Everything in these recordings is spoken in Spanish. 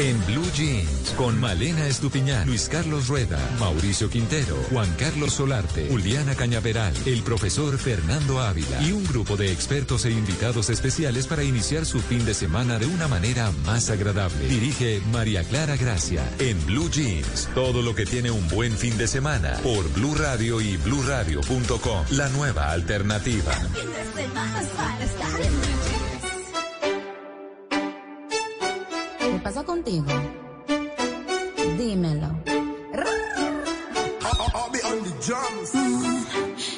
En Blue Jeans, con Malena Estupiñán, Luis Carlos Rueda, Mauricio Quintero, Juan Carlos Solarte, Juliana Cañaveral, el profesor Fernando Ávila y un grupo de expertos e invitados especiales para iniciar su fin de semana de una manera más agradable. Dirige María Clara Gracia. En Blue Jeans, todo lo que tiene un buen fin de semana por Blue Radio y bluradio.com, la nueva alternativa. Pasa contigo? Dímelo.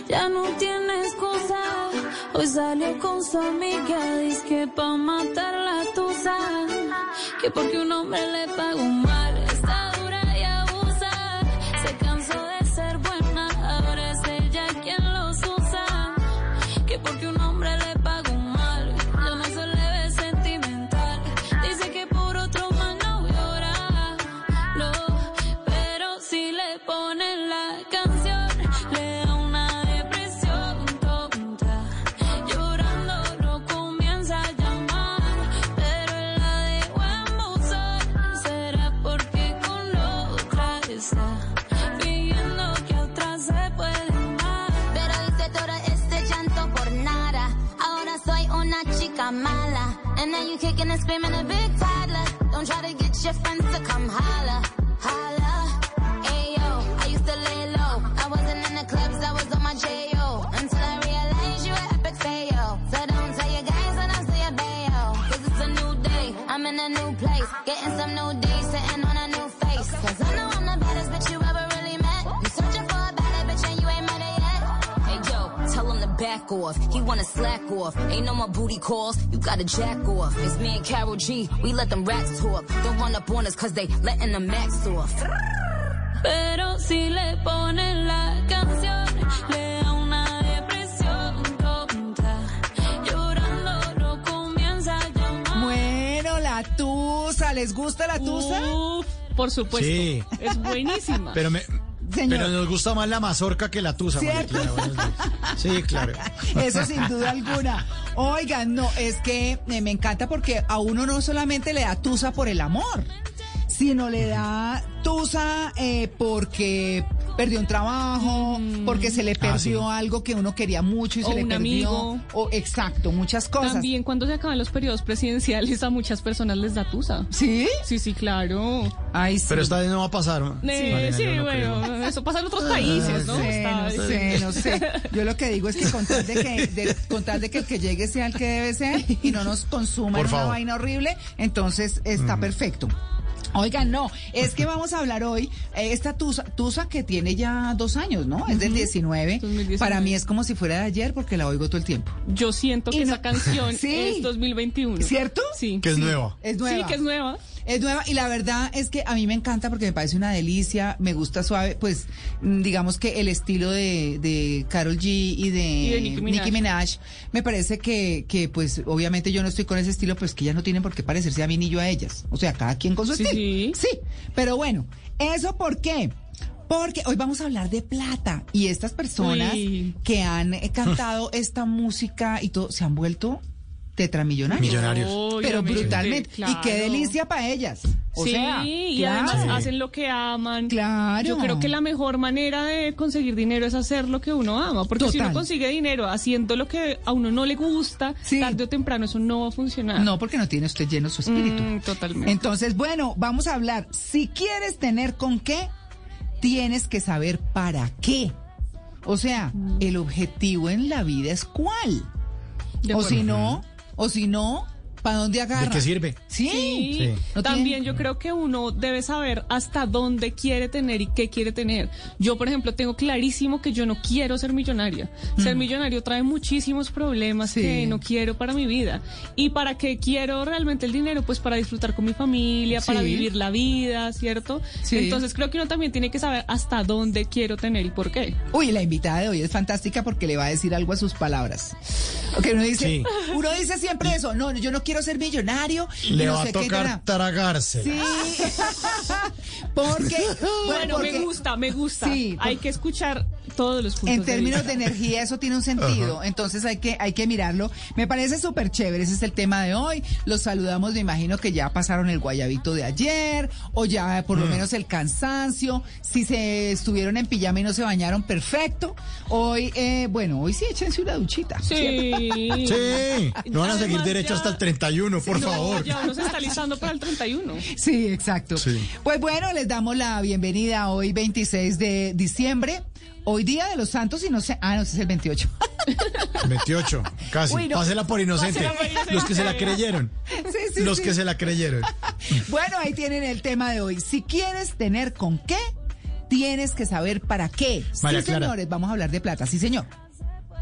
Ya no tiene excusa. Hoy salió con su amiga. Dice que pa' matar la tusa. Que porque un hombre le pagó mal. And now you kicking and screaming a big toddler. Don't try to get your friends to come holla. Off. He wanna slack off. Ain't no more booty calls. You gotta jack off. It's me and Carol G. We let them rats talk. Don't run up on us cause they letting the max off. Pero si le ponen la canción, le da una depresión tonta. Llorando no comienza a llamar. Bueno, la tusa, ¿les gusta la tusa? Uf, por supuesto. Sí. Es buenísima. Pero, me, Señor. pero nos gusta más la mazorca que la tusa. Sí, claro. Eso sin duda alguna. Oigan, no, es que eh, me encanta porque a uno no solamente le da tusa por el amor, sino le da tusa eh, porque perdió un trabajo, porque se le perdió algo que uno quería mucho y O se le un perdió. amigo. O, exacto, muchas cosas. También cuando se acaban los periodos presidenciales a muchas personas les da tusa. ¿Sí? Sí, sí, claro. Ay, sí. Pero esta vez no va a pasar. Sí, no bueno, creo. eso pasa en otros países, ¿no? No sé, no sé, no sé. Yo lo que digo es que con tal de que, de- con tal de que el que llegue sea el que debe ser y no nos consuma una vaina horrible, entonces está perfecto. Oigan, no, es que vamos a hablar hoy, eh, esta tusa, tusa que tiene ya dos años, ¿no? Es del 19. 2019. Para mí es como si fuera de ayer porque la oigo todo el tiempo. Yo siento que no- esa canción Sí. es 2021. ¿Cierto? Sí. Que es Sí, nueva. Es nueva. Sí, que es nueva. Es nueva y la verdad es que a mí me encanta porque me parece una delicia, me gusta suave, pues mm, digamos que el estilo de, de Carol G y de, Y de Nicki Minaj. Minaj, me parece que, que pues obviamente yo no estoy con ese estilo, pues que ellas no tienen por qué parecerse a mí ni yo a ellas. O sea, cada quien con su Sí, estilo. sí. Sí, pero bueno, ¿eso por qué? Porque hoy vamos a hablar de plata y estas personas Uy. que han eh, cantado esta música y todo se han vuelto tetramillonarios. Millonarios. Pero brutalmente. Y qué delicia para ellas. O sí, sea, y claro. además hacen lo que aman. Claro. Yo creo que la mejor manera de conseguir dinero es hacer lo que uno ama, porque si uno consigue dinero haciendo lo que a uno no le gusta, Sí. tarde o temprano eso no va a funcionar. No, porque no tiene usted lleno su espíritu. Mm, totalmente. Entonces, bueno, vamos a hablar. Si quieres tener con qué, tienes que saber para qué. O sea, Mm. el objetivo en la vida es cuál. De O si no, o si no, ¿Para dónde agarra? ¿De qué sirve? Sí. Sí, Sí. No también tiene- yo creo que uno debe saber hasta dónde quiere tener y qué quiere tener. Yo, por ejemplo, tengo clarísimo que yo no quiero ser millonaria. Ser millonario trae muchísimos problemas Mm. Sí. que no quiero para mi vida. ¿Y para qué quiero realmente el dinero? Pues para disfrutar con mi familia, para Sí. vivir la vida, ¿cierto? Sí. Entonces creo que uno también tiene que saber hasta dónde quiero tener y por qué. Uy, la invitada de hoy es fantástica porque le va a decir algo a sus palabras. Ok, uno dice, Sí. uno dice siempre eso, no, yo no quiero ser millonario. y Le no va a sé tocar tragarse. Sí. porque, Bueno, porque me gusta, me gusta. Sí, Hay que escuchar todos los puntos En términos vista. de energía eso tiene un sentido, entonces hay que hay que mirarlo. Me parece súper chévere, ese es el tema de hoy. Los saludamos, me imagino que ya pasaron el guayabito de ayer o ya por lo menos el cansancio. Si se estuvieron en pijama y no se bañaron, perfecto. Hoy, eh, bueno, hoy sí échense una duchita. Sí. Sí, no van a seguir Además, derecho ya- hasta el 31, por No, favor. Ya uno se está listando para el 31. Sí, exacto. Sí. Pues bueno, les damos la bienvenida hoy 26 de diciembre. Hoy día de los santos y no sé, ah, no, ese es el 28. 28, casi. Uy, no. Pásela por inocente. Pásela por inocente. Los que se la creyeron. Sí, sí, Los sí. que se la creyeron. Bueno, ahí tienen el tema de hoy. Si quieres tener con qué, tienes que saber para qué. María sí, Clara. señores, vamos a hablar de plata. Sí, señor.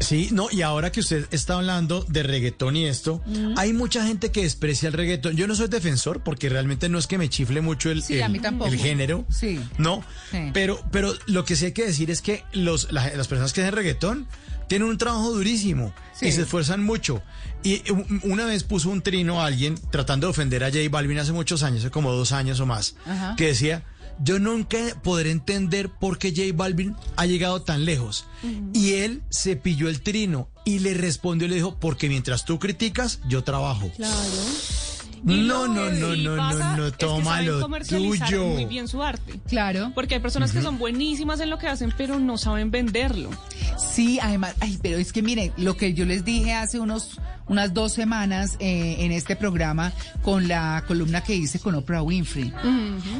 Sí, no, y ahora que usted está hablando de reggaetón y esto, hay mucha gente que desprecia el reggaetón. Yo no soy defensor porque realmente no es que me chifle mucho el, Sí, el- el género. Sí. No, Sí. pero, pero lo que sí hay que decir es que los, la- las personas que hacen reggaetón tienen un trabajo durísimo Sí. y se esfuerzan mucho. Y una vez puso un trino a alguien tratando de ofender a J Balvin hace muchos años, hace como dos años o más, Ajá. que decía, yo nunca podré entender por qué J Balvin ha llegado tan lejos. Y él se pilló el trino y le respondió y le dijo, porque mientras tú criticas, yo trabajo. Claro. No, no, no, no, no, no, toma lo tuyo. muy bien su arte. Claro. Porque hay personas que son buenísimas en lo que hacen, pero no saben venderlo. Sí, además, ay, pero es que miren, lo que yo les dije hace unos unas dos semanas eh, en este programa con la columna que hice con Oprah Winfrey.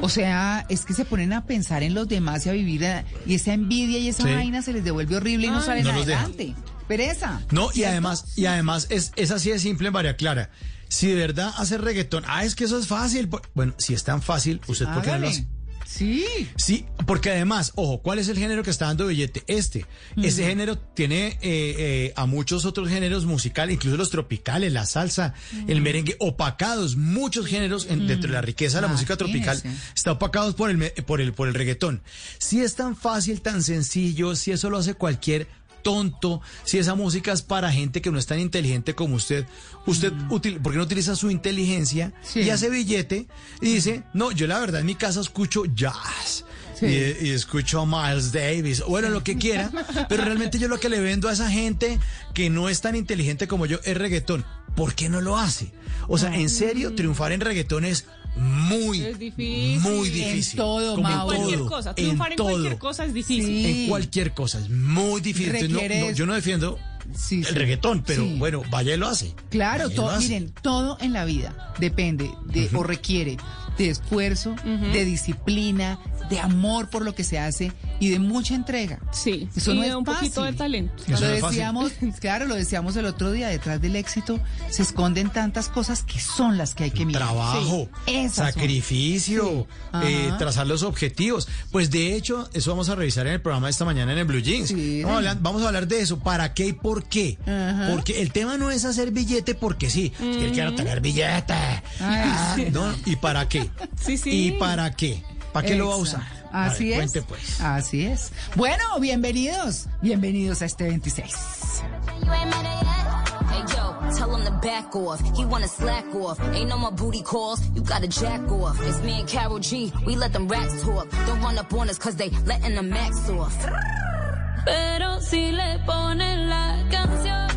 O sea, es que se ponen a pensar en los demás y a vivir eh, y esa envidia y esa Sí. vaina se les devuelve horrible y no salen No adelante. Pereza. No, y además, y además es, es así de simple, María Clara. Si de verdad hace reggaetón, ah, es que eso es fácil. Bueno, si es tan fácil, ¿usted por qué no lo hace? Sí. Sí, porque además, ojo, ¿cuál es el género que está dando billete? Este. Ese género tiene eh, eh, a muchos otros géneros musicales, incluso los tropicales, la salsa, el merengue, opacados, muchos géneros en- dentro de la riqueza de la música tropical, Imagínese. está opacados por el, por el, por el reggaetón. Si es tan fácil, tan sencillo, si eso lo hace cualquier tonto, si esa música es para gente que no es tan inteligente como usted, usted, util- ¿por qué no utiliza su inteligencia Sí. y hace billete y dice, no, yo la verdad en mi casa escucho jazz. Sí. Y, y escucho a Miles Davis, bueno, lo que quiera, pero realmente yo lo que le vendo a esa gente que no es tan inteligente como yo es reggaetón. ¿Por qué no lo hace? O sea, en serio, triunfar en reggaetón es muy, Es difícil. muy En difícil. todo, Como En cualquier todo, cosa. en Triunfar en, cualquier todo. cosa es difícil. Sí. En cualquier cosa, es muy difícil. Entonces, no- no, yo no defiendo Sí, el sí. reggaetón, pero Sí. bueno, vaya y lo hace. Claro, todo, lo hace. miren, todo en la vida depende de o requiere de esfuerzo, de disciplina, de amor por lo que se hace y de mucha entrega. Sí. Eso y no de es un poquito de talento. Eso lo no es fácil. decíamos, claro, lo decíamos el otro día, detrás del éxito se esconden tantas cosas que son las que hay que mirar. Trabajo, Sí, sacrificio, Sí. eh, trazar los objetivos. Pues de hecho, eso vamos a revisar en el programa de esta mañana en el Blue Jeans. Sí. Vamos, a hablar, vamos a hablar de eso, para qué y por qué. Ajá. Porque el tema no es hacer billete porque sí, es que él quiere tener billete. Ah, no, ¿Y para qué? Sí, sí. ¿Y para qué? ¿Para qué lo va a usar? Exacto. A ver, Así es. Cuente pues. Así es. Bueno, bienvenidos. Bienvenidos a este 26. You ain't met her yet? Hey yo, tell him to back off. He wanna slack off. Ain't no more booty calls. You gotta jack off. It's me and Carol G. We let them racks talk. Don't run up on us cause they letting the max off. Pero si le ponen la canción,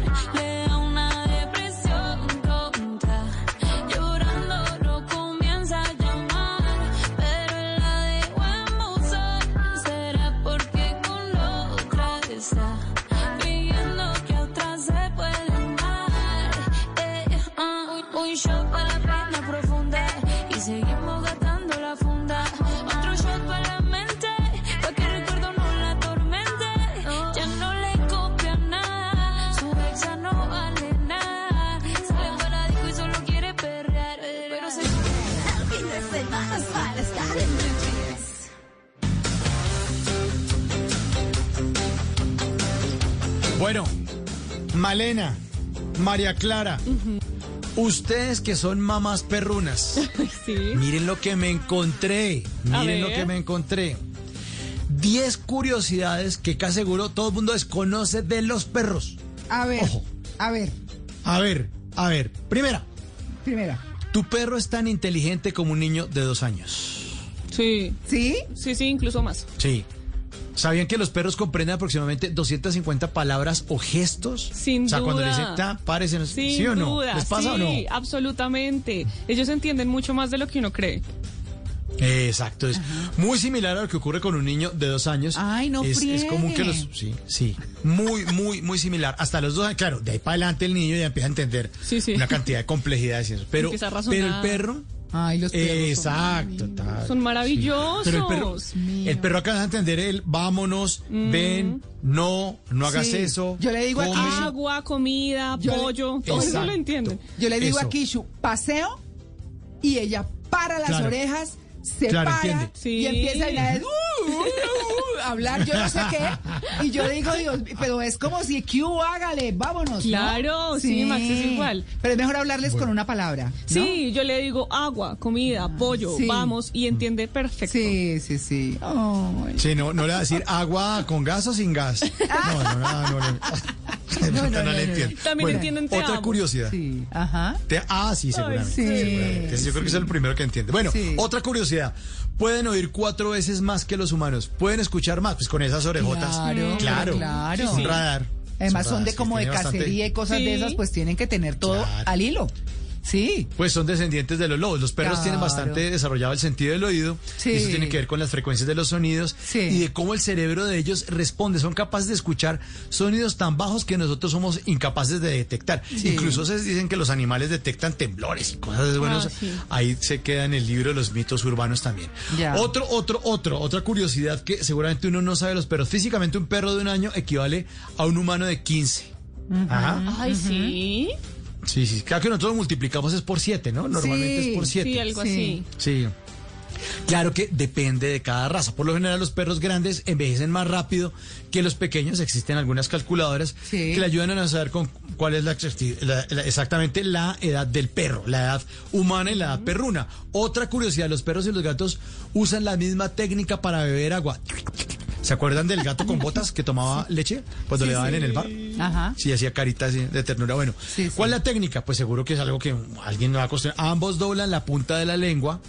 Malena, María Clara, ustedes que son mamás perrunas, Sí. miren lo que me encontré, miren lo que me encontré. 10 curiosidades que casi seguro todo el mundo desconoce de los perros. A ver, Ojo. a ver, A ver, a ver, primera, primera. tu perro es tan inteligente como un niño de dos años. Sí, ¿Sí? sí, sí, incluso más. Sí. ¿Sabían que los perros comprenden aproximadamente 250 palabras o gestos? Sin o sea, cuando le duda. dicen, ta, Sin ¿sí o no? duda, ¿Les pasa sí, o no? absolutamente. Ellos entienden mucho más de lo que uno cree. Exacto, es muy similar a lo que ocurre con un niño de dos años. Ay, no es, es común que los... Sí, sí, muy, muy, muy similar. Hasta los dos años, claro, de ahí para adelante el niño ya empieza a entender Sí, sí. una cantidad de complejidades y eso. Pero, pero el perro... Ay, los perros. son Exacto, tal. Son maravillosos. Pero el perro, el perro acaba de entender el vámonos, ven, no, no hagas Sí. eso. Yo le digo a come. Kishu- Agua, comida, Yo le- pollo, todo eso lo entienden. Yo le digo Eso. a Kishu, paseo, y ella para las Claro. orejas, se Claro, para entiende. Sí. y empieza a, hablar, "Uh, uh, uh", hablar yo no sé qué. Y yo digo, Dios, pero es como si Q hágale, vámonos. ¿no? Claro, sí, Max, es igual. Pero es mejor hablarles con una palabra. ¿no? Sí, yo le digo agua, comida, pollo, Sí. vamos, y entiende perfecto. Sí, sí, sí. Ay. Sí, no, no le va a decir agua con gas o sin gas. No, no, no, no, no, no no, le entiendo. También Bueno, entienden te Otra amo. curiosidad. Sí, ajá. Te- ah, sí, seguramente. sí. seguramente. Yo creo que es el primero que entiende. Bueno, Sí. otra curiosidad. Pueden oír cuatro veces más que los humanos. Pueden escuchar más, pues con esas orejotas. Claro, claro. claro. Un Sí. radar. Además son de como de bastante- cacería y cosas Sí. de esas, pues tienen que tener todo Claro. al hilo. Sí. Pues son descendientes de los lobos. Los perros tienen bastante desarrollado el sentido del oído. Sí. Y eso tiene que ver con las frecuencias de los sonidos Sí. y de cómo el cerebro de ellos responde. Son capaces de escuchar sonidos tan bajos que nosotros somos incapaces de detectar. Sí. Incluso se dicen que los animales detectan temblores y cosas de buenos. Ah, sí. Ahí se queda en el libro de los mitos urbanos también. Ya. Otro, otro, otro, otra curiosidad que seguramente uno no sabe de los perros. Físicamente un perro de un año equivale a un humano de 15. Ajá. Ay, sí. Sí, sí. Claro que nosotros multiplicamos es por 7, ¿no? Normalmente Sí, es por 7. Sí, algo Sí. así. Sí. Claro que depende de cada raza. Por lo general los perros grandes envejecen más rápido que los pequeños. Existen algunas calculadoras Sí. que le ayudan a saber con cuál es la, exacti- la- la- exactamente la edad del perro, la edad humana y la edad perruna. Otra curiosidad, los perros y los gatos usan la misma técnica para beber agua. ¿Se acuerdan del gato con botas que tomaba leche cuando le daban en el bar? Ajá. Sí, hacía caritas de ternura. Bueno, Sí, sí. ¿cuál es la técnica? Pues seguro que es algo que alguien no va a acostumbrado. Ambos doblan la punta de la lengua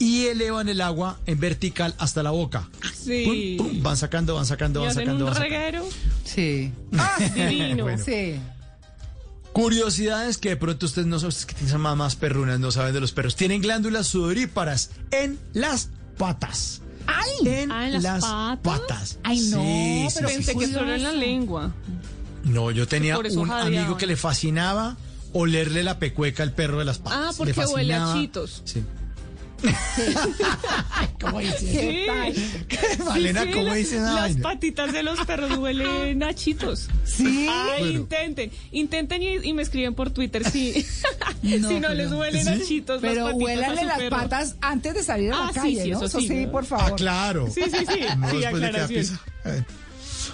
y elevan el agua en vertical hasta la boca. Sí. Pum, pum, van sacando, van sacando, van sacando. un van sacando. reguero Sí. divino. Bueno. Sí. Curiosidades que de pronto ustedes no saben, ustedes que tienen más, más perrunas, no saben de los perros. Tienen glándulas sudoríparas en las patas. ¡Ay! En, Ah, ¿en las patas? Ay, no, Sí, pero sí, Pensé sí. que solo en la lengua. No, yo tenía un jadeaban. amigo que le fascinaba olerle la pecueca al perro de las patas. Ah, Le porque huele a chitos. Sí. ¿Cómo dice? ¿Qué tal? Malena, Sí, ¿cómo dice Las vaina? patitas de los perros huelen a chitos. Sí. Ay, Bueno. intenten. Intenten y, y me escriben por Twitter si No, si no pero- les huelen ¿Sí? a chitos las Pero huélanle las perro. patas antes de salir a la Ah, sí, calle, sí, ¿no? eso sí. por Ah, favor. claro. Sí, sí, sí. No sí, aclaración.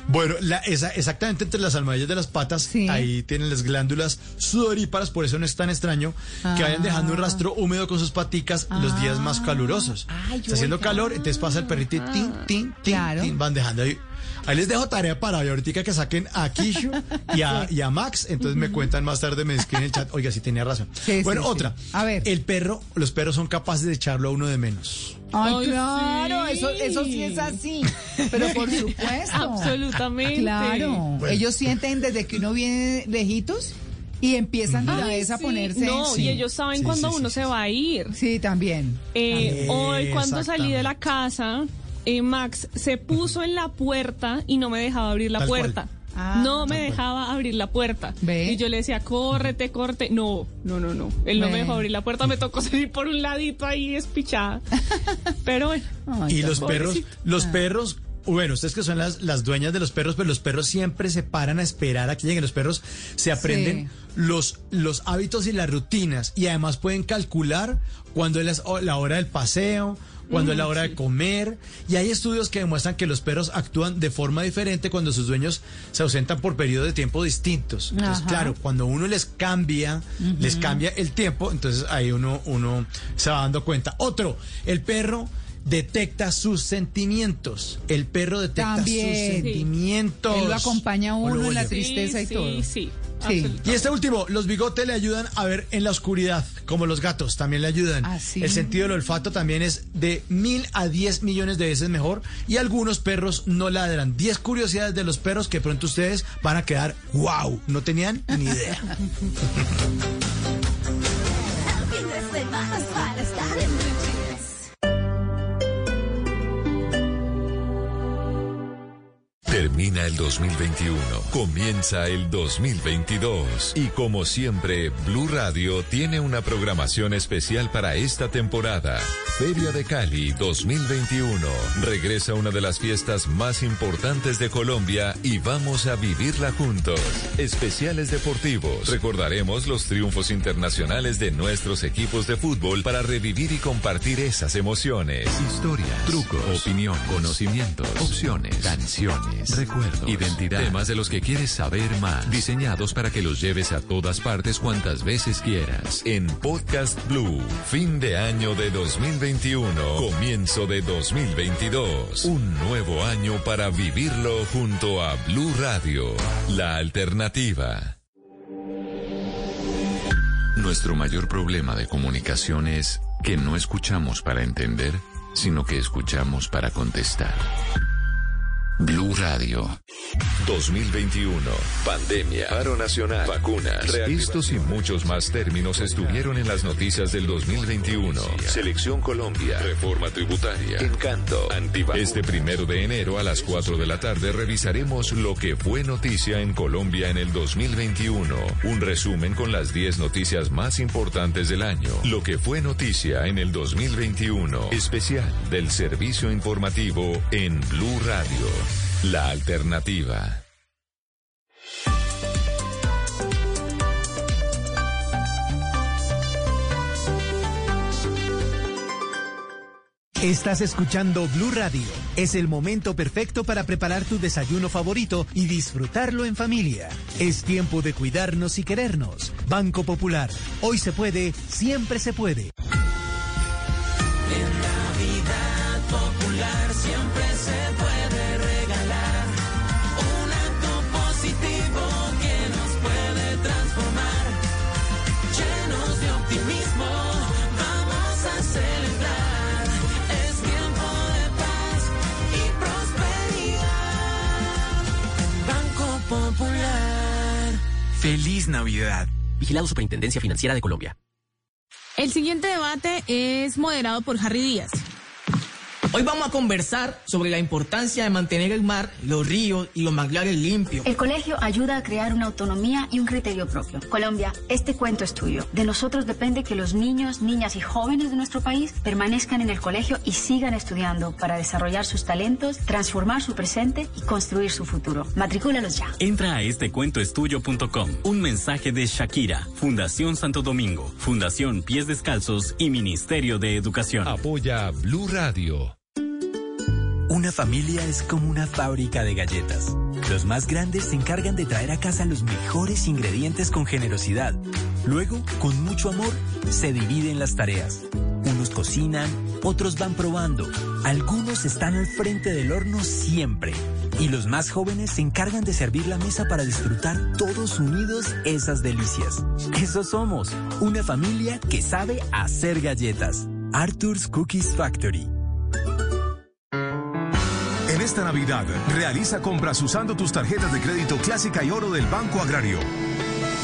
Bueno, la- esa- exactamente entre las almohadillas de las patas, Sí. ahí tienen las glándulas sudoríparas, por eso no es tan extraño que Ah. vayan dejando un rastro húmedo con sus paticas los días más calurosos. Ay, Está haciendo calor, entonces pasa el perrito y tin, tin, tin, Claro. tin, van dejando ahí. Ahí les dejo tarea para hoy, ahorita que saquen a Kishu y a, y a Max, entonces me cuentan más tarde, me escriben en el chat, oiga, sí tenía razón. Sí, bueno, sí, sí. otra. A ver. El perro, los perros son capaces de echarlo a uno de menos. Ay, Ay, claro, sí. eso, eso sí es así. Pero por supuesto. Absolutamente. Claro. Bueno. Ellos sienten desde que uno viene lejitos y empiezan de vez a ponerse. No, Sí. y ellos saben Sí, sí, uno sí, se sí. va a ir. Sí, también. Eh, hoy cuando salí de la casa, eh, Max se puso en la puerta y no me dejaba abrir la Tal cual. puerta. Ah, no me dejaba abrir la puerta. Ve. Y yo le decía, córrete, corte. No, no, no, no. Él no Ve. me dejó abrir la puerta, me tocó salir por un ladito ahí espichada. Pero bueno. Ay, y los perros, pobrecito. los perros, bueno, ustedes que son las, las dueñas de los perros, pero los perros siempre se paran a esperar a que lleguen. Los perros se aprenden Sí. los, los hábitos y las rutinas y además pueden calcular cuándo es la, la hora del paseo, cuando es la hora de comer. Y hay estudios que demuestran que los perros actúan de forma diferente cuando sus dueños se ausentan por periodos de tiempo distintos. Entonces, Ajá. claro, cuando uno les cambia, les cambia el tiempo, entonces ahí uno, uno se va dando cuenta. Otro, el perro detecta sus sentimientos. El perro detecta También. sus sentimientos. Él lo acompaña a ¿O uno en la tristeza y sí, todo. Sí, Sí. Y este último, los bigotes le ayudan a ver en la oscuridad, como los gatos también le ayudan. Ah, sí. El sentido del olfato también es de mil a diez millones de veces mejor y algunos perros no ladran. Diez curiosidades de los perros que pronto ustedes van a quedar, wow, no tenían ni idea. Termina el 2021, comienza el 2022 y como siempre, Blue Radio tiene una programación especial para esta temporada. Feria de Cali 2021. Regresa una de las fiestas más importantes de Colombia y vamos a vivirla juntos. Especiales deportivos. Recordaremos los triunfos internacionales de nuestros equipos de fútbol para revivir y compartir esas emociones. Historias, trucos, opinión, conocimientos, opciones, canciones, recuerdos, identidad, temas de los que quieres saber más, diseñados para que los lleves a todas partes cuantas veces quieras. En Podcast Blue, fin de año de 2021, comienzo de 2022. Un nuevo año para vivirlo junto a Blue Radio, la alternativa. Nuestro mayor problema de comunicación es que no escuchamos para entender, sino que escuchamos para contestar. Blue Radio. 2021. Pandemia. Paro nacional. Vacunas. Estos y muchos más términos estuvieron en las noticias del 2021. Selección Colombia. Reforma tributaria. Encanto. Antivacunas. Este primero de enero a las 4 de la tarde revisaremos lo que fue noticia en Colombia en el 2021. Un resumen con las 10 noticias más importantes del año. Lo que fue noticia en el 2021. Especial del servicio informativo en Blue Radio. La alternativa. Estás escuchando Blue Radio. Es el momento perfecto para preparar tu desayuno favorito y disfrutarlo en familia. Es tiempo de cuidarnos y querernos. Banco Popular. Hoy se puede, siempre se puede. Feliz Navidad. Vigilado Superintendencia Financiera de Colombia. El siguiente debate es moderado por Harry Díaz. Hoy vamos a conversar sobre la importancia de mantener el mar, los ríos y los manglares limpios. El colegio ayuda a crear una autonomía y un criterio propio. Colombia, este cuento es tuyo. De nosotros depende que los niños, niñas y jóvenes de nuestro país permanezcan en el colegio y sigan estudiando para desarrollar sus talentos, transformar su presente y construir su futuro. Matricúlalos ya. Entra a estecuentoestudio.com. Un mensaje de Shakira, Fundación Santo Domingo, Fundación Pies Descalzos y Ministerio de Educación. Apoya Blue Radio. Una familia es como una fábrica de galletas. Los más grandes se encargan de traer a casa los mejores ingredientes con generosidad. Luego, con mucho amor, se dividen las tareas. Unos cocinan, otros van probando. Algunos están al frente del horno siempre. Y los más jóvenes se encargan de servir la mesa para disfrutar todos unidos esas delicias. Eso somos, una familia que sabe hacer galletas. Arthur's Cookies Factory. Esta Navidad, realiza compras usando tus tarjetas de crédito clásica y oro del Banco Agrario.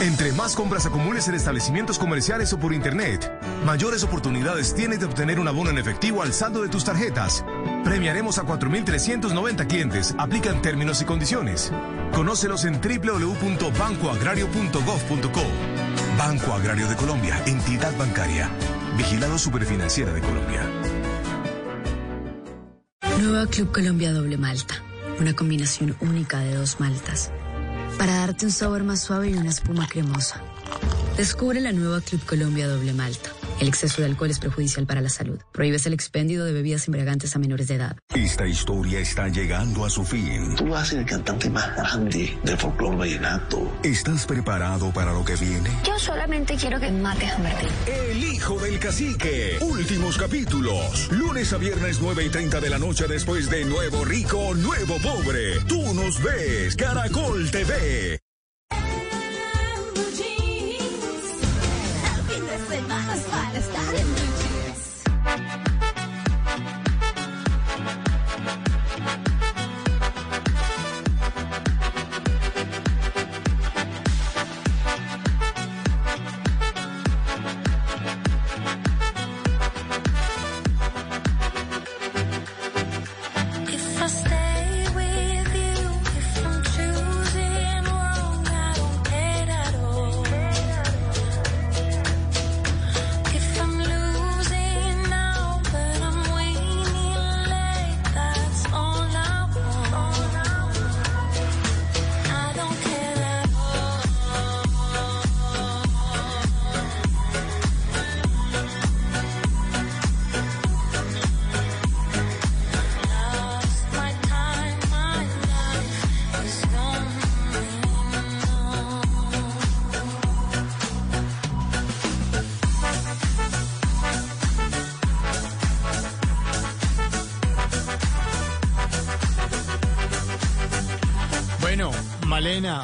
Entre más compras acumules en establecimientos comerciales o por internet, mayores oportunidades tienes de obtener un abono en efectivo al saldo de tus tarjetas. Premiaremos a 4.390 clientes. Aplican términos y condiciones. Conócelos en www.bancoagrario.gov.co. Banco Agrario de Colombia, entidad bancaria. Vigilado Superfinanciera de Colombia. Nueva Club Colombia Doble Malta. Una combinación única de dos maltas. Para darte un sabor más suave y una espuma cremosa. Descubre la nueva Club Colombia Doble Malta. El exceso de alcohol es perjudicial para la salud. Prohíbes el expendio de bebidas embriagantes a menores de edad. Esta historia está llegando a su fin. Tú vas a ser el cantante más grande del folclore vallenato. ¿Estás preparado para lo que viene? Yo solamente quiero que mates a Martín. El hijo del cacique. Últimos capítulos. Lunes a viernes 9 y 30 de la noche después de Nuevo Rico, Nuevo Pobre. Tú nos ves. Caracol TV.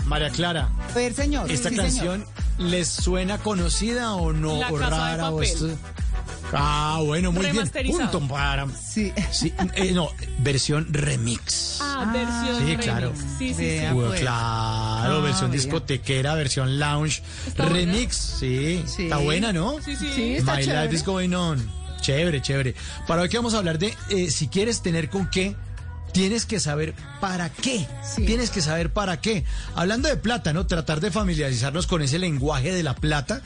María Clara, A ver, señor. ¿esta sí, canción les suena conocida o no? La o Casa de rara o esto? Ah, bueno, muy bien. Punto para. Sí. Sí, eh, no, versión remix. Ah, versión sí, remix. claro. Sí, sí, sí. Bueno, pues. claro, Ah, versión discotequera, versión lounge, remix, sí, Sí. está buena, ¿no? Sí, sí. Sí, está My chévere. life is going on. Chévere, chévere. Para hoy que vamos a hablar de eh, si quieres tener con qué, tienes que saber para qué. Sí. Tienes que saber para qué. Hablando de plata, ¿no? Tratar de familiarizarnos con ese lenguaje de la plata.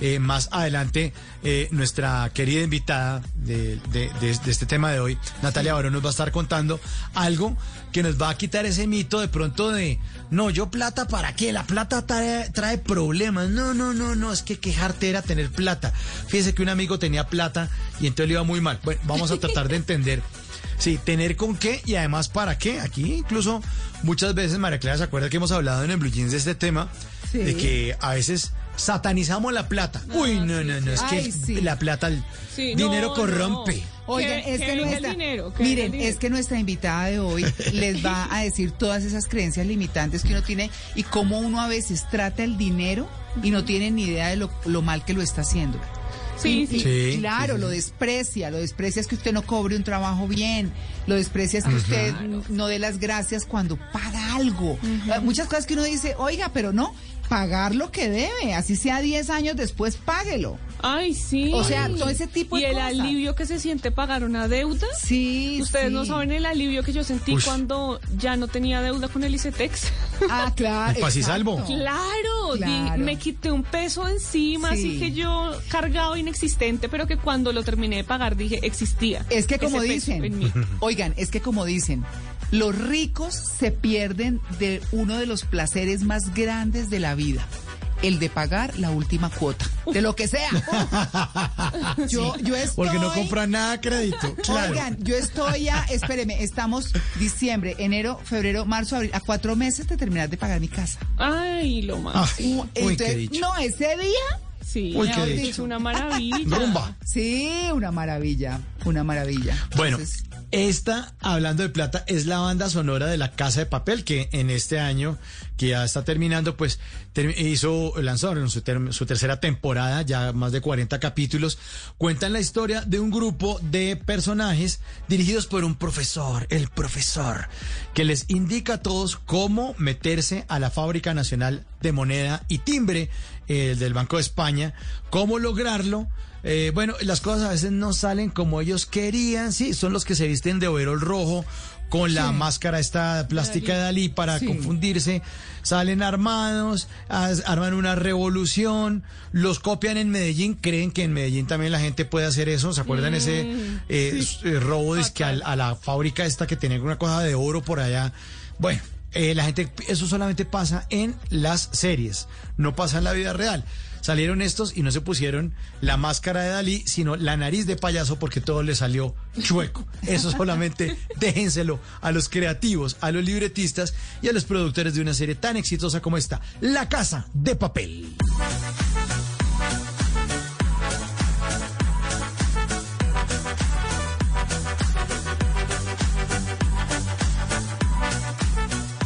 Eh, más adelante, eh, nuestra querida invitada de, de- de- de este tema de hoy, Natalia Barón, nos va a estar contando algo que nos va a quitar ese mito de pronto de, no, yo plata para qué, la plata trae, trae problemas. No, no, no, no, es que quejarte era tener plata. Fíjese que un amigo tenía plata y entonces le iba muy mal. Bueno, vamos a tratar de entender. Sí, tener con qué y además para qué. Aquí incluso muchas veces, María Clara, ¿se acuerda que hemos hablado en el Blue Jeans de este tema? Sí. De que a veces satanizamos la plata. Uy, no, no, no, es que Ay, sí. la plata, el Sí, dinero no, corrompe. no. Oigan, es que nuestra, dinero, miren, es que nuestra invitada de hoy les va a decir todas esas creencias limitantes que uno tiene y cómo uno a veces trata el dinero y no tiene ni idea de lo, lo mal que lo está haciendo. Sí, sí. Sí, claro, sí, sí. lo desprecia, lo desprecia es que usted no cobre un trabajo bien, lo desprecia es que usted no dé las gracias cuando paga algo. Ah, Muchas cosas que uno dice, oiga, pero no, pagar lo que debe, así sea 10 años después, páguelo. Ay, sí. O sea, todo ese tipo y de el cosas. alivio que se siente pagar una deuda. Sí, Ustedes no saben el alivio que yo sentí cuando ya no tenía deuda con el ICETEX. Ah, claro. El pasisalvo. exacto. Claro, di- Claro. me quité un peso encima, Sí. así que yo cargado inexistente, pero que cuando lo terminé de pagar dije existía. Es que como dicen, mí. oigan, es que como dicen, los ricos se pierden de uno de los placeres más grandes de la vida. El de pagar la última cuota, de lo que sea. Yo, yo estoy... Porque no compra nada a crédito. Claro. Oigan, yo estoy ya, espéreme, estamos diciembre, enero, febrero, marzo, abril, a cuatro meses de terminar de pagar mi casa. Ay, lo más. Ah, uy, entonces, dicho. no, ese día, Sí, Uy, qué dicho, una maravilla. Rumba. sí, una maravilla, una maravilla. Bueno, Entonces, esta, hablando de plata, es la banda sonora de La Casa de Papel, que en este año, que ya está terminando, pues hizo, lanzaron su, su tercera temporada, ya más de 40 capítulos. Cuentan la historia de un grupo de personajes dirigidos por un profesor, el profesor, que les indica a todos cómo meterse a la Fábrica Nacional de Moneda y Timbre, eh, del Banco de España, cómo lograrlo. Eh, bueno, las cosas a veces no salen como ellos querían, sí, son los que se visten de overol rojo con la máscara esta plástica de Dalí para Sí. confundirse, salen armados, arman una revolución, los copian en Medellín, creen que en Medellín también la gente puede hacer eso, ¿se acuerdan ese eh, s- eh, robo dizque al- a la fábrica esta que tenía una cosa de oro por allá? Bueno, eh, la gente, eso solamente pasa en las series, no pasa en la vida real. Salieron estos y no se pusieron la máscara de Dalí, sino la nariz de payaso porque todo le salió chueco. Eso solamente déjenselo a los creativos, a los libretistas y a los productores de una serie tan exitosa como esta, La Casa de Papel.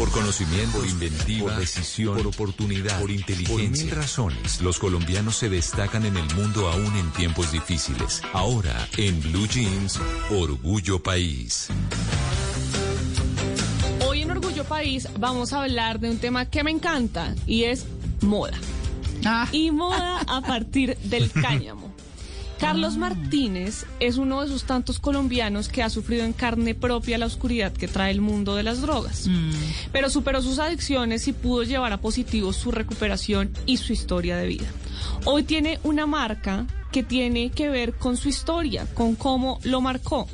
Por conocimiento, por inventiva, por decisión, por oportunidad, por inteligencia. Por mil razones, los colombianos se destacan en el mundo aún en tiempos difíciles. Ahora, en Blue Jeans, Orgullo País. Hoy en Orgullo País vamos a hablar de un tema que me encanta y es moda. Y moda a partir del cáñamo. Carlos Martínez es uno de esos tantos colombianos que ha sufrido en carne propia la oscuridad que trae el mundo de las drogas. Pero superó sus adicciones y pudo llevar a positivo su recuperación y su historia de vida. Hoy tiene una marca que tiene que ver con su historia, con cómo lo marcó.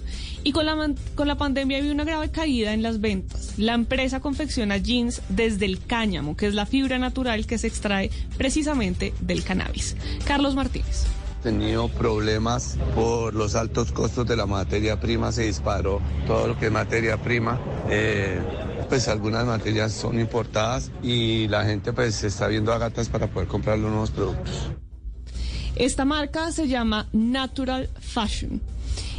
Y con la, con la pandemia había una grave caída en las ventas. La empresa confecciona jeans desde el cáñamo, que es la fibra natural que se extrae precisamente del cannabis. Carlos Martínez. Tenido problemas por los altos costos de la materia prima, se disparó todo lo que es materia prima. eh, pues algunas materias son importadas y la gente pues se está viendo a gatas para poder comprar los nuevos productos. Esta marca se llama Natural Fashion.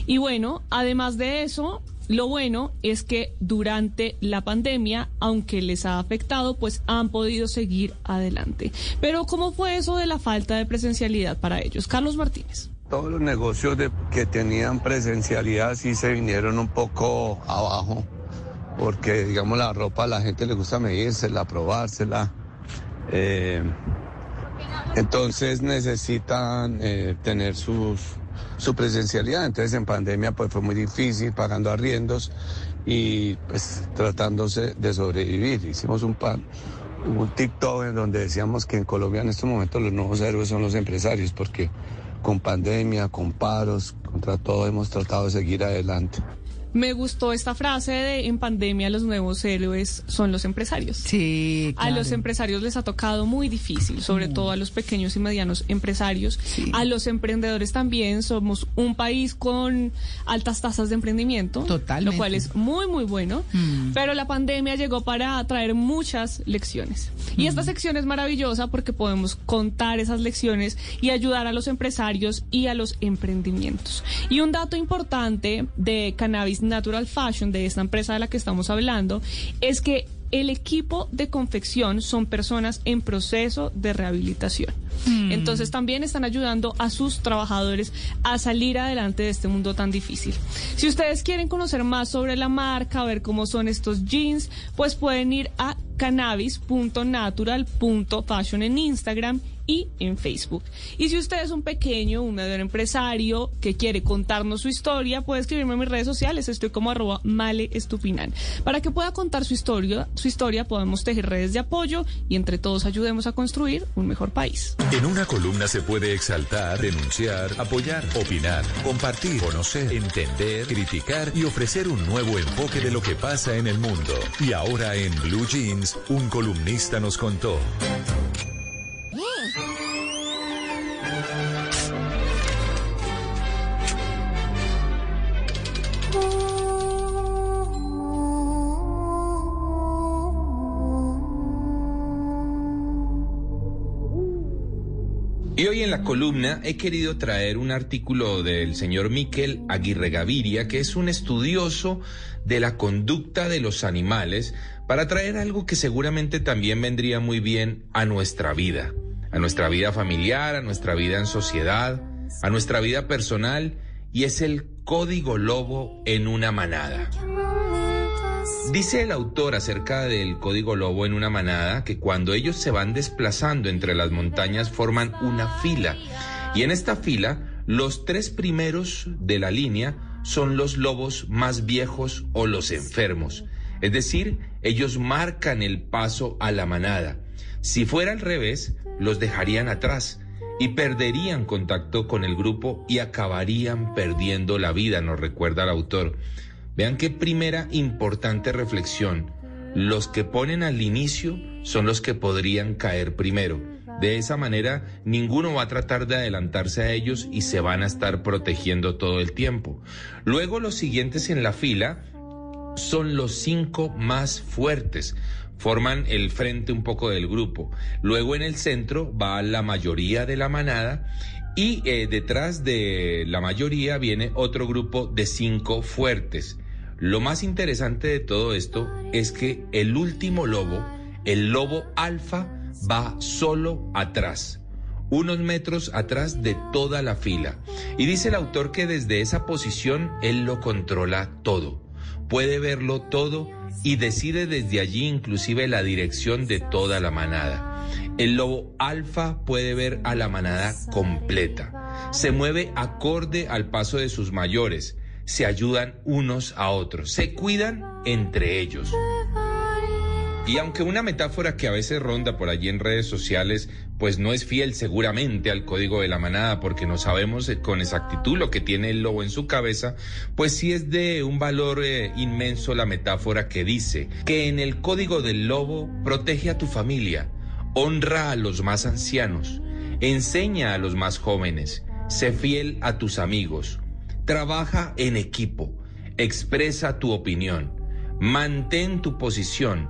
Y bueno, además de eso, lo bueno es que durante la pandemia, aunque les ha afectado, pues han podido seguir adelante. Pero ¿cómo fue eso de la falta de presencialidad para ellos? Carlos Martínez. Todos los negocios que tenían presencialidad sí se vinieron un poco abajo, porque digamos la ropa a la gente le gusta medírsela, probársela. eh, entonces necesitan eh, tener sus, su presencialidad. Entonces en pandemia pues fue muy difícil pagando arriendos y pues tratándose de sobrevivir. Hicimos un pan, un TikTok en donde decíamos que en Colombia en estos momentos los nuevos héroes son los empresarios porque con pandemia, con paros, contra todo hemos tratado de seguir adelante. Me gustó esta frase de en pandemia los nuevos héroes son los empresarios. Sí, A los empresarios les ha tocado muy difícil, sobre todo a los pequeños y medianos empresarios. A los emprendedores también somos un país con altas tasas de emprendimiento, Totalmente. lo cual es muy muy bueno. Mm. Pero la pandemia llegó para traer muchas lecciones. Y esta sección es maravillosa porque podemos contar esas lecciones y ayudar a los empresarios y a los emprendimientos. Y un dato importante de Cannabis Natural Fashion, de esta empresa de la que estamos hablando, es que el equipo de confección son personas en proceso de rehabilitación. Mm. Entonces también están ayudando a sus trabajadores a salir adelante de este mundo tan difícil. Si ustedes quieren conocer más sobre la marca, ver cómo son estos jeans, pues pueden ir a cannabis.natural.fashion en Instagram y en Facebook. Y si usted es un pequeño, un mediano empresario que quiere contarnos su historia, puede escribirme en mis redes sociales. Estoy como arroba male estupinan. Para que pueda contar su historia, su historia podemos tejer redes de apoyo y entre todos ayudemos a construir un mejor país. En una columna se puede exaltar, denunciar, apoyar, opinar, compartir, conocer, entender, criticar y ofrecer un nuevo enfoque de lo que pasa en el mundo. Y ahora en Blue Jeans, un columnista nos contó. Y hoy en la columna he querido traer un artículo del señor Miquel Aguirre Gaviria, que es un estudioso de la conducta de los animales, para traer algo que seguramente también vendría muy bien a nuestra vida, a nuestra vida familiar, a nuestra vida en sociedad, a nuestra vida personal, y es el código lobo en una manada. Dice el autor acerca del código lobo en una manada que cuando ellos se van desplazando entre las montañas forman una fila y en esta fila los tres primeros de la línea son los lobos más viejos o los enfermos. Es decir, ellos marcan el paso a la manada. Si fuera al revés, los dejarían atrás y perderían contacto con el grupo y acabarían perdiendo la vida, nos recuerda el autor. Vean qué primera importante reflexión. los que ponen al inicio son los que podrían caer primero. De esa manera, ninguno va a tratar de adelantarse a ellos y se van a estar protegiendo todo el tiempo. Luego, los siguientes en la fila son los cinco más fuertes. Forman el frente un poco del grupo. Luego en el centro va la mayoría de la manada y eh, detrás de la mayoría viene otro grupo de cinco fuertes. Lo más interesante de todo esto es que el último lobo, el lobo alfa, va solo atrás, unos metros atrás de toda la fila. Y dice el autor que desde esa posición él lo controla todo, puede verlo todo y decide desde allí inclusive la dirección de toda la manada. El lobo alfa puede ver a la manada completa. Se mueve acorde al paso de sus mayores. Se ayudan unos a otros. Se cuidan entre ellos. Y aunque una metáfora que a veces ronda por allí en redes sociales, pues no es fiel seguramente al código de la manada, porque no sabemos eh, con exactitud lo que tiene el lobo en su cabeza, pues sí es de un valor eh, inmenso la metáfora que dice que en el código del lobo protege a tu familia, honra a los más ancianos, enseña a los más jóvenes, sé fiel a tus amigos, trabaja en equipo, expresa tu opinión, mantén tu posición,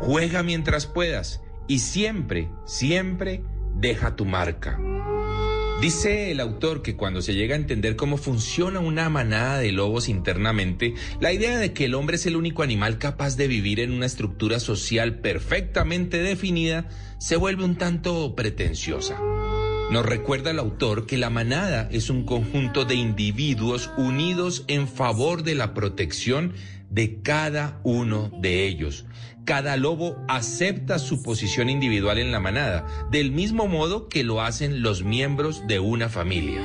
juega mientras puedas y siempre, siempre deja tu marca. Dice el autor que cuando se llega a entender cómo funciona una manada de lobos internamente, la idea de que el hombre es el único animal capaz de vivir en una estructura social perfectamente definida se vuelve un tanto pretenciosa. Nos recuerda el autor que la manada es un conjunto de individuos unidos en favor de la protección de cada uno de ellos, cada lobo acepta su posición individual en la manada, del mismo modo que lo hacen los miembros de una familia.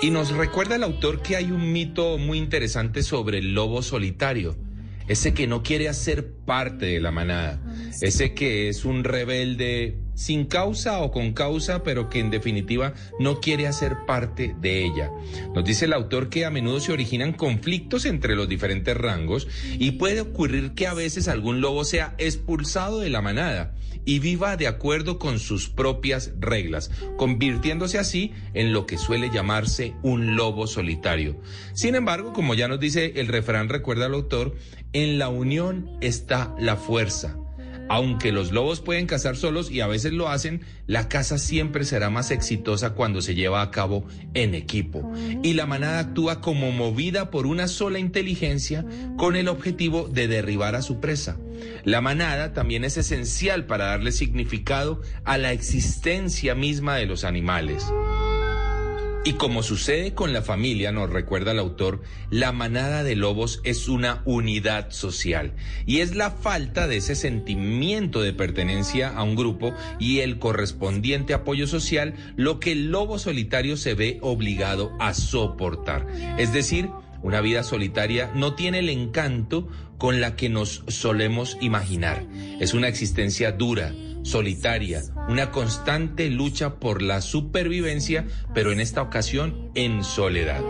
Y nos recuerda el autor que hay un mito muy interesante sobre el lobo solitario, ese que no quiere hacer parte de la manada, ese que es un rebelde sin causa o con causa, pero que en definitiva no quiere hacer parte de ella. Nos dice el autor que a menudo se originan conflictos entre los diferentes rangos y puede ocurrir que a veces algún lobo sea expulsado de la manada y viva de acuerdo con sus propias reglas, convirtiéndose así en lo que suele llamarse un lobo solitario. Sin embargo, como ya nos dice el refrán, recuerda el autor, en la unión está la fuerza. Aunque los lobos pueden cazar solos y a veces lo hacen, la caza siempre será más exitosa cuando se lleva a cabo en equipo. Y la manada actúa como movida por una sola inteligencia con el objetivo de derribar a su presa. La manada también es esencial para darle significado a la existencia misma de los animales. Y como sucede con la familia, nos recuerda el autor, la manada de lobos es una unidad social y es la falta de ese sentimiento de pertenencia a un grupo y el correspondiente apoyo social lo que el lobo solitario se ve obligado a soportar. Es decir, una vida solitaria no tiene el encanto con la que nos solemos imaginar. Es una existencia dura, solitaria, una constante lucha por la supervivencia, pero en esta ocasión en soledad.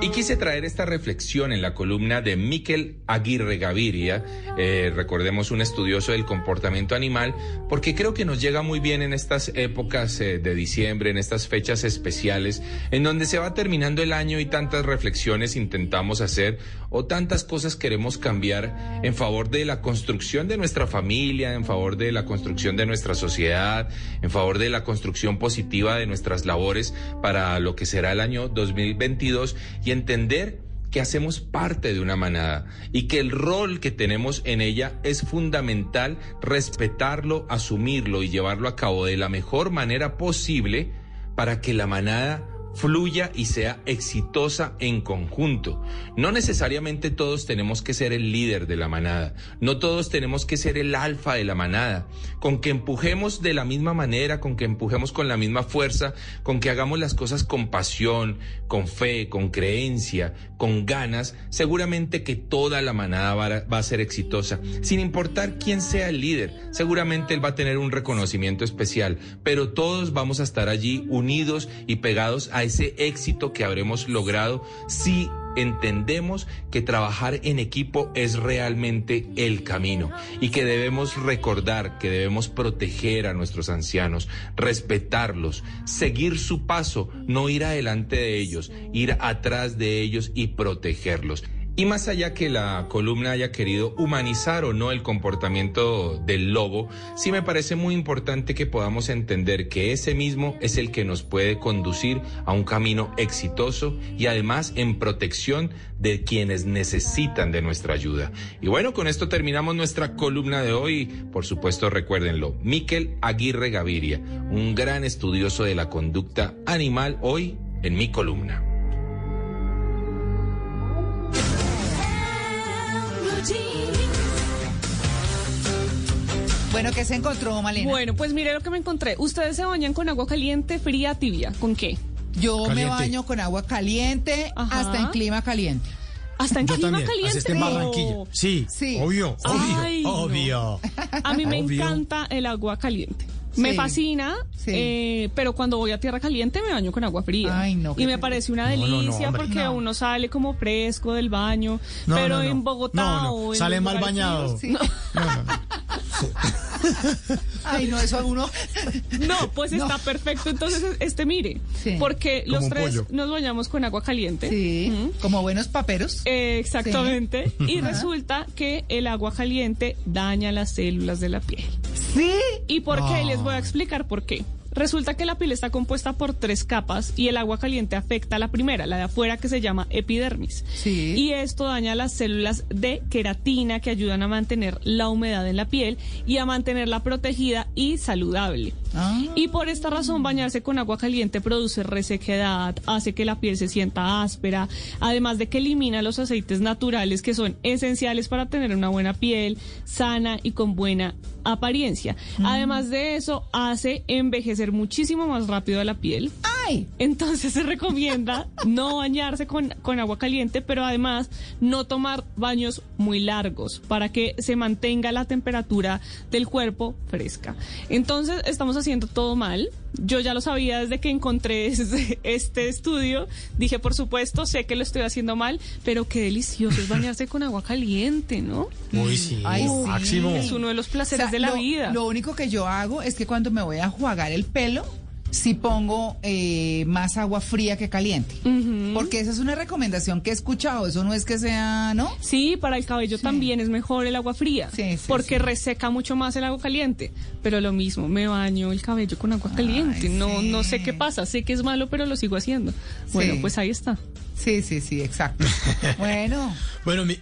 Y quise traer esta reflexión en la columna de Miquel Aguirre Gaviria, eh, recordemos un estudioso del comportamiento animal, porque creo que nos llega muy bien en estas épocas eh, de diciembre, en estas fechas especiales, en donde se va terminando el año y tantas reflexiones intentamos hacer o tantas cosas queremos cambiar en favor de la construcción de nuestra familia, en favor de la construcción de nuestra sociedad, en favor de la construcción positiva de nuestras labores para lo que será el año 2022 y entender que hacemos parte de una manada y que el rol que tenemos en ella es fundamental respetarlo, asumirlo y llevarlo a cabo de la mejor manera posible para que la manada fluya y sea exitosa en conjunto. No necesariamente todos tenemos que ser el líder de la manada, no todos tenemos que ser el alfa de la manada. Con que empujemos de la misma manera, con que empujemos con la misma fuerza, con que hagamos las cosas con pasión, con fe, con creencia, con ganas, seguramente que toda la manada va a, ser exitosa. Sin importar quién sea el líder, seguramente él va a tener un reconocimiento especial, pero todos vamos a estar allí unidos y pegados a ese éxito que habremos logrado si entendemos que trabajar en equipo es realmente el camino y que debemos recordar que debemos proteger a nuestros ancianos, respetarlos, seguir su paso, no ir adelante de ellos, ir atrás de ellos y protegerlos. Y más allá que la columna haya querido humanizar o no el comportamiento del lobo, sí me parece muy importante que podamos entender que ese mismo es el que nos puede conducir a un camino exitoso y además en protección de quienes necesitan de nuestra ayuda. Y bueno, con esto terminamos nuestra columna de hoy. Por supuesto, recuérdenlo, Miquel Aguirre Gaviria, un gran estudioso de la conducta animal, hoy en mi columna. Bueno, ¿qué se encontró, Malena? Bueno, pues mire lo que me encontré. ¿Ustedes se bañan con agua caliente, fría, tibia? ¿Con qué? Yo me baño con agua caliente Ajá. hasta en clima caliente. ¿Hasta en Yo clima también, caliente? en. Barranquilla. Sí, Sí. obvio, obvio, Ay, no. obvio. A mí me Obvio. encanta el agua caliente. Me fascina, Sí. eh, pero cuando voy a tierra caliente me baño con agua fría. Ay, no, y me parece una No, no, no, delicia porque No. uno sale como fresco del baño. Pero en Bogotá o en Sale mal bañado. fríos, Sí. Ay, no, eso a uno. No, pues No. está perfecto. Entonces, este mire, Sí. porque Como los tres pollo. nos bañamos con agua caliente. Sí, como buenos paperos. Eh, exactamente. Y Ajá. resulta que el agua caliente daña las células de la piel. Sí. ¿Y por qué? Ah. Les voy a explicar por qué. Resulta que la piel está compuesta por tres capas y el agua caliente afecta a la primera, la de afuera que se llama epidermis. Sí. Y esto daña las células de queratina que ayudan a mantener la humedad en la piel y a mantenerla protegida y saludable. Ah. Y por esta razón bañarse con agua caliente produce resequedad, hace que la piel se sienta áspera, además de que elimina los aceites naturales que son esenciales para tener una buena piel, sana y con buena apariencia. Además de eso, hace envejecer muchísimo más rápido a la piel. Ay. Entonces se recomienda no bañarse con, con agua caliente, pero además no tomar baños muy largos para que se mantenga la temperatura del cuerpo fresca. Entonces estamos haciendo todo mal. Yo ya lo sabía desde que encontré este, estudio. Dije, por supuesto, sé que lo estoy haciendo mal, pero qué delicioso es bañarse con agua caliente, ¿no? Uy, sí, Ay, sí. máximo. Es uno de los O placeres sea, de la lo, vida. Lo único que yo hago es que cuando me voy a jugar el pelo, sí pongo eh, más agua fría que caliente. Porque esa es una recomendación que he escuchado. Eso no es que sea, ¿no? Sí, para el cabello también es mejor el agua fría, Sí, sí, porque sí. reseca mucho más el agua caliente. Pero lo mismo, me baño el cabello con agua caliente. no, sí. no sé qué pasa, sé que es malo, pero lo sigo haciendo. Bueno, Sí. pues ahí está. Sí, sí, sí, exacto. bueno. Bueno, mi-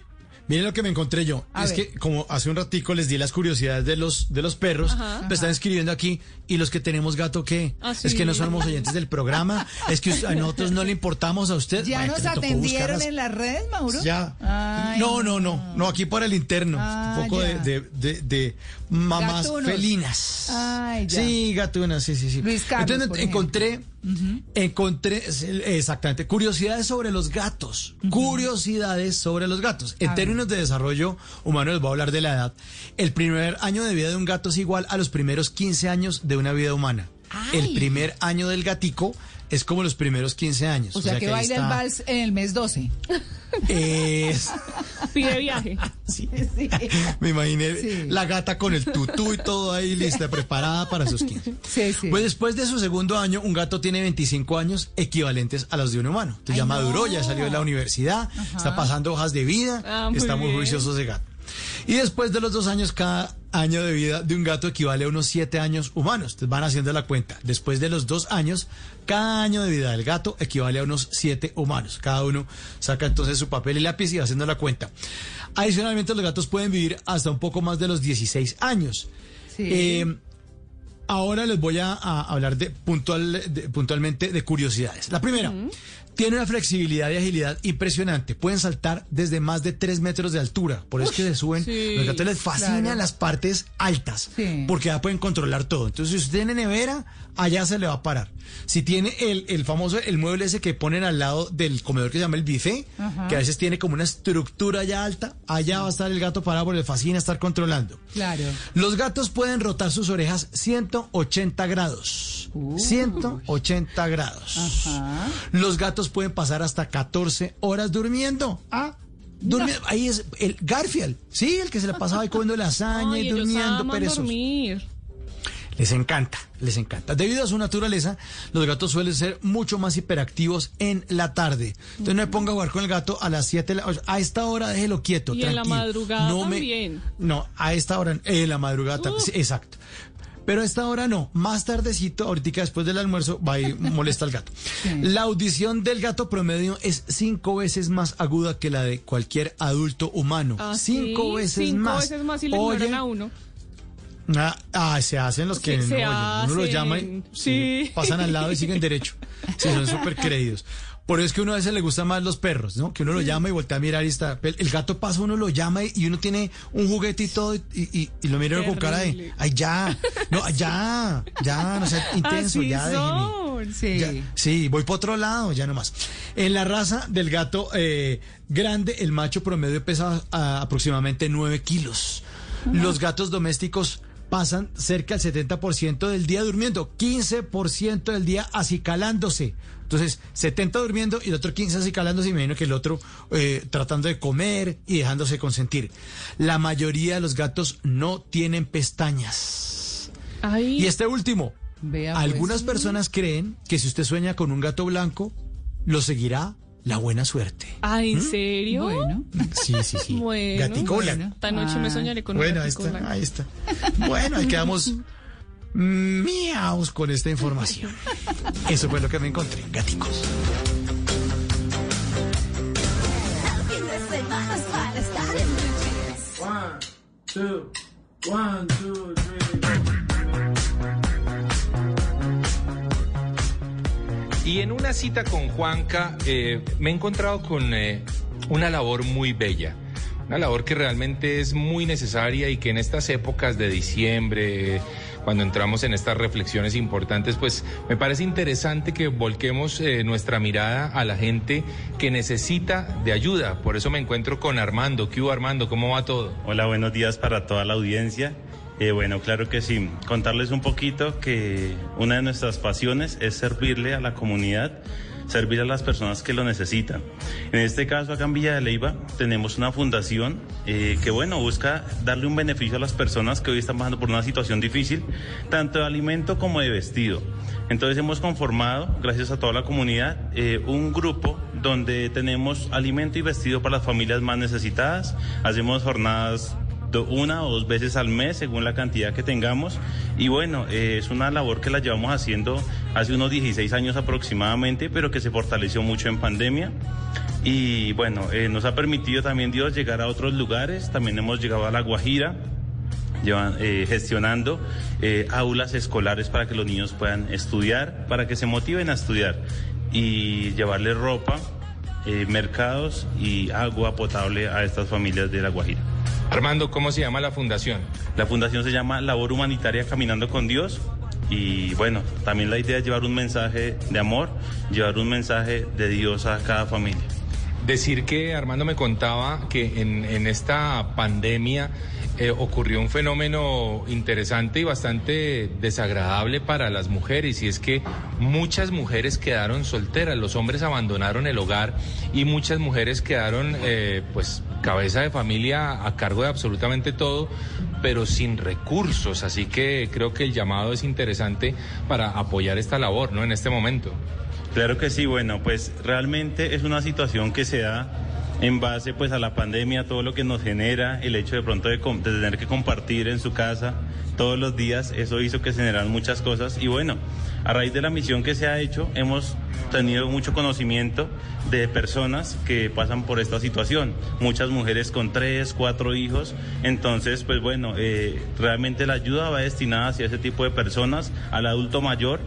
miren lo que me encontré yo. A es ver. que como hace un ratico les di las curiosidades de los de los perros, Ajá. me están escribiendo aquí y los que tenemos gato qué? Ah, Es que no somos oyentes del programa, es que a nosotros no le importamos a usted. ¿Ya Ay, nos atendieron en las redes, Mauro? Ya. Ay, no, no, no, no, aquí para el interno. Ah, un poco de, de, de- de mamás Gatunos. felinas. Ay, ya. Sí, gatunas, sí, sí, sí. Luis Carlos, Entonces encontré, encontré, exactamente, curiosidades sobre los gatos. Curiosidades sobre los gatos. En A ver. términos de desarrollo humano, les voy a hablar de la edad. El primer año de vida de un gato es igual a los primeros 15 años de una vida humana. El primer año del gatico es como los primeros 15 años. O sea, que, baila el vals en el mes 12. Es- Pide viaje. Sí. Me imaginé Sí. la gata con el tutú y todo ahí lista, preparada para sus 15. Sí, sí. Pues después de su segundo año, un gato tiene 25 años equivalentes a los de un humano. Entonces ya Ay, maduró, no. ya salió de la universidad, está pasando hojas de vida, Ah, muy está muy bien. juicioso ese gato. Y después de los dos años, cada año de vida de un gato equivale a unos siete años humanos. Entonces van haciendo la cuenta. Después de los dos años, cada año de vida del gato equivale a unos siete humanos. Cada uno saca entonces su papel y lápiz y va haciendo la cuenta. Adicionalmente, los gatos pueden vivir hasta un poco más de los 16 años. Sí. Eh, ahora les voy a, a hablar de, puntual, de- puntualmente de curiosidades. La primera, tiene una flexibilidad y agilidad impresionante. Pueden saltar desde más de 3 metros de altura. Por eso es que se suben. sí, los gatos les fascinan claro. las partes altas. Sí. Porque ya pueden controlar todo. Entonces, si usted tiene nevera, allá se le va a parar. Si tiene el, el famoso, el mueble ese que ponen al lado del comedor que se llama el buffet, que a veces tiene como una estructura ya alta, allá va a estar el gato parado porque le fascina estar controlando. Claro. Los gatos pueden rotar sus orejas 180 grados. 180 grados. Los gatos pueden pasar hasta 14 horas durmiendo. Ah, durmiendo. Ahí es el Garfield, sí, el que se la pasaba ahí comiendo lasaña Ay, y durmiendo dormir. Les encanta, les encanta. Debido a su naturaleza, los gatos suelen ser mucho más hiperactivos en la tarde. Entonces no me ponga a jugar con el gato a las 7 de la A esta hora déjelo quieto, Y en la tranquilo. madrugada no me- también. no, a esta hora, en la madrugada, también, sí, exacto. Pero a esta hora no, más tardecito, ahorita después del almuerzo, va y molesta al gato. La audición del gato promedio es cinco veces más aguda que la de cualquier adulto humano. Ah, cinco sí, veces cinco más. veces más y le Oye, a uno. Ah, ah, se hacen los que Sí, se no oyen. Uno los llama y sí. pasan al lado y siguen derecho. Sí, son súper creídos. Por eso es que uno a veces le gusta más los perros, ¿no? Que uno lo llama y voltea a mirar y está. El, el gato pasa, uno lo llama y, y uno tiene un juguete y todo y, y- y lo mira con cara de. Ay, ya. No, ya. Ya, no sea intenso, Así ya déjeme. Sí. Ya, sí, voy para otro lado, ya nomás. En la raza del gato eh, grande, el macho promedio pesa ah, aproximadamente 9 kilos. Los gatos domésticos pasan cerca del 70% del día durmiendo, 15% del día acicalándose. Entonces, 70 durmiendo y el otro 15 acicalándose, y me imagino que el otro eh, tratando de comer y dejándose consentir. La mayoría de los gatos no tienen pestañas. Ay, Y este último, Vea, pues. algunas personas creen que si usted sueña con un gato blanco, lo seguirá la buena suerte. ay, ¿en serio? Bueno. Sí, sí, sí. Bueno. Gatico blanco. Esta noche me Ah, soñaré con Bueno, un ahí está, ahí está. Bueno, ahí quedamos miaus con esta información. Eso fue lo que me encontré, gaticos. Fin de semana es para Y en una cita con Juanca eh, me he encontrado con eh, una labor muy bella, una labor que realmente es muy necesaria y que en estas épocas de diciembre, cuando entramos en estas reflexiones importantes, pues me parece interesante que volquemos eh, nuestra mirada a la gente que necesita de ayuda. Por eso me encuentro con Armando. ¿Qué hubo Armando? ¿Cómo va todo? Hola, buenos días para toda la audiencia. Eh, bueno, claro que sí. Contarles un poquito que una de nuestras pasiones es servirle a la comunidad, servir a las personas que lo necesitan. En este caso, acá en Villa de Leyva, tenemos una fundación eh, que, bueno, busca darle un beneficio a las personas que hoy están pasando por una situación difícil, tanto de alimento como de vestido. Entonces hemos conformado, gracias a toda la comunidad, eh, un grupo donde tenemos alimento y vestido para las familias más necesitadas. Hacemos jornadas una o dos veces al mes según la cantidad que tengamos. Y bueno eh, es una labor que la llevamos haciendo hace unos 16 años aproximadamente pero que se fortaleció mucho en pandemia. Y bueno eh, nos ha permitido también Dios llegar a otros lugares. También hemos llegado a La Guajira llevan, eh, gestionando aulas escolares para que los niños puedan estudiar, para que se motiven a estudiar y llevarles ropa, mercados y agua potable a estas familias de La Guajira. Armando, ¿cómo se llama la fundación? La fundación se llama Labor Humanitaria Caminando con Dios y bueno, también la idea es llevar un mensaje de amor, llevar un mensaje de Dios a cada familia. Decir que Armando me contaba que en, en esta pandemia eh, ocurrió un fenómeno interesante y bastante desagradable para las mujeres y es que muchas mujeres quedaron solteras, los hombres abandonaron el hogar y muchas mujeres quedaron eh, pues cabeza de familia a cargo de absolutamente todo pero sin recursos, así que creo que el llamado es interesante para apoyar esta labor, ¿no? En este momento. Claro que sí, bueno, pues realmente es una situación que se da en base pues a la pandemia, todo lo que nos genera, el hecho de pronto de, de tener que compartir en su casa todos los días, eso hizo que se generaran muchas cosas. Y bueno, a raíz de la misión que se ha hecho, hemos tenido mucho conocimiento de personas que pasan por esta situación, muchas mujeres con tres, cuatro hijos, entonces pues bueno, eh, realmente la ayuda va destinada hacia ese tipo de personas, al adulto mayor,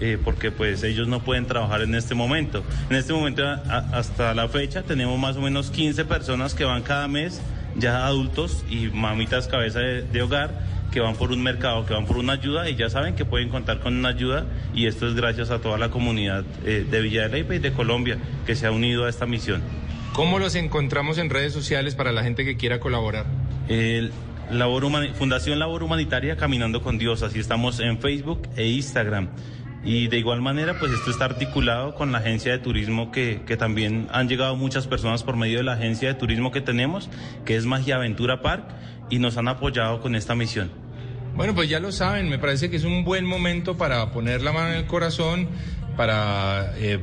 eh, porque pues ellos no pueden trabajar en este momento. En este momento a- a- hasta la fecha tenemos más o menos 15 personas que van cada mes, ya adultos y mamitas cabeza de, de hogar que van por un mercado, que van por una ayuda y ya saben que pueden contar con una ayuda y esto es gracias a toda la comunidad eh, de Villa de Leyva y de Colombia que se ha unido a esta misión. ¿Cómo los encontramos en redes sociales para la gente que quiera colaborar? El Labor Humani- Fundación Labor Humanitaria Caminando con Dios, así estamos en Facebook e Instagram. Y de igual manera, pues esto está articulado con la agencia de turismo que, que también han llegado muchas personas por medio de la agencia de turismo que tenemos, que es Magia Aventura Park, y nos han apoyado con esta misión. Bueno, pues ya lo saben, me parece que es un buen momento para poner la mano en el corazón, para eh,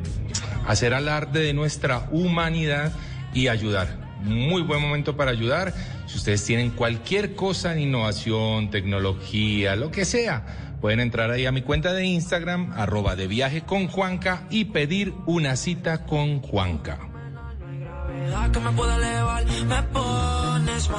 hacer alarde de nuestra humanidad y ayudar. Muy buen momento para ayudar. Si ustedes tienen cualquier cosa en innovación, tecnología, lo que sea, pueden entrar ahí a mi cuenta de Instagram, arroba de viaje con Juanca y pedir una cita con Juanca. que me me pones.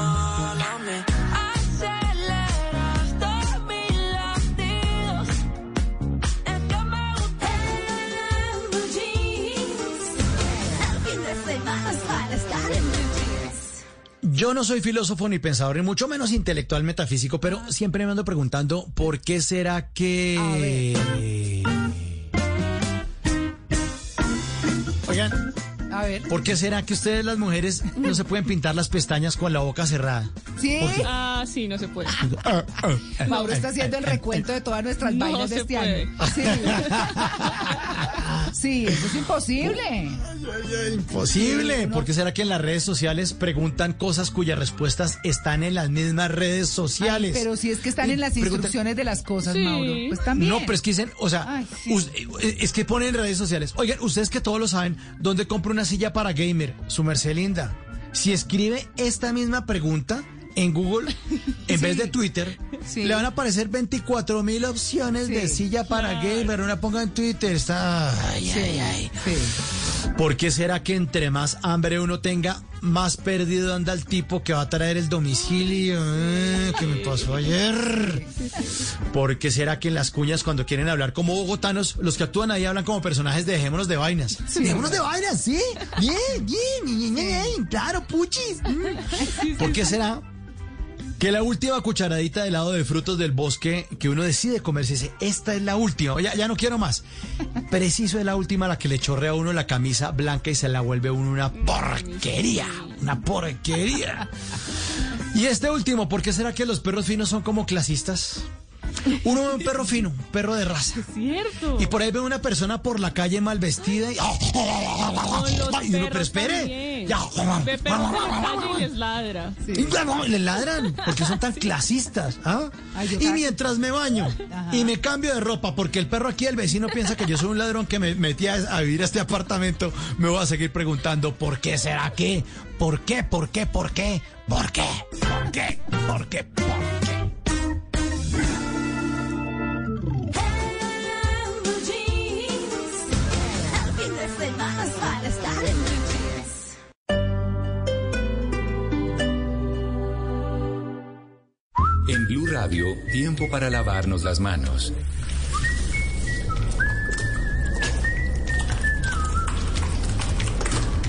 Yo no soy filósofo ni pensador, ni mucho menos intelectual metafísico, pero siempre me ando preguntando por qué será que... ver. ¿por qué será que ustedes las mujeres no se pueden pintar las pestañas con la boca cerrada? ¿Sí? Ah, sí, no se puede. Mauro está haciendo el recuento de todas nuestras No vainas de este puede. año. Sí. Sí, eso es imposible. Imposible. ¿Por qué será que en las redes sociales preguntan cosas cuyas respuestas están en las mismas redes sociales? Pero si es que están en las Preguntan- instrucciones de las cosas, Sí. Mauro. Pues también. No, pero es que dicen, o sea, Ay, sí. es que ponen en redes sociales. Oigan, ustedes que todos lo saben, ¿dónde compro una silla para gamer? Su merced linda. Si escribe esta misma pregunta en Google, en vez de Twitter, Sí. le van a aparecer 24 mil opciones de silla para gamer. Una ponga en Twitter, está... Ay, ay. ¿Por qué será que entre más hambre uno tenga, más perdido anda el tipo que va a traer el domicilio? Eh, ¿Qué me pasó ayer? ¿Por qué será que en las cuñas cuando quieren hablar como bogotanos, los que actúan ahí hablan como personajes de Dejémonos de Vainas? Dejémonos de Vainas, sí. Bien, bien, bien, bien, bien, claro, puchis. Mm. ¿Por qué será? Que la última cucharadita de helado de frutos del bosque que uno decide comerse dice, esta es la última, ya, ya no quiero más. Preciso es la última la que le chorrea a uno la camisa blanca y se la vuelve uno una porquería, una porquería. Y este último, ¿por qué será que los perros finos son como clasistas? Uno ve un perro fino, un perro de raza. Cierto. Y por ahí ve una persona por la calle mal vestida y, los y uno, pero espere. Ya. Ve perros en la calle y les ladra. Y claro, le ladran porque son tan clasistas. ¿ah? Ay, Y mientras me baño Ajá. y me cambio de ropa, porque el perro aquí, el vecino, piensa que yo soy un ladrón que me metí a, a vivir a este apartamento, me voy a seguir preguntando, ¿por qué será que? ¿Por qué? ¿Por qué? ¿Por qué? ¿Por qué? ¿Por qué? ¿Por qué? ¿Por qué? Tiempo para lavarnos las manos.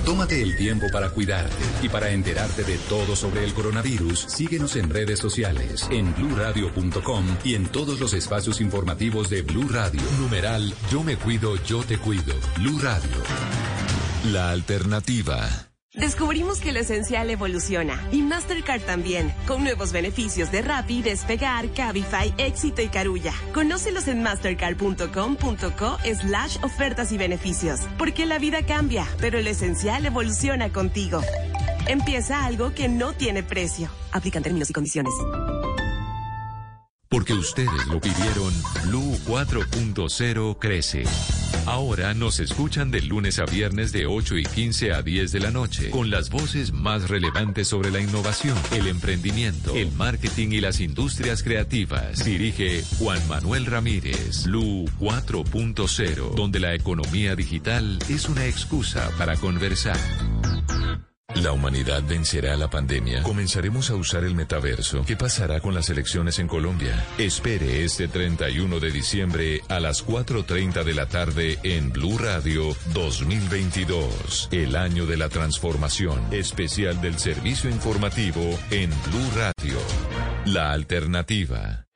Tómate el tiempo para cuidarte y para enterarte de todo sobre el coronavirus. Síguenos en redes sociales, en bluradio.com y en todos los espacios informativos de Blue Radio. Numeral Yo me cuido, yo te cuido. Blue Radio. La alternativa. Descubrimos que lo esencial evoluciona y Mastercard también, con nuevos beneficios de Rappi, Despegar, Cabify, Éxito y Carulla. Conócelos en mastercard.com.co slash ofertas y beneficios, porque la vida cambia, pero lo esencial evoluciona contigo. Empieza algo que no tiene precio. Aplican términos y condiciones. Porque ustedes lo pidieron, Blue 4.0 crece. Ahora nos escuchan de lunes a viernes de 8 y 15 a 10 de la noche, con las voces más relevantes sobre la innovación, el emprendimiento, el marketing y las industrias creativas. Dirige Juan Manuel Ramírez, Blue 4.0, donde la economía digital es una excusa para conversar. ¿La humanidad vencerá la pandemia? ¿Comenzaremos a usar el metaverso? ¿Qué pasará con las elecciones en Colombia? Espere este 31 de diciembre a las 4.30 de la tarde en Blue Radio 2022. El año de la transformación. Especial del servicio informativo en Blue Radio. La alternativa.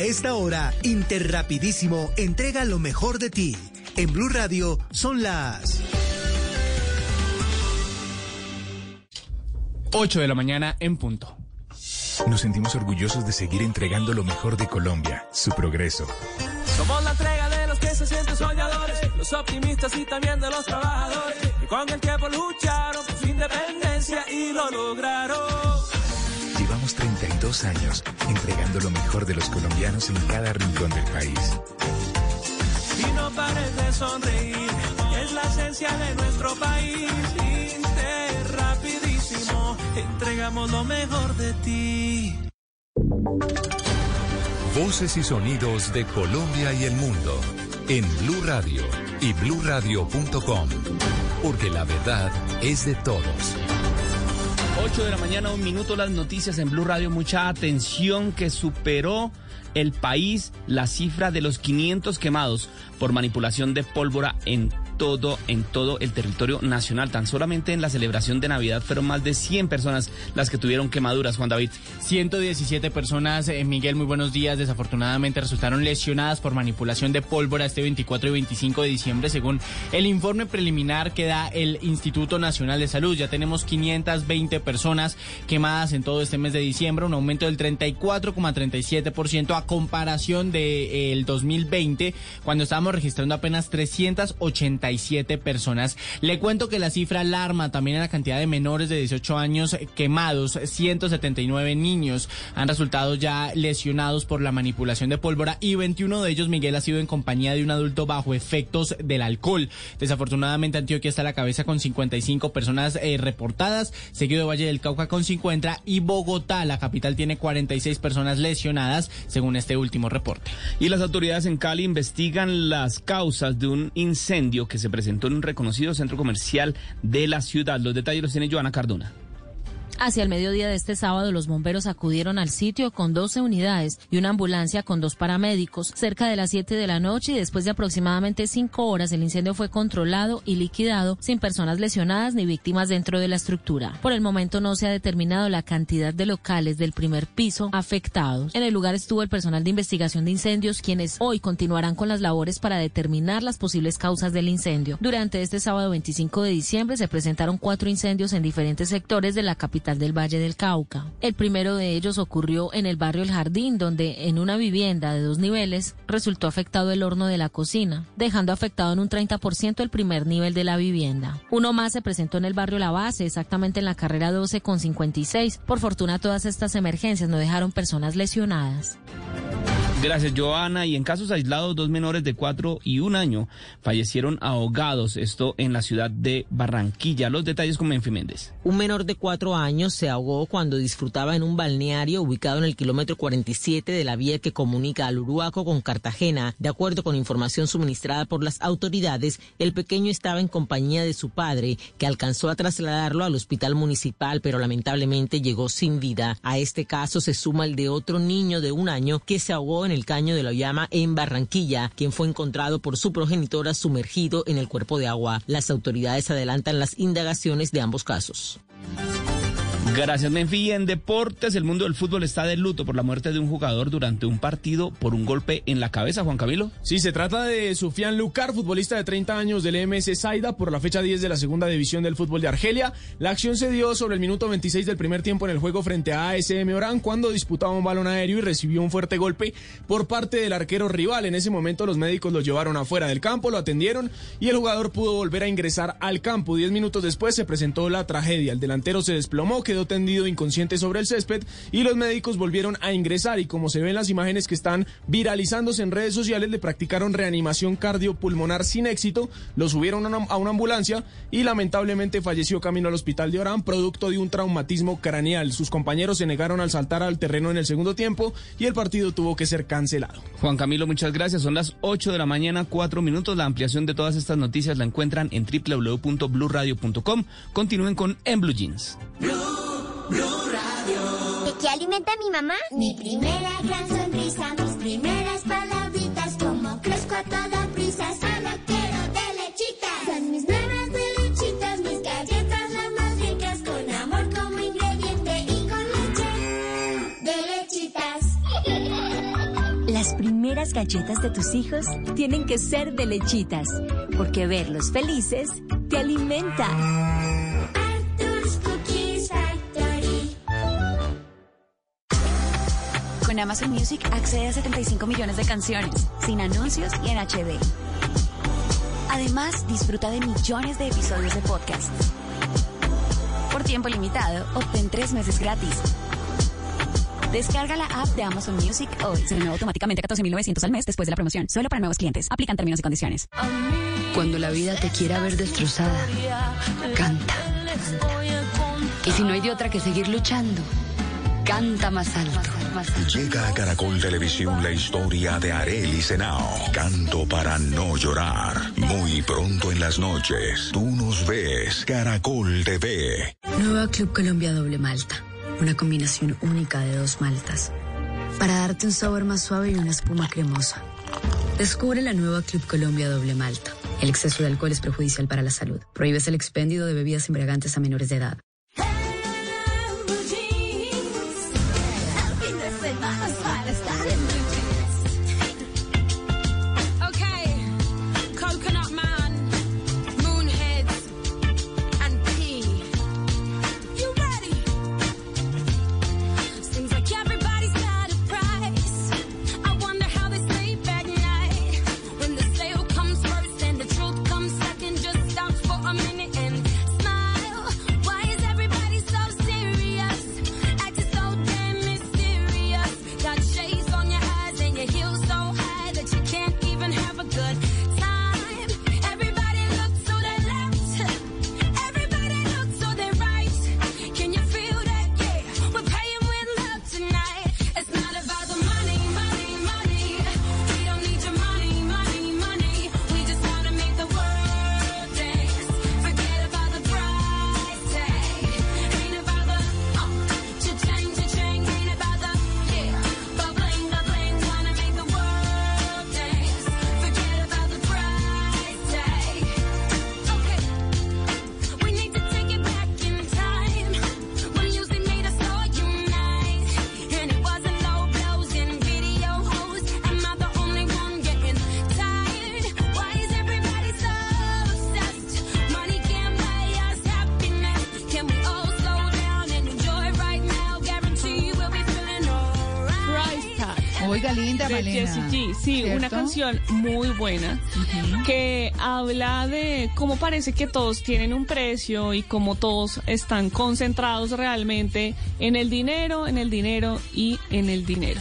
A esta hora, Interrapidísimo entrega lo mejor de ti. En Blue Radio son las 8 de la mañana en punto. Nos sentimos orgullosos de seguir entregando lo mejor de Colombia, su progreso. Somos la entrega de los que se sienten soñadores, los optimistas y también de los trabajadores, que con el tiempo lucharon por su independencia y lo lograron. Llevamos 32 años entregando lo mejor de los colombianos en cada rincón del país. Y no pares de sonreír, es la esencia de nuestro país. Inter, rapidísimo, entregamos lo mejor de ti. Voces y sonidos de Colombia y el mundo en Blue Radio y bluradio.com, porque la verdad es de todos. 8 de la mañana, un minuto, las noticias en Blue Radio. Mucha atención que superó el país la cifra de los 500 quemados por manipulación de pólvora en todo, en todo el territorio nacional. Tan solamente en la celebración de Navidad fueron más de 100 personas las que tuvieron quemaduras, Juan David. 117 personas, eh, Miguel, muy buenos días. Desafortunadamente resultaron lesionadas por manipulación de pólvora este 24 y 25 de diciembre, según el informe preliminar que da el Instituto Nacional de Salud. Ya tenemos 520 personas quemadas en todo este mes de diciembre, un aumento del 34,37% a comparación del 2020, cuando estábamos registrando apenas 387 personas. Le cuento que la cifra alarma también en la cantidad de menores de 18 años quemados. 179 niños han resultado ya lesionados por la manipulación de pólvora y 21 de ellos, Miguel, ha sido en compañía de un adulto bajo efectos del alcohol. Desafortunadamente, Antioquia está a la cabeza con 55 personas eh, reportadas, seguido de Valle del Cauca con 50 y Bogotá, la capital, tiene 46 personas lesionadas, según este último reporte. Y las autoridades en Cali investigan las causas de un incendio que se presentó en un reconocido centro comercial de la ciudad. Los detalles los tiene Joana Cardona. Hacia el mediodía de este sábado, los bomberos acudieron al sitio con 12 unidades y una ambulancia con dos paramédicos. Cerca de las 7 de la noche y después de aproximadamente 5 horas, el incendio fue controlado y liquidado sin personas lesionadas ni víctimas dentro de la estructura. Por el momento no se ha determinado la cantidad de locales del primer piso afectados. En el lugar estuvo el personal de investigación de incendios, quienes hoy continuarán con las labores para determinar las posibles causas del incendio. Durante este sábado 25 de diciembre se presentaron cuatro incendios en diferentes sectores de la capital del Valle del Cauca. El primero de ellos ocurrió en el barrio El Jardín, donde en una vivienda de dos niveles resultó afectado el horno de la cocina, dejando afectado en un 30% el primer nivel de la vivienda. Uno más se presentó en el barrio La Base, exactamente en la carrera 12 con 56. Por fortuna todas estas emergencias no dejaron personas lesionadas. Gracias, Joana. Y en casos aislados, dos menores de cuatro y un año fallecieron ahogados. Esto en la ciudad de Barranquilla. Los detalles con Menfi Méndez. Un menor de cuatro años se ahogó cuando disfrutaba en un balneario ubicado en el kilómetro 47 de la vía que comunica al Uruaco con Cartagena. De acuerdo con información suministrada por las autoridades, el pequeño estaba en compañía de su padre, que alcanzó a trasladarlo al hospital municipal, pero lamentablemente llegó sin vida. A este caso se suma el de otro niño de un año que se ahogó en el caño de la llama en Barranquilla, quien fue encontrado por su progenitora sumergido en el cuerpo de agua. Las autoridades adelantan las indagaciones de ambos casos. Gracias, Menfi. En deportes, el mundo del fútbol está de luto por la muerte de un jugador durante un partido por un golpe en la cabeza, Juan Camilo. Sí, se trata de Sufian Lucar, futbolista de 30 años del MS Saida por la fecha 10 de la segunda división del fútbol de Argelia. La acción se dio sobre el minuto 26 del primer tiempo en el juego frente a ASM Orán cuando disputaba un balón aéreo y recibió un fuerte golpe por parte del arquero rival. En ese momento los médicos lo llevaron afuera del campo, lo atendieron y el jugador pudo volver a ingresar al campo. Diez minutos después se presentó la tragedia. El delantero se desplomó, quedó tendido inconsciente sobre el césped y los médicos volvieron a ingresar y como se ven las imágenes que están viralizándose en redes sociales le practicaron reanimación cardiopulmonar sin éxito, lo subieron a una, ambulancia y lamentablemente falleció camino al hospital de Orán producto de un traumatismo craneal. Sus compañeros se negaron al saltar al terreno en el segundo tiempo y el partido tuvo que ser cancelado. Juan Camilo, muchas gracias. Son las 8 de la mañana, 4 minutos. La ampliación de todas estas noticias la encuentran en www.bluradio.com. Continúen con En Blue Jeans. ¿De qué alimenta mi mamá? Mi primera gran sonrisa, mis primeras palabritas, como crezco a toda prisa, solo quiero de lechitas. Son mis nuevas de lechitas, mis galletas las más ricas, con amor como ingrediente y con leche de lechitas. Las primeras galletas de tus hijos tienen que ser de lechitas, porque verlos felices te alimenta. Con Amazon Music accede a 75 millones de canciones, sin anuncios y en HD. Además, disfruta de millones de episodios de podcast. Por tiempo limitado, obtén tres meses gratis. Descarga la app de Amazon Music hoy. Se renueva automáticamente a 14.900 al mes después de la promoción. Solo para nuevos clientes. Aplican términos y condiciones. Cuando la vida te quiera ver destrozada, canta. Y si no hay de otra que seguir luchando, canta más alto. Llega a Caracol Televisión la historia de Arely Senao. Canto para no llorar. Muy pronto en las noches. Tú nos ves. Caracol TV. Nueva Club Colombia Doble Malta. Una combinación única de dos maltas. Para darte un sabor más suave y una espuma cremosa. Descubre la nueva Club Colombia Doble Malta. El exceso de alcohol es perjudicial para la salud. Prohíbes el expendio de bebidas embriagantes a menores de edad. Sí, ¿Cierto? una canción muy buena que habla de cómo parece que todos tienen un precio y cómo todos están concentrados realmente en el dinero, en el dinero y en el dinero.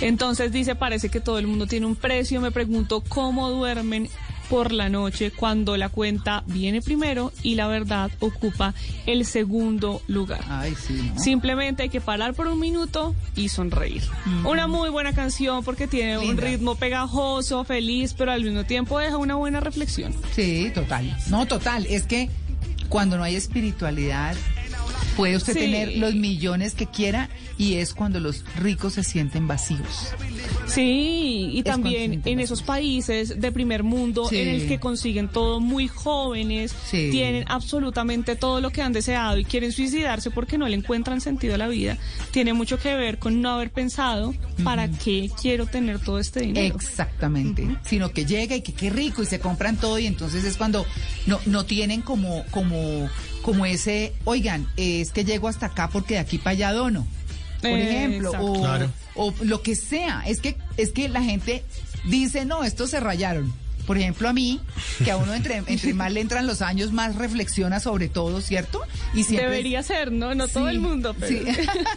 Entonces dice, parece que todo el mundo tiene un precio. Me pregunto cómo duermen por la noche cuando la cuenta viene primero y la verdad ocupa el segundo lugar. Simplemente hay que parar por un minuto y sonreír. Una muy buena canción porque tiene un ritmo pegajoso, feliz, pero al mismo tiempo deja una buena reflexión. Sí, total. No, total. Es que cuando no hay espiritualidad, puede usted Sí. tener los millones que quiera y es cuando los ricos se sienten vacíos. Sí, y Es también en esos países de primer mundo Sí. en el que consiguen todo muy jóvenes, Sí. tienen absolutamente todo lo que han deseado y quieren suicidarse porque no le encuentran sentido a la vida, tiene mucho que ver con no haber pensado para qué quiero tener todo este dinero. Exactamente. Sino que llega y que qué rico y se compran todo y entonces es cuando no, no tienen como, como, como ese, oigan, es que llego hasta acá porque de aquí para allá dono. Por Eh, ejemplo, o, Claro. o lo que sea. Es que, es que la gente dice, no, estos se rayaron. Por ejemplo, a mí, que a uno entre, entre más le entran los años, más reflexiona sobre todo, ¿cierto? Y siempre Debería ser, ¿no? No todo Sí, el mundo, pero... sí.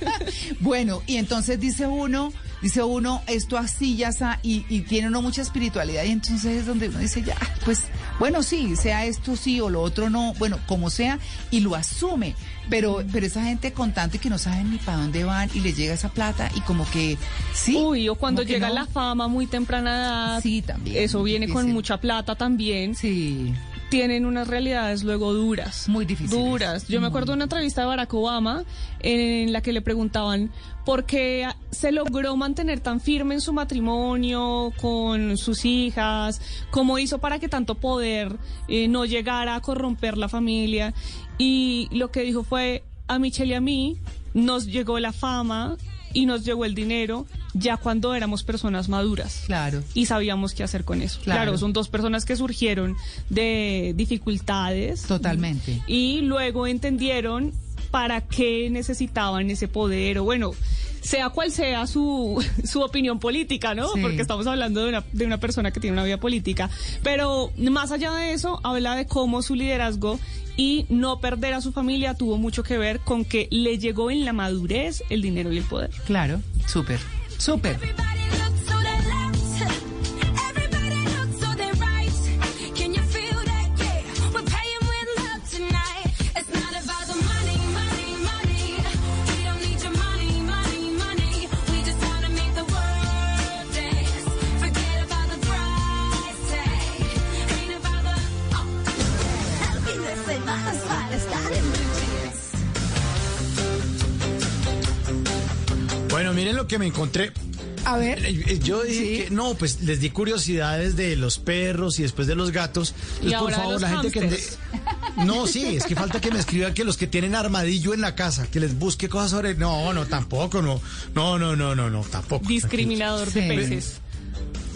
bueno, y entonces dice uno, dice uno, esto así ya está, y, y tiene uno mucha espiritualidad, y entonces es donde uno dice, ya, pues, bueno, sí, sea esto sí o lo otro no, bueno, como sea, y lo asume. Pero, pero esa gente con tanto y que no saben ni para dónde van y les llega esa plata y como que sí. Uy, o cuando llega no. la fama muy temprana edad. Sí, también. Eso viene con mucha plata también. Sí. Tienen unas realidades luego duras. Muy difíciles. Duras. Yo me acuerdo de una entrevista de Barack Obama en la que le preguntaban por qué se logró mantener tan firme en su matrimonio con sus hijas, cómo hizo para que tanto poder eh, no llegara a corromper la familia. Y lo que dijo fue, a Michelle y a mí nos llegó la fama y nos llegó el dinero ya cuando éramos personas maduras. Claro. Y sabíamos qué hacer con eso. Claro. Claro, son dos personas que surgieron de dificultades. Totalmente. Y luego entendieron para qué necesitaban ese poder o bueno, sea cual sea su, su opinión política, ¿no? Sí. Porque estamos hablando de una, de una persona que tiene una vida política. Pero más allá de eso, habla de cómo su liderazgo y no perder a su familia tuvo mucho que ver con que le llegó en la madurez el dinero y el poder. Claro, súper, súper. Bueno, miren lo que me encontré. A ver. Eh, Yo dije que no, pues les di curiosidades de los perros y después de los gatos. Entonces, por favor, la gente que. No, sí, es que falta que me escriban que los que tienen armadillo en la casa, que les busque cosas sobre. No, no, tampoco, no. No, no, no, no, no, tampoco. Discriminador de peces.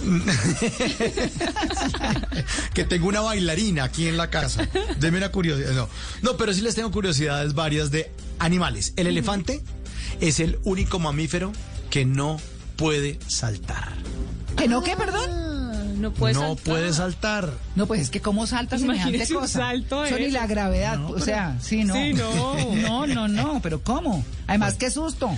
que tengo una bailarina aquí en la casa. Deme una curiosidad. No, no, pero sí les tengo curiosidades varias de animales. El elefante es el único mamífero que no puede saltar. ¿Que no qué, perdón? Ah, no puede no saltar. puede saltar. No, pues es que cómo salta semejante Imagínese un cosa. salto Eso ni ese. la gravedad, No, o pero- sea, sí, no. Sí, no. No, no, no, pero ¿cómo? Además, qué susto.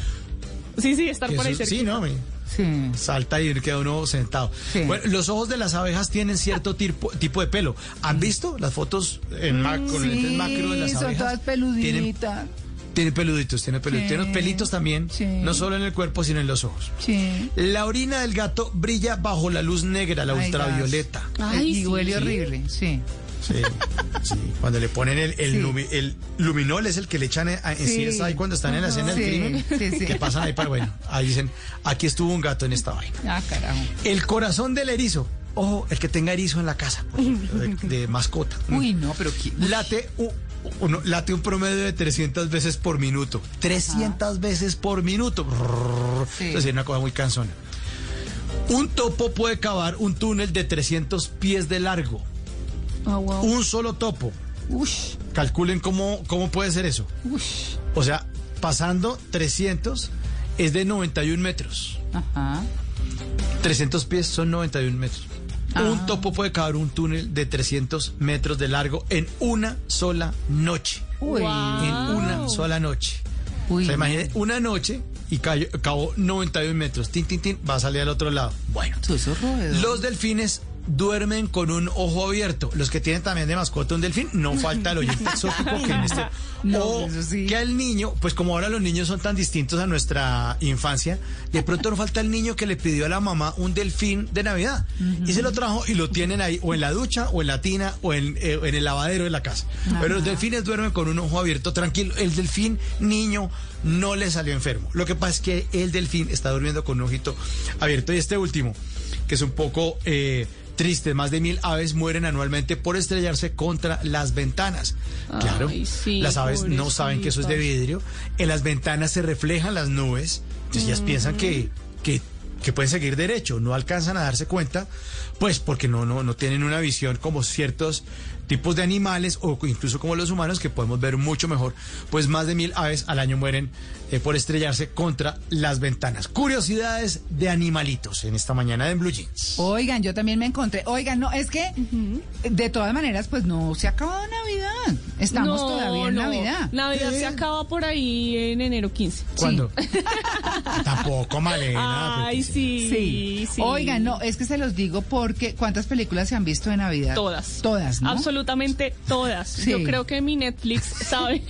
Sí, sí, estar por ahí Eso- sí, no, mi- Sí. salta y queda uno sentado. Sí. Bueno, los ojos de las abejas tienen cierto tipo, tipo de pelo. ¿Han visto las fotos en ma- con lentes Mm, Sí, macro de las son abejas? todas Tienen, peluditas. tienen peluditos, tienen peluditos. Sí. Tienen pelitos también, Sí. no solo en el cuerpo, sino en los ojos. Sí. La orina del gato brilla bajo la luz negra, la Ay, ultravioleta. Ay, y huele Sí. horrible, sí. Sí, sí. Cuando le ponen el, el, Sí. lumi- el luminol es el que le echan en, en Sí. CSI cuando están en la escena del Sí, crimen. sí, sí. Que pasan ahí para, bueno, ahí dicen, aquí estuvo un gato en esta vaina. Ah, carajo. El corazón del erizo. Ojo, el que tenga erizo en la casa, ejemplo, de, de mascota. Uy, no, pero ¿qué? Late, u- uno, late un promedio de 300 veces por minuto. 300 veces por minuto. Sí. Es una cosa muy cansona. Un topo puede cavar un túnel de 300 pies de largo. Ah, wow. Un solo topo. Ush, Calculen cómo, cómo puede ser eso. ush. O sea, pasando 300 es de 91 metros. Ajá. 300 pies son 91 metros. Ah. Un topo puede cavar un túnel de 300 metros de largo en una sola noche. Uy. En una sola noche. Uy. O sea, imagine una noche y cayó- cavó 91 metros. Tin, tin, tin, va a salir al otro lado. Bueno. Roedores. Los delfines duermen con un ojo abierto. Los que tienen también de mascota un delfín, no falta el oyente exótico que en este... No, o sí. que al niño, pues como ahora los niños son tan distintos a nuestra infancia, de pronto no falta el niño que le pidió a la mamá un delfín de Navidad. Y se lo trajo y lo tienen ahí o en la ducha o en la tina o en, eh, en el lavadero de la casa. Pero los delfines duermen con un ojo abierto, tranquilo. El delfín niño no le salió enfermo. Lo que pasa es que el delfín está durmiendo con un ojito abierto. Y este último, que es un poco eh, triste, más de mil aves mueren anualmente por estrellarse contra las ventanas. Claro, sí, las aves no saben que eso es de vidrio. En las ventanas se reflejan las nubes. Entonces ellas piensan que, que, que pueden seguir derecho. No alcanzan a darse cuenta, pues porque no, no, no tienen una visión como ciertos tipos de animales o incluso como los humanos que podemos ver mucho mejor. Pues más de mil aves al año mueren eh, por estrellarse contra las ventanas. Curiosidades de animalitos en esta mañana de Blue Jeans. Oigan, yo también me encontré. Oigan, no, es que de todas maneras, pues no se ha acabado Navidad. Estamos No, todavía en no. Navidad. Navidad Sí. se acaba por ahí en enero 15. ¿Cuándo? Tampoco, Malena. Ay, sí, Sí. sí. Oigan, no, es que se los digo porque ¿cuántas películas se han visto de Navidad? Todas. Todas, ¿no? Absolutamente todas. Sí. Yo creo que mi Netflix sabe.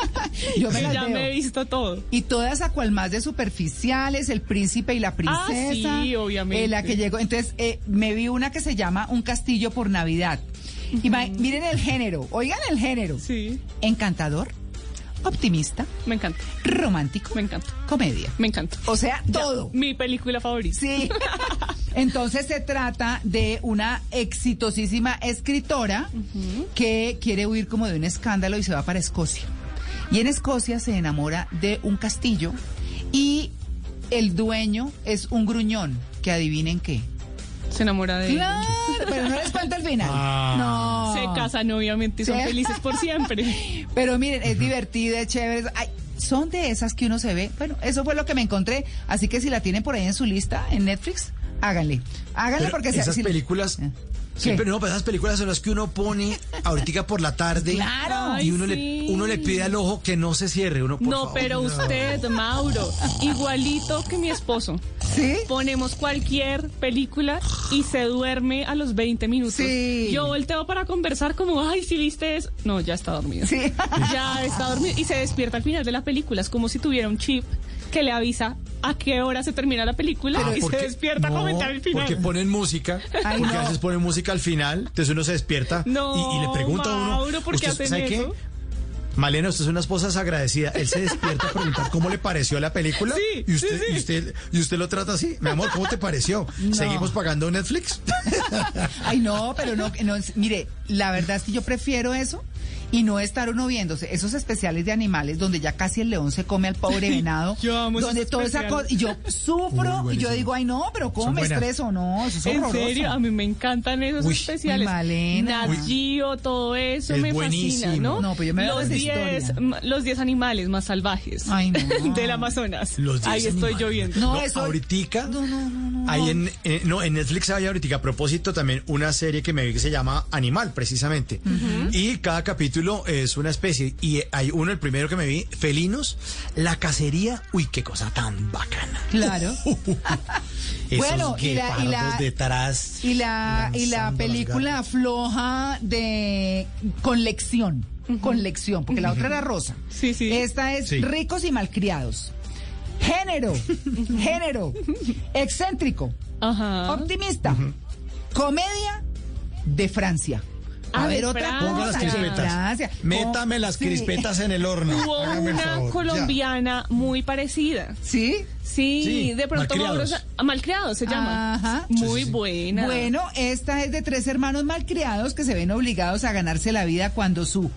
Yo me las ya veo. me he visto todo. Y todas a cual más de superficiales, el príncipe y la princesa. Ah, sí, obviamente. eh, la que llegó. Entonces, eh, me vi una que se llama Un castillo por Navidad. Y ma- miren el género, oigan el género. Sí. Encantador, optimista, Me encanta. romántico, Me encanta. comedia. Me encanta. O sea, Ya, todo. Mi película favorita. Sí. Entonces se trata de una exitosísima escritora que quiere huir como de un escándalo y se va para Escocia. Y en Escocia se enamora de un castillo y el dueño es un gruñón, que adivinen qué. Se enamora de Claro, pero no les cuento el final. Ah. No. Se casan, obviamente, y son Sí. felices por siempre. Pero miren, es divertido, es chévere. ay, son de esas que uno se ve. Bueno, eso fue lo que me encontré. Así que si la tienen por ahí en su lista, en Netflix, háganle. Háganle Pero porque esas si- películas. Sí, Pero no, pero esas películas son las que uno pone ahorita por la tarde. Claro. Y uno, le, sí. uno le pide al ojo que no se cierre. Uno, por no, favor, pero no. usted, Mauro, igualito que mi esposo. ¿Sí? Ponemos cualquier película y se duerme a los 20 minutos. Sí. Yo volteo para conversar como, ay, si viste eso. No, ya está dormido. Sí. Ya está dormido y se despierta al final de la película. Es como si tuviera un chip que le avisa a qué hora se termina la película Ah, y se despierta a comentar el final. Porque ponen música, Ay, porque no. a veces ponen música al final, entonces uno se despierta No, y, y le pregunta a uno. ¿por qué ¿usted hacen sabe qué? Malena, usted es una esposa desagradecida. Él se despierta a preguntar cómo le pareció la película. Sí, y usted, sí, sí. Y usted, y usted lo trata así. Mi amor, ¿cómo te pareció? No. ¿Seguimos pagando Netflix? Ay, no, pero no, no, mire, la verdad es que yo prefiero eso y no estar uno viéndose esos especiales de animales donde ya casi el león se come al pobre venado, Yo amo donde toda esa cosa, y yo sufro Uy, y yo digo, ay no, pero ¿cómo Son me buenas. estreso? No, eso es En horroroso. serio, a mí me encantan esos Uy. especiales. Malena. Nat. Geo, todo eso Es me buenísimo. fascina, ¿no? No, pues yo me veo los esa 10 historia. ma- los 10 animales más salvajes Ay, no. del Amazonas. Los 10 Ahí estoy yo viendo. No, No, eso- ahoritica, No, no, no, no. Hay en, en- no, en Netflix hay ahorita, a propósito, también una serie que me vi que se llama Animal, precisamente. Y cada capítulo es una especie. Y hay uno, el primero que me vi, Felinos, la cacería. Uy, qué cosa tan bacana. Claro. Esos Bueno, y la- y la- detrás. Y la, y la película floja de con lección, con lección, porque la otra era rosa. Sí, sí. Esta es Sí. ricos y malcriados. Género, género, excéntrico, Ajá. optimista, comedia de Francia. A Ah, ver, otra. Ponga las crispetas. Francia. Métame Oh, las sí. crispetas en el horno. Hubo Hágame el una favor, colombiana muy parecida. ¿Sí? Sí, Sí, de pronto Malcriados. ah, Malcriados se llama. Ajá. Muy buena. Bueno, esta es de tres hermanos malcriados que se ven obligados a ganarse la vida cuando su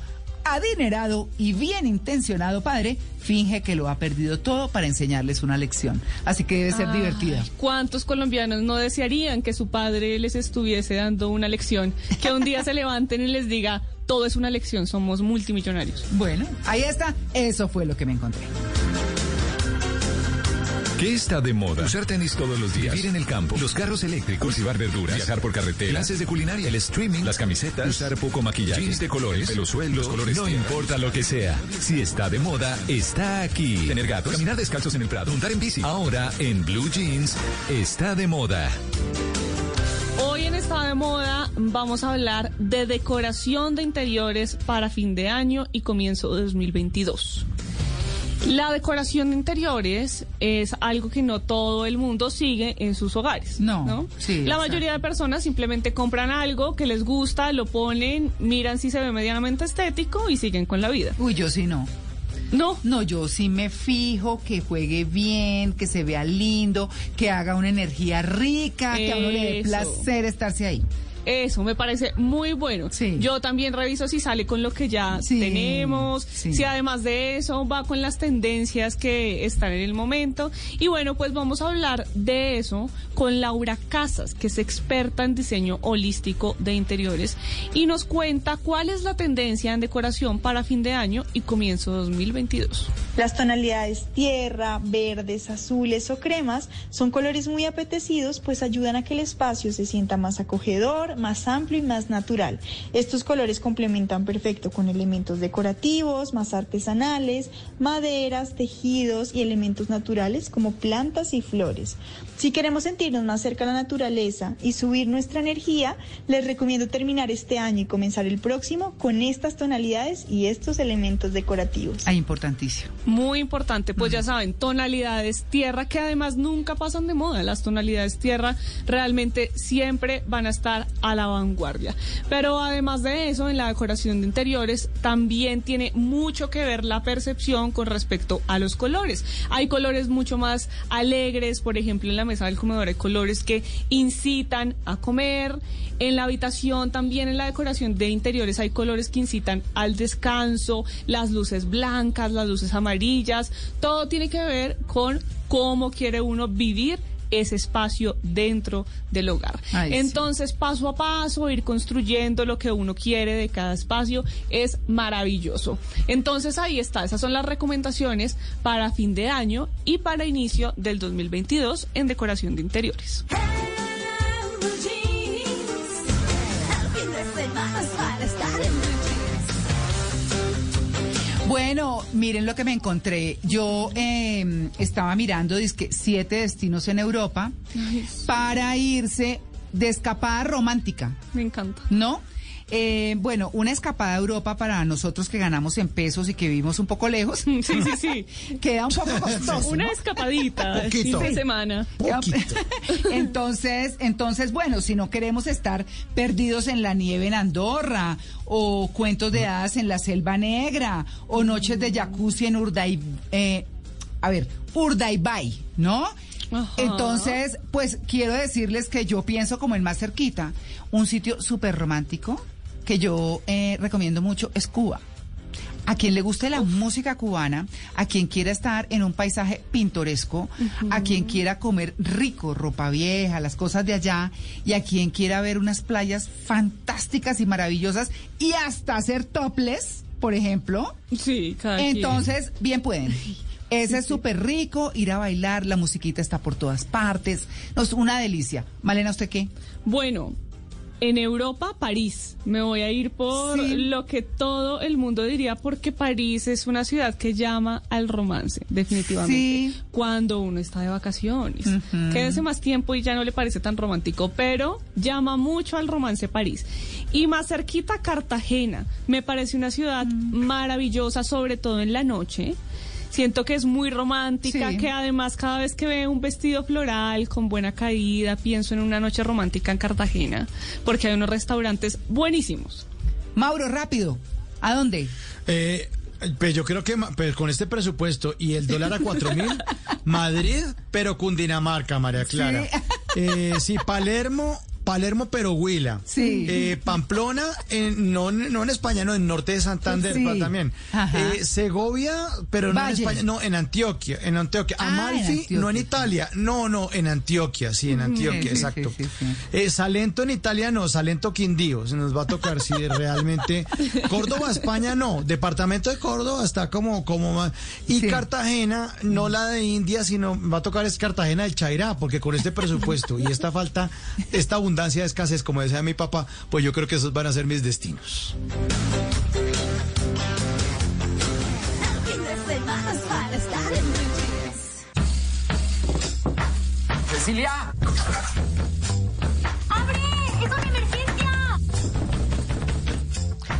adinerado y bien intencionado padre finge que lo ha perdido todo para enseñarles una lección. Así que debe ser Ay, divertida. ¿Cuántos colombianos no desearían que su padre les estuviese dando una lección? Que un día se levanten y les diga, todo es una lección, somos multimillonarios. Bueno, ahí está. Eso fue lo que me encontré. ¿Qué está de moda? Usar tenis todos los días, vivir en el campo, los carros eléctricos, cultivar verduras, viajar por carretera, clases de culinaria, el streaming, las camisetas, usar poco maquillaje, jeans de colores, suelto, colores no importa lo que sea. Si está de moda, está aquí. Tener gatos, caminar descalzos en el prado, montar en bici. Ahora en Blue Jeans está de moda. Hoy en Estado de Moda vamos a hablar de decoración de interiores para fin de año y comienzo de 2022. La decoración de interiores es algo que no todo el mundo sigue en sus hogares. No, sí, La mayoría de personas simplemente compran algo que les gusta, lo ponen, miran si se ve medianamente estético y siguen con la vida. Uy, yo sí no. No, No, yo sí me fijo que juegue bien, que se vea lindo, que haga una energía rica, que a uno le dé placer estarse ahí. Eso me parece muy bueno. Sí. Yo también reviso si sale con lo que ya Sí, tenemos, sí. si además de eso va con las tendencias que están en el momento. Y bueno, pues vamos a hablar de eso con Laura Casas, que es experta en diseño holístico de interiores y nos cuenta cuál es la tendencia en decoración para fin de año y comienzo 2022. Las tonalidades tierra, verdes, azules o cremas son colores muy apetecidos pues ayudan a que el espacio se sienta más acogedor, más amplio y más natural. Estos colores complementan perfecto con elementos decorativos, más artesanales, maderas, tejidos y elementos naturales como plantas y flores. Si queremos sentirnos más cerca a la naturaleza y subir nuestra energía, les recomiendo terminar este año y comenzar el próximo con estas tonalidades y estos elementos decorativos. Ah, importantísimo. Muy importante, pues ya saben, tonalidades tierra que además nunca pasan de moda. Las tonalidades tierra realmente siempre van a estar a la vanguardia. Pero además de eso, en la decoración de interiores también tiene mucho que ver la percepción con respecto a los colores. Hay colores mucho más alegres, por ejemplo, en la mesa del comedor hay colores que incitan a comer. En la habitación también en la decoración de interiores hay colores que incitan al descanso, las luces blancas, las luces amarillas, todo tiene que ver con cómo quiere uno vivir ese espacio dentro del hogar. Ay, sí. Entonces, paso a paso, ir construyendo lo que uno quiere de cada espacio es maravilloso. Entonces, ahí está, esas son las recomendaciones para fin de año y para inicio del 2022 en decoración de interiores. Bueno, miren lo que me encontré. Yo eh, estaba mirando dizque, siete destinos en Europa para irse de escapada romántica. Me encanta. ¿No? Eh, bueno, una escapada a Europa para nosotros que ganamos en pesos y que vivimos un poco lejos. Sí, sí, sí. Queda un poco costoso. Una ¿no? escapadita, fin Poquito. de semana. Entonces, entonces, bueno, si no queremos estar perdidos en la nieve en Andorra, o cuentos de hadas en la Selva Negra, o noches de jacuzzi en Urday, eh, a ver, Urdaibay, ¿no? Entonces, pues quiero decirles que yo pienso como el más cerquita, un sitio súper romántico que yo eh, recomiendo mucho es Cuba. A quien le guste la música cubana, a quien quiera estar en un paisaje pintoresco, a quien quiera comer rico, ropa vieja, las cosas de allá, y a quien quiera ver unas playas fantásticas y maravillosas y hasta hacer topless, por ejemplo. Sí, cada quien. Entonces, bien pueden. Ese es súper rico, ir a bailar, la musiquita está por todas partes. No, es una delicia. Malena, ¿usted qué? Bueno, en Europa, París. Me voy a ir por Sí. lo que todo el mundo diría, porque París es una ciudad que llama al romance, definitivamente. Sí. Cuando uno está de vacaciones. Ujú. Quédese más tiempo y ya no le parece tan romántico, pero llama mucho al romance París. Y más cerquita, Cartagena. Me parece una ciudad Mm. maravillosa, sobre todo en la noche. Siento que es muy romántica, Sí. que además cada vez que veo un vestido floral con buena caída, pienso en una noche romántica en Cartagena, porque hay unos restaurantes buenísimos. Mauro, rápido. ¿A dónde? Eh, pues yo creo que pues con este presupuesto y el dólar a cuatro mil, Madrid, pero Cundinamarca, María Clara. Eh, sí, Palermo, Palermo, pero Huila. Sí. Eh, Pamplona, en- no, en- no en España, no, en norte de Santander Sí. también. Eh, Segovia, pero no en España, no, en Antioquia, en Antioquia. Ah, en Amalfi, Antioquia. no en Italia, no, no, en Antioquia, sí, en Antioquia, Sí, sí, exacto. sí. Eh, Salento en Italia no, Salento Quindío, se nos va a tocar si realmente. Córdoba, España no, departamento de Córdoba está como, como más. Y. Cartagena, no la de India, sino va a tocar es Cartagena del Chairá, porque con este presupuesto y esta falta, esta abundancia de escasez, como decía mi papá, pues yo creo que esos van a ser mis destinos. Cecilia.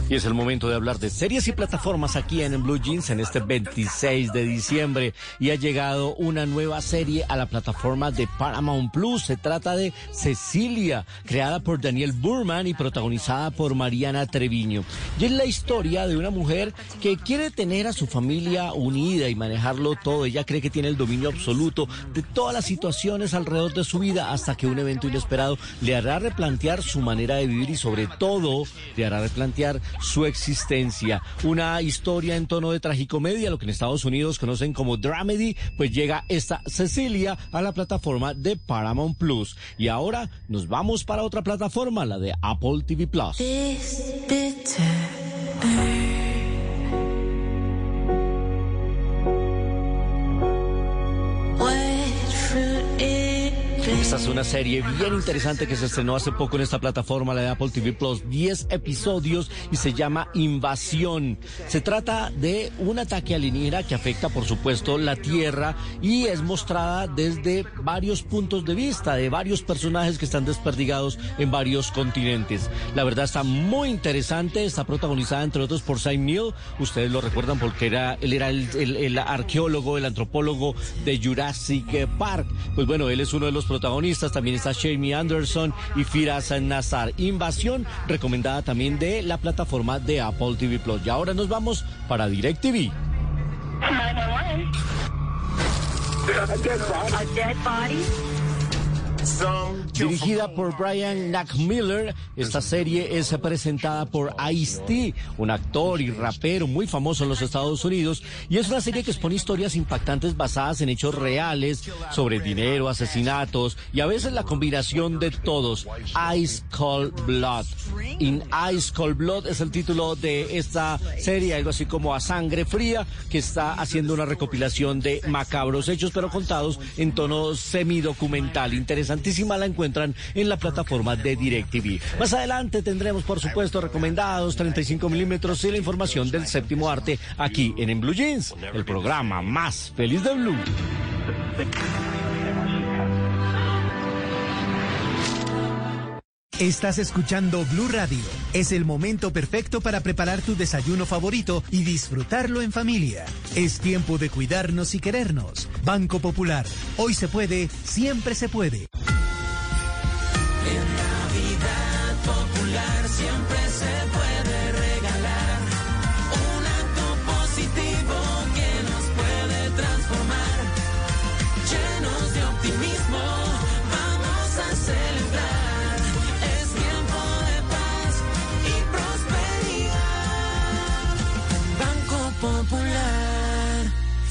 Y es el momento de hablar de series y plataformas aquí en Blue Jeans en este 26 de diciembre. Y ha llegado una nueva serie a la plataforma de Paramount Plus. Se trata de Cecilia, creada por Daniel Burman y protagonizada por Mariana Treviño. Y es la historia de una mujer que quiere tener a su familia unida y manejarlo todo. Ella cree que tiene el dominio absoluto de todas las situaciones alrededor de su vida hasta que un evento inesperado le hará replantear su manera de vivir y sobre todo le hará replantear su existencia. Una historia en tono de tragicomedia, lo que en Estados Unidos conocen como dramedy, pues llega esta Cecilia a la plataforma de Paramount Plus. Y ahora nos vamos para otra plataforma, la de Apple TV Plus. Esta es una serie bien interesante que se estrenó hace poco en esta plataforma, la de Apple TV Plus, 10 episodios y se llama Invasión. Se trata de un ataque alienígena que afecta, por supuesto, la Tierra y es mostrada desde varios puntos de vista de varios personajes que están desperdigados en varios continentes. La verdad está muy interesante, está protagonizada entre otros por Sam Neill, ustedes lo recuerdan porque era, él era el, el- el arqueólogo, el antropólogo de Jurassic Park. Pues bueno, él es uno de los protagonistas, también está Jamie Anderson y Firas Nazar. Invasión, recomendada también de la plataforma de Apple TV Plus. Y ahora nos vamos para DirecTV. A dead body? Dirigida por Brian Miller, esta serie es presentada por Ice-T, un actor y rapero muy famoso en los Estados Unidos, y es una serie que expone historias impactantes basadas en hechos reales sobre dinero, asesinatos y a veces la combinación de todos. Ice Cold Blood. In Ice Cold Blood es el título de esta serie, algo así como A Sangre Fría, que está haciendo una recopilación de macabros hechos, pero contados en tono semidocumental. Interesantísima la encuentran en la plataforma de DirecTV. Más adelante tendremos, por supuesto, recomendados 35 milímetros y la información del séptimo arte aquí en, en Blue Jeans, el programa más feliz de Blue. Estás escuchando Blue Radio. Es el momento perfecto para preparar tu desayuno favorito y disfrutarlo en familia. Es tiempo de cuidarnos y querernos. Banco Popular. Hoy se puede, siempre se puede.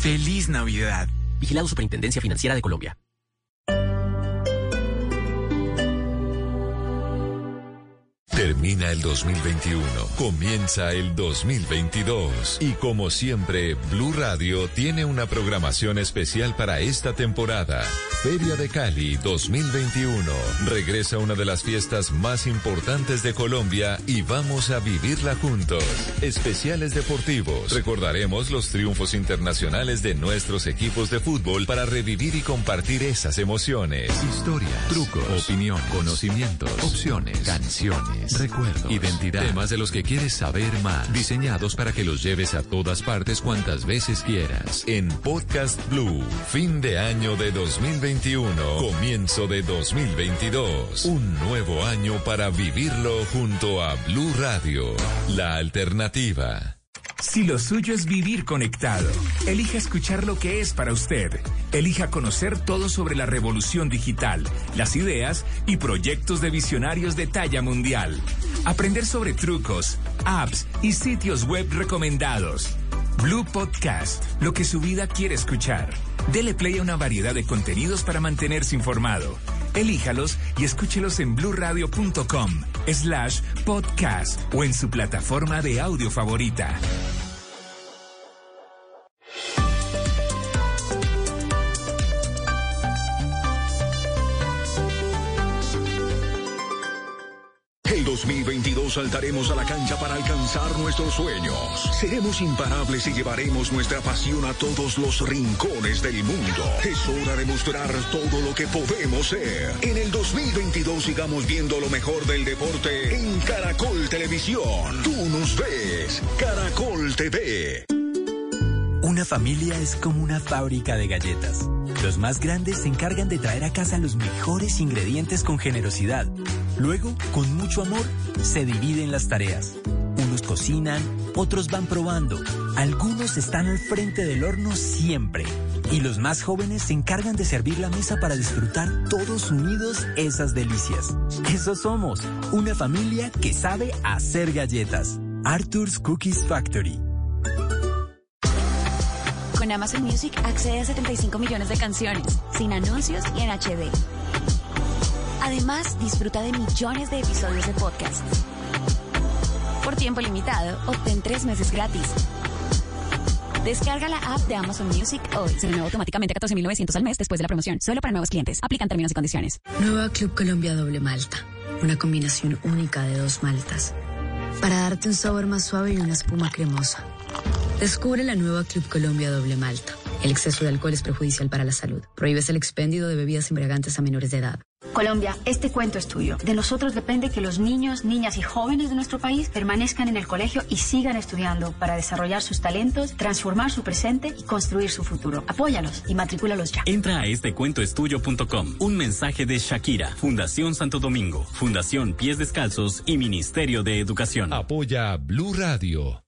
Feliz Navidad. Vigilado Superintendencia Financiera de Colombia. Termina el 2021, comienza el 2022 y como siempre, Blue Radio tiene una programación especial para esta temporada. Feria de Cali 2021. Regresa una de las fiestas más importantes de Colombia y vamos a vivirla juntos. Especiales deportivos. Recordaremos los triunfos internacionales de nuestros equipos de fútbol para revivir y compartir esas emociones. Historias, trucos, opinión, conocimientos, opciones, canciones, recuerdos, identidad, temas de los que quieres saber más, diseñados para que los lleves a todas partes cuantas veces quieras. En Podcast Blue, fin de año de 2021, comienzo de 2022. Un nuevo año para vivirlo junto a Blue Radio, la alternativa. Si lo suyo es vivir conectado, elija escuchar lo que es para usted. Elija conocer todo sobre la revolución digital, las ideas y proyectos de visionarios de talla mundial. Aprender sobre trucos, apps y sitios web recomendados. Blue Podcast, lo que su vida quiere escuchar. Dele play a una variedad de contenidos para mantenerse informado. Elíjalos y escúchelos en bluradio.com slash podcast o en su plataforma de audio favorita. El 2022 saltaremos a la cancha para alcanzar nuestros sueños. Seremos imparables y llevaremos nuestra pasión a todos los rincones del mundo. Es hora de mostrar todo lo que podemos ser. En el 2022 sigamos viendo lo mejor del deporte en Caracol Televisión. Tú nos ves, Caracol TV. Una familia es como una fábrica de galletas. Los más grandes se encargan de traer a casa los mejores ingredientes con generosidad. Luego, con mucho amor, se dividen las tareas. Unos cocinan, otros van probando. Algunos están al frente del horno siempre. Y los más jóvenes se encargan de servir la mesa para disfrutar todos unidos esas delicias. Eso somos, una familia que sabe hacer galletas. Arthur's Cookies Factory. Con Amazon Music accede a 75 millones de canciones, sin anuncios y en HD. Además, disfruta de millones de episodios de podcast. Por tiempo limitado, obtén tres meses gratis. Descarga la app de Amazon Music hoy. Se renueva automáticamente a 14.900 al mes después de la promoción. Solo para nuevos clientes. Aplican términos y condiciones. Nueva Club Colombia Doble Malta. Una combinación única de dos maltas. Para darte un sabor más suave y una espuma cremosa. Descubre la nueva Club Colombia Doble Malta. El exceso de alcohol es perjudicial para la salud. Prohíbes el expendio de bebidas embriagantes a menores de edad. Colombia, este cuento es tuyo. De nosotros depende que los niños, niñas y jóvenes de nuestro país permanezcan en el colegio y sigan estudiando para desarrollar sus talentos, transformar su presente y construir su futuro. Apóyalos y matricúlalos ya. Entra a estecuentoestudio.com. Un mensaje de Shakira, Fundación Santo Domingo, Fundación Pies Descalzos y Ministerio de Educación. Apoya Blue Radio.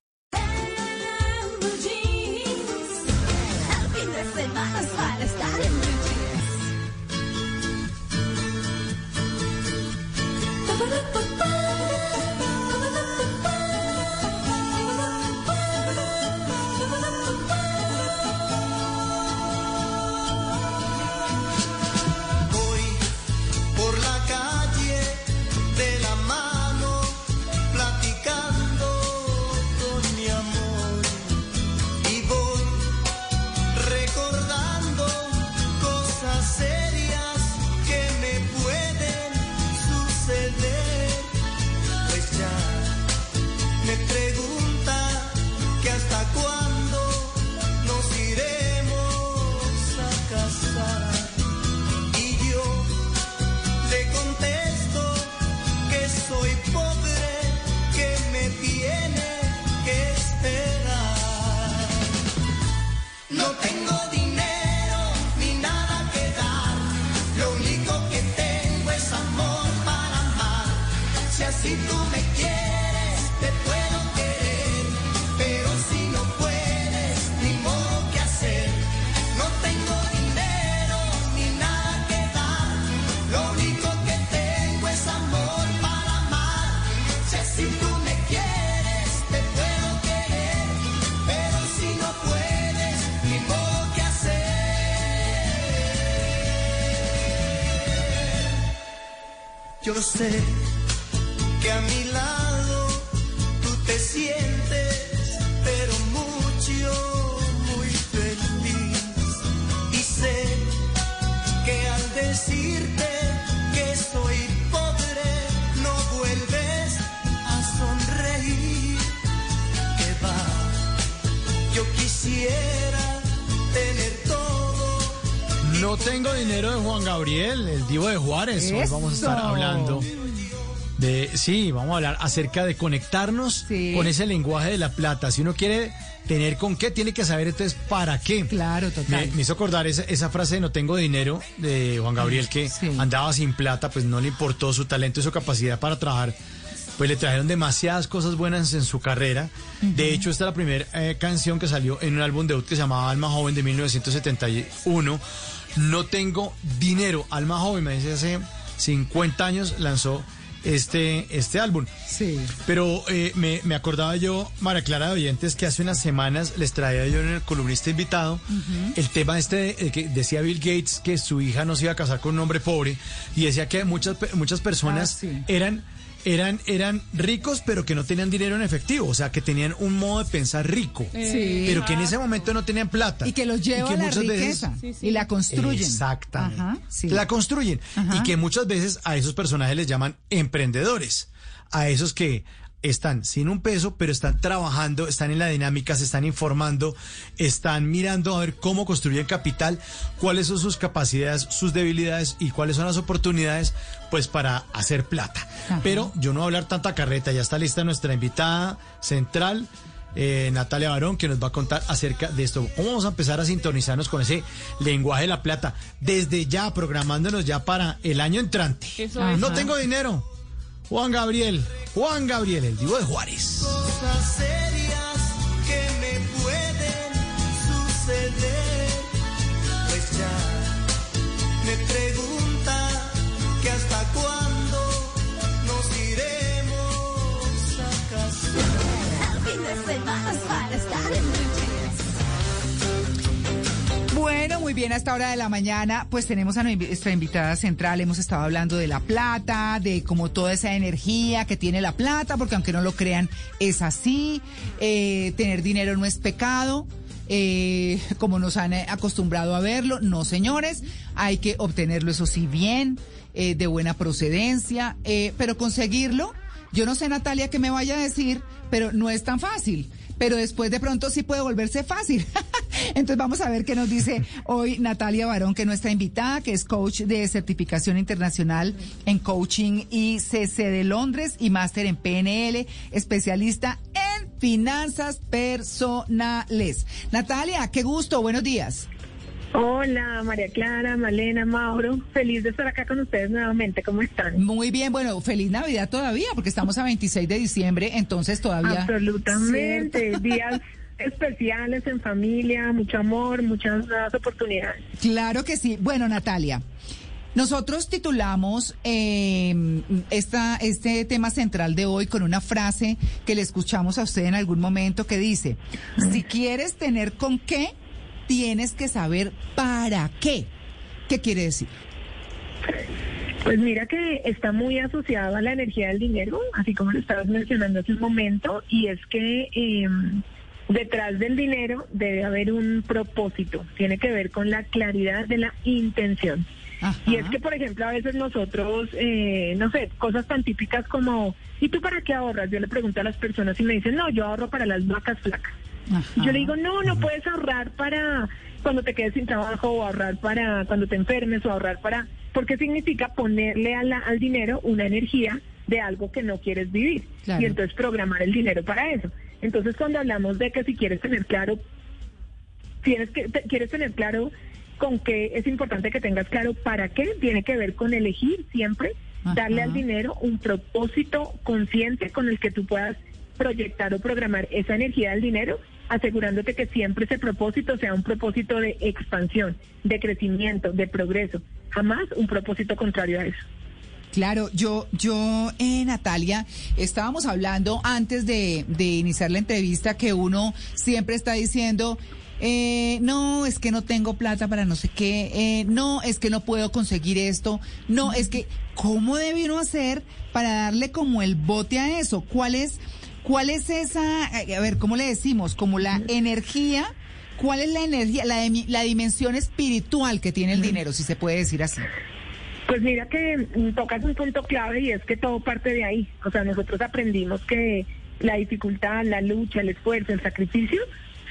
Hoy vamos a estar hablando de, sí, vamos a hablar acerca de conectarnos con ese lenguaje de la plata. Si uno quiere tener con qué, tiene que saber entonces para qué. Claro, total. Me, me hizo acordar esa, esa frase de no tengo dinero de Juan Gabriel que andaba sin plata, pues no le importó su talento y su capacidad para trabajar. Pues le trajeron demasiadas cosas buenas en su carrera. De hecho, esta es la primera eh, canción que salió en un álbum debut que se llamaba Alma Joven de 1971. No tengo dinero. Alma Joven, me dice hace 50 años lanzó este, este álbum. Sí. Pero eh, me, me acordaba yo, María Clara de Oyentes, que hace unas semanas les traía yo en el columnista invitado el tema este de, de que decía Bill Gates que su hija no se iba a casar con un hombre pobre y decía que muchas, muchas personas Ah, sí. eran... Eran, eran ricos, pero que no tenían dinero en efectivo, o sea, que tenían un modo de pensar rico, Sí. pero que en ese momento no tenían plata. Y que los lleva que a la muchas veces- riqueza y la construyen. Exactamente. Ajá, sí. La construyen. Ajá. Y que muchas veces a esos personajes les llaman emprendedores. A esos que están sin un peso, pero están trabajando, están en la dinámica, se están informando, están mirando a ver cómo construyen capital, cuáles son sus capacidades, sus debilidades y cuáles son las oportunidades, pues para hacer plata. Ajá. Pero yo no voy a hablar tanta carreta, ya está lista nuestra invitada central. eh, Natalia Barón, que nos va a contar acerca de esto. ¿Cómo vamos a empezar a sintonizarnos con ese lenguaje de la plata? Desde ya, programándonos ya para el año entrante. Eso no es. tengo dinero. Juan Gabriel, Juan Gabriel, el divo de Juárez. Bueno, muy bien, a esta hora de la mañana, pues tenemos a nuestra invitada central. Hemos estado hablando de la plata, de como toda esa energía que tiene la plata, porque aunque no lo crean, es así. Eh, tener dinero no es pecado. eh, como nos han eh, acostumbrado a verlo, no señores, hay que obtenerlo, eso sí, bien, eh, de buena procedencia, pero conseguirlo, yo no sé Natalia qué me vaya a decir, pero no es tan fácil pero después de pronto sí puede volverse fácil. Entonces vamos a ver qué nos dice hoy Natalia Barón, que es nuestra invitada, que es coach de certificación internacional en coaching ICC de Londres y máster en PNL, especialista en finanzas personales. Natalia, qué gusto, buenos días. Hola, María Clara, Malena, Mauro. Feliz de estar acá con ustedes nuevamente. ¿Cómo están? Muy bien, bueno, feliz Navidad todavía, porque estamos a 26 de diciembre, entonces todavía... Absolutamente. ¿Cierto? Días especiales en familia, mucho amor, muchas nuevas oportunidades. Claro que sí. Bueno, Natalia, nosotros titulamos eh, esta, este tema central de hoy con una frase que le escuchamos a usted en algún momento que dice, si quieres tener con qué, tienes que saber para qué. ¿Qué quiere decir? Pues mira que está muy asociado a la energía del dinero, así como lo estabas mencionando hace un momento, y es que eh, detrás del dinero debe haber un propósito, tiene que ver con la claridad de la intención. Y es que, por ejemplo, a veces nosotros, eh, no sé, cosas tan típicas como, ¿y tú para qué ahorras? Yo le pregunto a las personas y me dicen, no, yo ahorro para las vacas flacas. Y yo le digo, no, no puedes ahorrar para cuando te quedes sin trabajo o ahorrar para cuando te enfermes o ahorrar para... Porque significa ponerle a la- al dinero una energía de algo que no quieres vivir. Claro. Y entonces programar el dinero para eso. Entonces cuando hablamos de que si quieres tener claro, tienes que, te- quieres tener claro con qué es importante que tengas claro para qué, tiene que ver con elegir siempre darle al dinero un propósito consciente con el que tú puedas proyectar o programar esa energía del dinero, asegurándote que siempre ese propósito sea un propósito de expansión, de crecimiento, de progreso, jamás un propósito contrario a eso. Claro, yo, yo, eh, Natalia, estábamos hablando antes de, de iniciar la entrevista que uno siempre está diciendo, eh, no, es que no tengo plata para no sé qué, eh, no, es que no puedo conseguir esto, no, es que, ¿cómo debe uno hacer para darle como el bote a eso? ¿Cuál es, cuál es esa, eh, a ver, ¿cómo le decimos? Como la energía, ¿cuál es la energía, la, dimensión espiritual que tiene el dinero, si se puede decir así? Pues mira que mm, tocas un punto clave y es que todo parte de ahí. O sea, nosotros aprendimos que la dificultad, la lucha, el esfuerzo, el sacrificio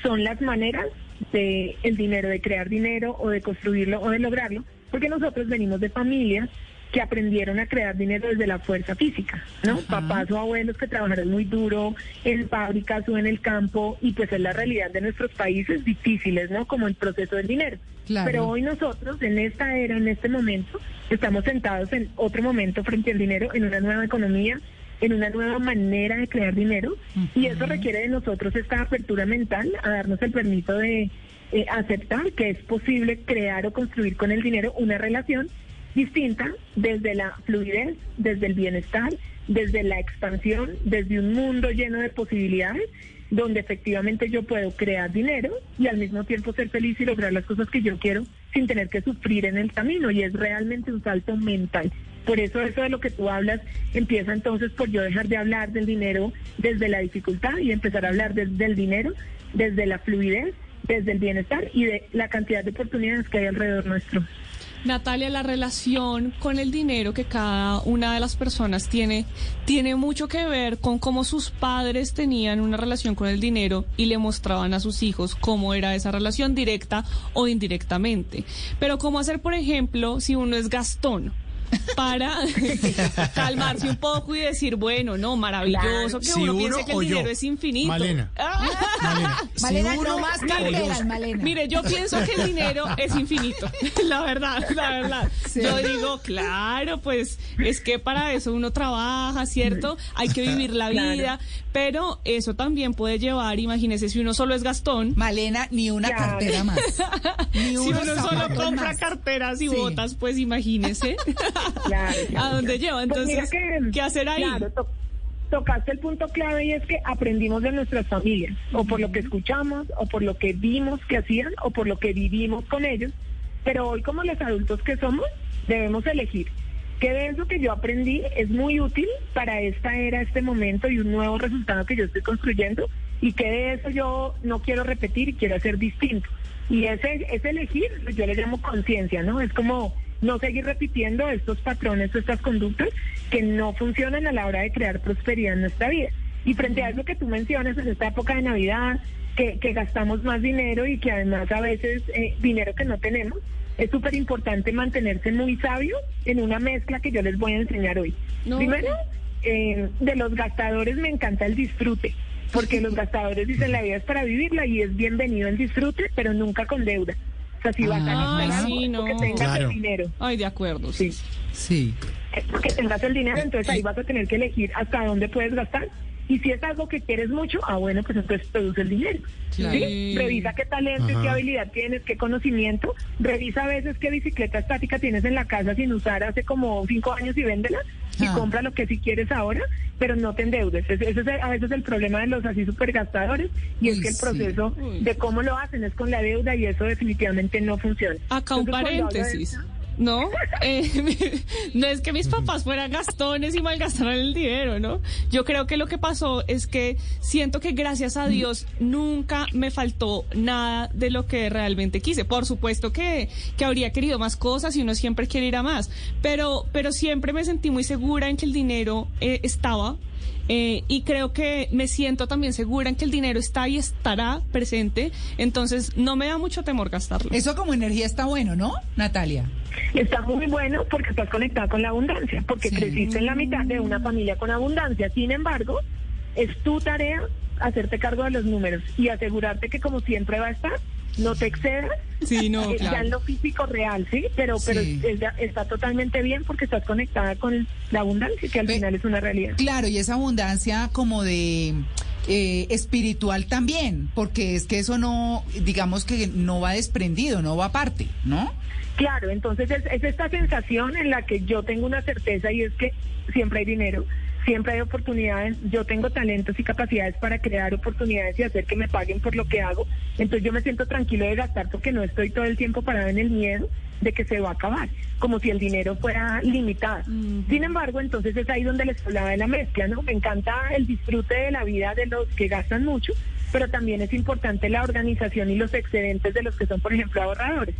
son las maneras de el dinero, de crear dinero o de construirlo o de lograrlo, porque nosotros venimos de familias que aprendieron a crear dinero desde la fuerza física, ¿no? Papás o abuelos que trabajaron muy duro en fábricas o en el campo y pues es la realidad de nuestros países difíciles, ¿no? Como el proceso del dinero. Claro. Pero hoy nosotros, en esta era, en este momento, estamos sentados en otro momento frente al dinero, en una nueva economía, en una nueva manera de crear dinero, y eso requiere de nosotros esta apertura mental a darnos el permiso de eh, aceptar que es posible crear o construir con el dinero una relación distinta desde la fluidez, desde el bienestar, desde la expansión, desde un mundo lleno de posibilidades donde efectivamente yo puedo crear dinero y al mismo tiempo ser feliz y lograr las cosas que yo quiero sin tener que sufrir en el camino y es realmente un salto mental. Por eso eso de lo que tú hablas empieza entonces por yo dejar de hablar del dinero desde la dificultad y empezar a hablar des- del dinero desde la fluidez, desde el bienestar y de la cantidad de oportunidades que hay alrededor nuestro. Natalia, la relación con el dinero que cada una de las personas tiene, tiene mucho que ver con cómo sus padres tenían una relación con el dinero y le mostraban a sus hijos cómo era esa relación directa o indirectamente. Pero cómo hacer, por ejemplo, si uno es Gastón para calmarse un poco y decir, bueno, no, maravilloso que Si uno uno piense que el yo. dinero es infinito. Malena. Ah. Malena, si Malena, uno no más. Malena. Mire, yo pienso que el dinero es infinito. La verdad, la verdad. Sí. Yo digo, claro, pues es que para eso uno trabaja, ¿cierto? Hay que vivir la Claro. vida, pero eso también puede llevar, imagínese, si uno solo es Gastón. Malena, ni una Claro. cartera más. Ni Si uno solo compra más. carteras y Sí. botas, pues imagínese Claro, a claro, dónde claro. lleva. Pues Entonces, que- ¿qué hacer ahí? Claro, to- tocaste el punto clave y es que aprendimos de nuestras familias, o por lo que escuchamos, o por lo que vimos que hacían, o por lo que vivimos con ellos. Pero hoy como los adultos que somos, debemos elegir qué de eso que yo aprendí es muy útil para esta era, este momento y un nuevo resultado que yo estoy construyendo, y qué de eso yo no quiero repetir y quiero hacer distinto. Y ese, ese elegir, yo le llamo conciencia, ¿no? Es como no seguir repitiendo estos patrones o estas conductas que no funcionan a la hora de crear prosperidad en nuestra vida. Y frente a eso que tú mencionas en esta época de Navidad, que, que gastamos más dinero y que además a veces eh, dinero que no tenemos, es súper importante mantenerse muy sabio en una mezcla que yo les voy a enseñar hoy. No. Primero, eh, de los gastadores me encanta el disfrute, porque los gastadores dicen la vida es para vivirla y es bienvenido el disfrute, pero nunca con deuda. O sea, si vas a Ay, sí, no. que tengas Claro. el dinero. Ay, de acuerdo. Sí. Sí. Que tengas el dinero, entonces ahí vas a tener que elegir hasta dónde puedes gastar. Y si es algo que quieres mucho, ah, bueno, pues entonces produce el dinero. Claro. ¿sí? Revisa qué talento y qué habilidad tienes, qué conocimiento. Revisa a veces qué bicicleta estática tienes en la casa sin usar hace como cinco años y véndela. Y Ah. compra lo que sí quieres ahora, pero no te endeudes. Ese ese es a veces el problema de los así supergastadores. Y es que el proceso de cómo lo hacen es con la deuda y eso definitivamente no funciona. Acá un Entonces, paréntesis. ¿No? Eh, no es que mis papás fueran gastones y malgastaran el dinero, ¿no? Yo creo que lo que pasó es que siento que gracias a Dios nunca me faltó nada de lo que realmente quise. Por supuesto que, que habría querido más cosas y uno siempre quiere ir a más, pero, pero siempre me sentí muy segura en que el dinero eh, estaba eh, y creo que me siento también segura en que el dinero está y estará presente, entonces no me da mucho temor gastarlo. Eso como energía está bueno, ¿no, Natalia? Está muy bueno porque estás conectada con la abundancia, porque Sí. creciste en la mitad de una familia con abundancia. Sin embargo, es tu tarea hacerte cargo de los números y asegurarte que como siempre va a estar, no te excedas. Sí, no, eh, claro. Ya en lo físico real, sí, pero, pero Sí. está, está totalmente bien porque estás conectada con la abundancia, que al final es una realidad. Claro, y esa abundancia como de eh, espiritual también, porque es que eso no, digamos que no va desprendido, no va aparte, ¿no? Claro, entonces es, es esta sensación en la que yo tengo una certeza y es que siempre hay dinero, siempre hay oportunidades, yo tengo talentos y capacidades para crear oportunidades y hacer que me paguen por lo que hago, entonces yo me siento tranquilo de gastar porque no estoy todo el tiempo parado en el miedo de que se va a acabar, como si el dinero fuera limitado. Sin embargo, entonces es ahí donde les hablaba de la mezcla, ¿no? Me encanta el disfrute de la vida de los que gastan mucho, pero también es importante la organización y los excedentes de los que son, por ejemplo, ahorradores.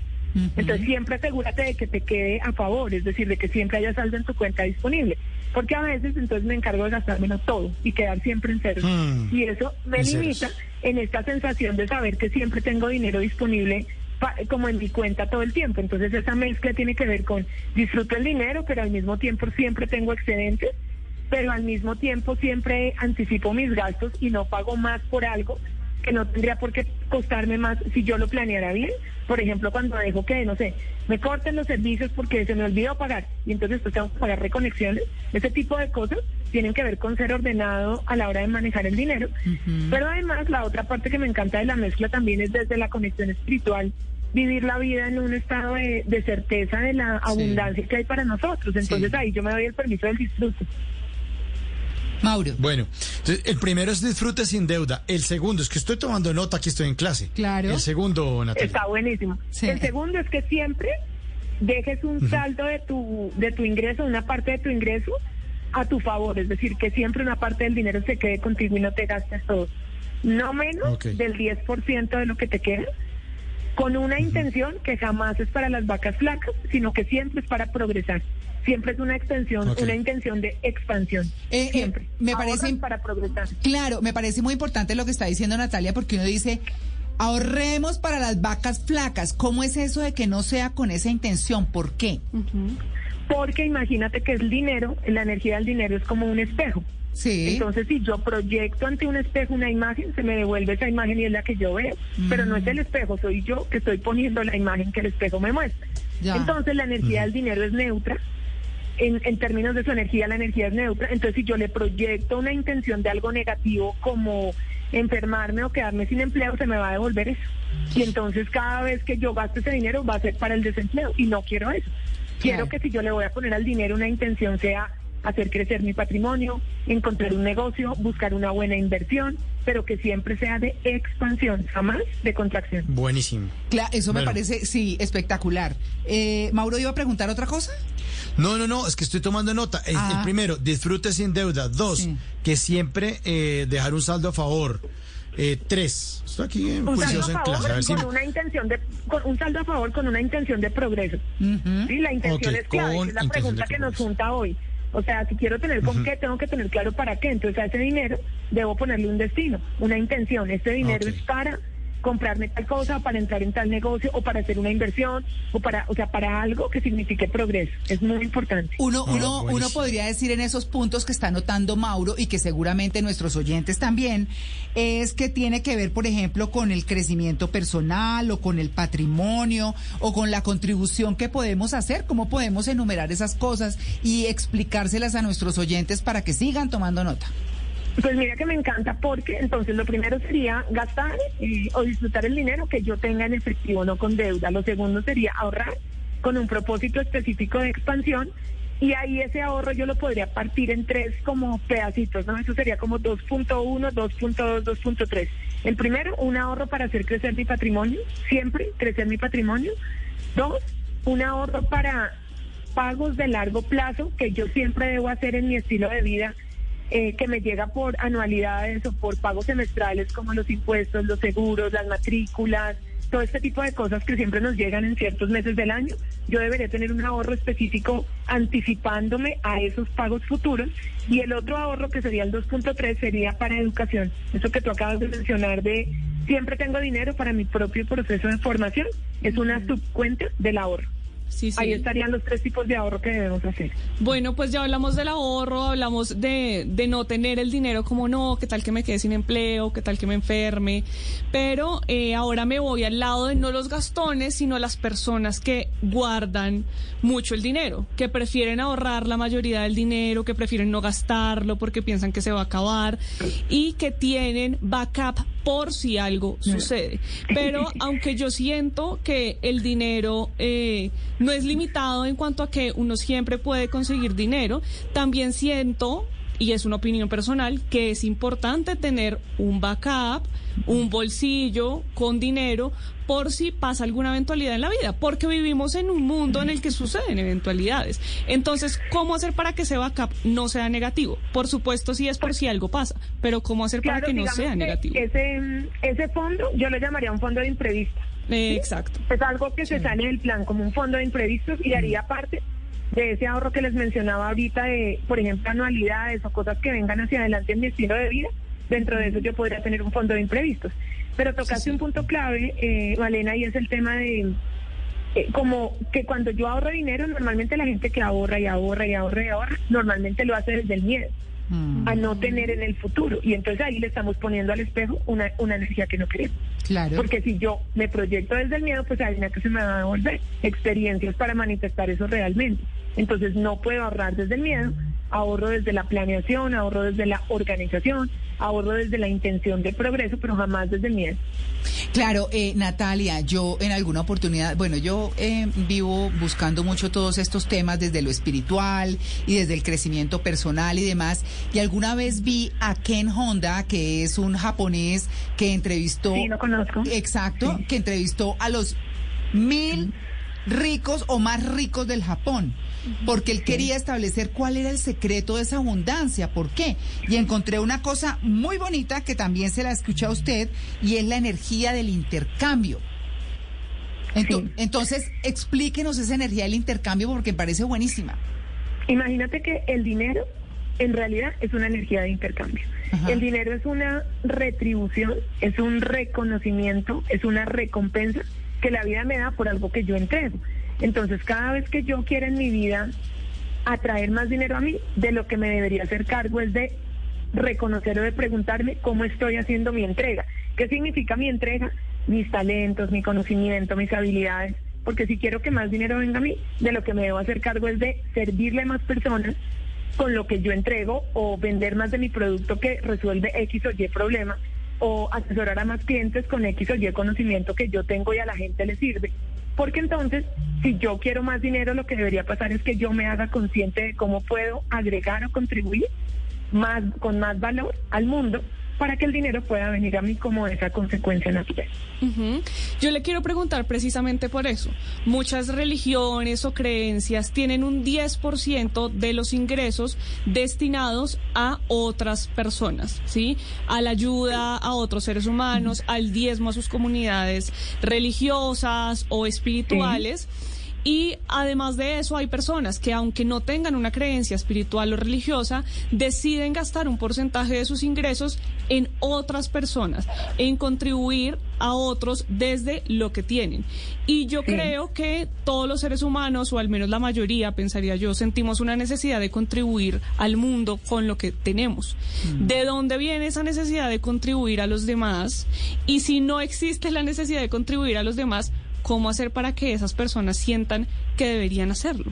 Entonces siempre asegúrate de que te quede a favor, es decir, de que siempre haya saldo en tu cuenta disponible. Porque a veces entonces me encargo de gastármelo todo y quedar siempre en cero. Mm. Y eso me ceros. limita en esta sensación de saber que siempre tengo dinero disponible pa- como en mi cuenta todo el tiempo. Entonces esa mezcla tiene que ver con disfruto el dinero, pero al mismo tiempo siempre tengo excedentes, pero al mismo tiempo siempre anticipo mis gastos y no pago más por algo que no tendría por qué costarme más si yo lo planeara bien. Por ejemplo, cuando dejo que, no sé, me corten los servicios porque se me olvidó pagar y entonces después tengo que pagar reconexiones. Ese tipo de cosas tienen que ver con ser ordenado a la hora de manejar el dinero. Pero además, la otra parte que me encanta de la mezcla también es desde la conexión espiritual vivir la vida en un estado de, de certeza de la abundancia que hay para nosotros. Entonces ahí yo me doy el permiso del disfrute. Mauro. Bueno, entonces, el primero es disfrute sin deuda. El segundo es que estoy tomando nota, aquí estoy en clase. Claro. El segundo, Natalia. Está buenísimo. El segundo es que siempre dejes un saldo de tu, de tu ingreso, una parte de tu ingreso a tu favor. Es decir, que siempre una parte del dinero se quede contigo y no te gastes todo. No menos Ok. del 10% de lo que te queda, con una intención que jamás es para las vacas flacas, sino que siempre es para progresar. Siempre es una extensión, una intención de expansión. Eh, eh, siempre. me Ahorran parece para progresar. Claro, me parece muy importante lo que está diciendo Natalia, porque uno dice, ahorremos para las vacas flacas. ¿Cómo es eso de que no sea con esa intención? ¿Por qué? Porque imagínate que el dinero, la energía del dinero es como un espejo. Sí. Entonces, si yo proyecto ante un espejo una imagen, se me devuelve esa imagen y es la que yo veo. Pero no es el espejo, soy yo que estoy poniendo la imagen que el espejo me muestra. Ya. Entonces, la energía del dinero es neutra. En, en términos de su energía, la energía es neutra. Entonces, si yo le proyecto una intención de algo negativo como enfermarme o quedarme sin empleo, se me va a devolver eso. Y entonces, cada vez que yo gaste ese dinero, va a ser para el desempleo. Y no quiero eso. Quiero que si yo le voy a poner al dinero una intención sea hacer crecer mi patrimonio, encontrar un negocio, buscar una buena inversión, pero que siempre sea de expansión, jamás de contracción. Buenísimo. Cla- eso me parece, sí, espectacular. Eh, Mauro iba a preguntar otra cosa. No, no, no, es que estoy tomando nota. El, Ah. el primero, disfrute sin deuda. Dos, que siempre eh, dejar un saldo a favor. Eh, tres, estoy aquí en Un saldo juicioso en a clase. A ver favor si con una intención de con un saldo a favor con una intención de progreso. Sí, la intención es clave, que es la pregunta que nos junta hoy. O sea, si quiero tener con qué, tengo que tener claro para qué. Entonces a ese dinero debo ponerle un destino, una intención. Este dinero es para comprarme tal cosa, para entrar en tal negocio, o para hacer una inversión, o para, o sea, para algo que signifique progreso. Es muy importante. Uno, uno, uno podría decir en esos puntos que está anotando Mauro y que seguramente nuestros oyentes también, es que tiene que ver, por ejemplo, con el crecimiento personal o con el patrimonio o con la contribución que podemos hacer, cómo podemos enumerar esas cosas y explicárselas a nuestros oyentes para que sigan tomando nota. Pues mira que me encanta porque entonces lo primero sería gastar eh, o disfrutar el dinero que yo tenga en efectivo, no con deuda. Lo segundo sería ahorrar con un propósito específico de expansión y ahí ese ahorro yo lo podría partir en tres como pedacitos, ¿no? Eso sería como 2.1, 2.2, 2.3. El primero, un ahorro para hacer crecer mi patrimonio, siempre crecer mi patrimonio. Dos, un ahorro para pagos de largo plazo que yo siempre debo hacer en mi estilo de vida eh, que me llega por anualidades o por pagos semestrales como los impuestos, los seguros, las matrículas, todo este tipo de cosas que siempre nos llegan en ciertos meses del año. Yo debería tener un ahorro específico anticipándome a esos pagos futuros y el otro ahorro que sería el 2.3 sería para educación. Eso que tú acabas de mencionar de siempre tengo dinero para mi propio proceso de formación es una subcuenta del ahorro. Sí, sí. Ahí estarían los tres tipos de ahorro que debemos hacer. Bueno, pues ya hablamos del ahorro, hablamos de, de no tener el dinero como no, qué tal que me quede sin empleo, qué tal que me enferme, pero eh, ahora me voy al lado de no los gastones, sino las personas que guardan mucho el dinero, que prefieren ahorrar la mayoría del dinero, que prefieren no gastarlo porque piensan que se va a acabar y que tienen backup por si algo sucede. Pero aunque yo siento que el dinero eh, no es limitado en cuanto a que uno siempre puede conseguir dinero, también siento y es una opinión personal, que es importante tener un backup, un bolsillo con dinero por si pasa alguna eventualidad en la vida, porque vivimos en un mundo en el que suceden eventualidades. Entonces, ¿cómo hacer para que ese backup no sea negativo? Por supuesto, si es por si algo pasa, pero ¿cómo hacer para que no sea que negativo? Ese, ese fondo yo lo llamaría un fondo de imprevistos. Eh, exacto. Es algo que se sale del plan como un fondo de imprevistos y haría parte de ese ahorro que les mencionaba ahorita de, por ejemplo, anualidades o cosas que vengan hacia adelante en mi estilo de vida. Dentro de eso yo podría tener un fondo de imprevistos. Pero tocaste un punto clave, eh, Valena, y es el tema de eh, como que cuando yo ahorro dinero, normalmente la gente que ahorra y ahorra y ahorra y ahorra, normalmente lo hace desde el miedo a no tener en el futuro. Y entonces ahí le estamos poniendo al espejo una, una energía que no queremos. Claro. Porque si yo me proyecto desde el miedo, pues adivina que se me va a devolver experiencias para manifestar eso realmente. Entonces no puedo ahorrar desde el miedo, ahorro desde la planeación, ahorro desde la organización, ahorro desde la intención de progreso, pero jamás desde el miedo. Claro, eh, Natalia, yo en alguna oportunidad, bueno, yo eh, vivo buscando mucho todos estos temas desde lo espiritual y desde el crecimiento personal y demás, y alguna vez vi a Ken Honda, que es un japonés que entrevistó... Sí, lo conozco. Exacto, que entrevistó a los mil ricos o más ricos del Japón, porque él quería establecer cuál era el secreto de esa abundancia, ¿por qué? Y encontré una cosa muy bonita que también se la escuché a usted y es la energía del intercambio. Ento- Entonces, explíquenos esa energía del intercambio porque me parece buenísima. Imagínate que el dinero en realidad es una energía de intercambio. El dinero es una retribución, es un reconocimiento, es una recompensa que la vida me da por algo que yo entrego. Entonces, cada vez que yo quiera en mi vida atraer más dinero a mí, de lo que me debería hacer cargo es de reconocer o de preguntarme cómo estoy haciendo mi entrega. ¿Qué significa mi entrega? Mis talentos, mi conocimiento, mis habilidades. Porque si quiero que más dinero venga a mí, de lo que me debo hacer cargo es de servirle a más personas con lo que yo entrego o vender más de mi producto que resuelve X o Y problema o asesorar a más clientes con X o Y conocimiento que yo tengo y a la gente le sirve. Porque entonces, si yo quiero más dinero, lo que debería pasar es que yo me haga consciente de cómo puedo agregar o contribuir más con más valor al mundo para que el dinero pueda venir a mí como esa consecuencia natural. Ujú. Yo le quiero preguntar precisamente por eso. Muchas religiones o creencias tienen un 10% de los ingresos destinados a otras personas, ¿sí? A la ayuda a otros seres humanos, al diezmo a sus comunidades religiosas o espirituales. Y además de eso, hay personas que aunque no tengan una creencia espiritual o religiosa, deciden gastar un porcentaje de sus ingresos en otras personas, en contribuir a otros desde lo que tienen. Y yo creo que todos los seres humanos, o al menos la mayoría, pensaría yo, sentimos una necesidad de contribuir al mundo con lo que tenemos. ¿De dónde viene esa necesidad de contribuir a los demás? Y si no existe la necesidad de contribuir a los demás, ¿cómo hacer para que esas personas sientan que deberían hacerlo?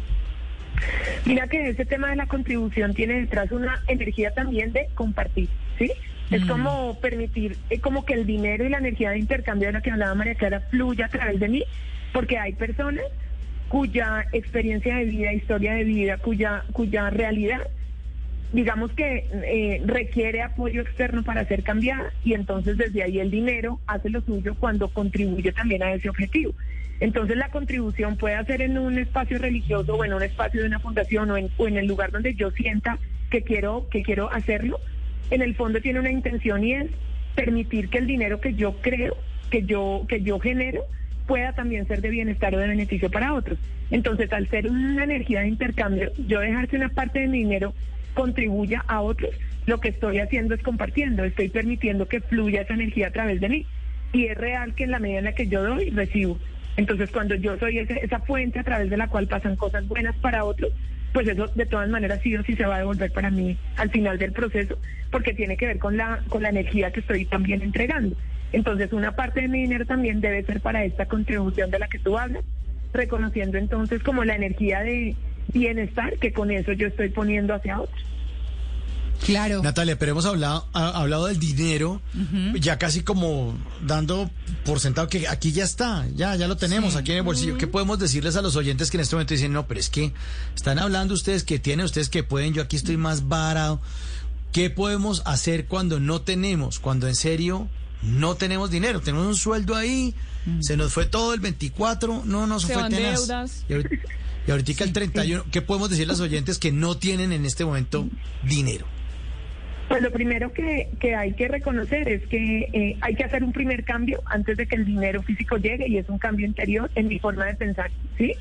Mira que ese tema de la contribución tiene detrás una energía también de compartir, ¿sí? Es como permitir, eh, como que el dinero y la energía de intercambio de la que hablaba María Clara fluya a través de mí, porque hay personas cuya experiencia de vida, historia de vida, cuya, cuya realidad, digamos que eh, requiere apoyo externo para ser cambiada y entonces desde ahí el dinero hace lo suyo cuando contribuye también a ese objetivo. Entonces la contribución puede hacer en un espacio religioso o en un espacio de una fundación o en, o en el lugar donde yo sienta que quiero, que quiero hacerlo. En el fondo tiene una intención y es permitir que el dinero que yo creo, que yo, que yo genero, pueda también ser de bienestar o de beneficio para otros. Entonces, al ser una energía de intercambio, yo dejar que una parte de mi dinero contribuya a otros, lo que estoy haciendo es compartiendo, estoy permitiendo que fluya esa energía a través de mí. Y es real que en la medida en la que yo doy, recibo. Entonces, cuando yo soy ese- esa fuente a través de la cual pasan cosas buenas para otros, pues eso de todas maneras sí o sí se va a devolver para mí al final del proceso, porque tiene que ver con la, con la energía que estoy también entregando. Entonces, una parte de mi dinero también debe ser para esta contribución de la que tú hablas, reconociendo entonces como la energía de bienestar que con eso yo estoy poniendo hacia otros. Claro. Natalia, pero hemos hablado, ha- hablado del dinero, ya casi como dando por sentado que aquí ya está, ya, ya lo tenemos aquí en el bolsillo. ¿Qué podemos decirles a los oyentes que en este momento dicen, no, pero es que están hablando ustedes que tienen, ustedes que pueden, yo aquí estoy más varado? ¿Qué podemos hacer cuando no tenemos, cuando en serio no tenemos dinero? Tenemos un sueldo ahí, se nos fue todo el 24, no nos Se fue van tenaz. deudas. Y ahorita, y ahorita el 31, ¿qué podemos decirle a los oyentes que no tienen en este momento dinero? Pues lo primero que, que hay que reconocer es que eh, hay que hacer un primer cambio antes de que el dinero físico llegue y es un cambio interior en mi forma de pensar, ¿sí?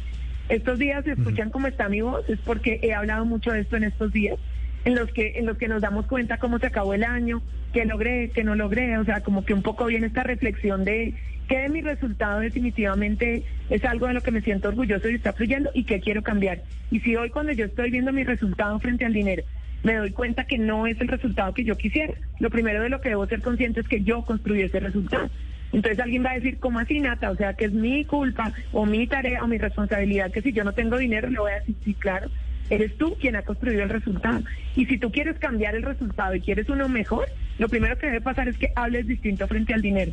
Estos días se escuchan cómo está mi voz, es porque he hablado mucho de esto en estos días, en los que en los que nos damos cuenta cómo se acabó el año, qué logré, qué no logré, o sea, como que un poco viene esta reflexión de qué de mi resultado definitivamente es algo de lo que me siento orgulloso y está fluyendo y qué quiero cambiar. Y si hoy cuando yo estoy viendo mi resultado frente al dinero, me doy cuenta que no es el resultado que yo quisiera. Lo primero de lo que debo ser consciente es que yo construí ese resultado. Entonces alguien va a decir, ¿cómo así, Nata? O sea, que es mi culpa o mi tarea o mi responsabilidad, que si yo no tengo dinero, le voy a decir, sí, claro, eres tú quien ha construido el resultado. Y si tú quieres cambiar el resultado y quieres uno mejor, lo primero que debe pasar es que hables distinto frente al dinero.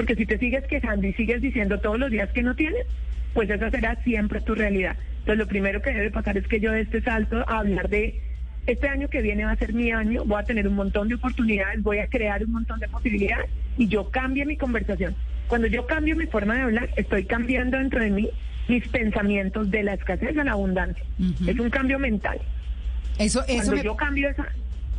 Porque si te sigues quejando y sigues diciendo todos los días que no tienes, pues esa será siempre tu realidad. Entonces lo primero que debe pasar es que yo de este salto a hablar de este año que viene va a ser mi año, voy a tener un montón de oportunidades, voy a crear un montón de posibilidades y yo cambie mi conversación. Cuando yo cambio mi forma de hablar, estoy cambiando dentro de mí mis pensamientos de la escasez a la abundancia. Es un cambio mental. Eso, eso Cuando me- yo cambio esa...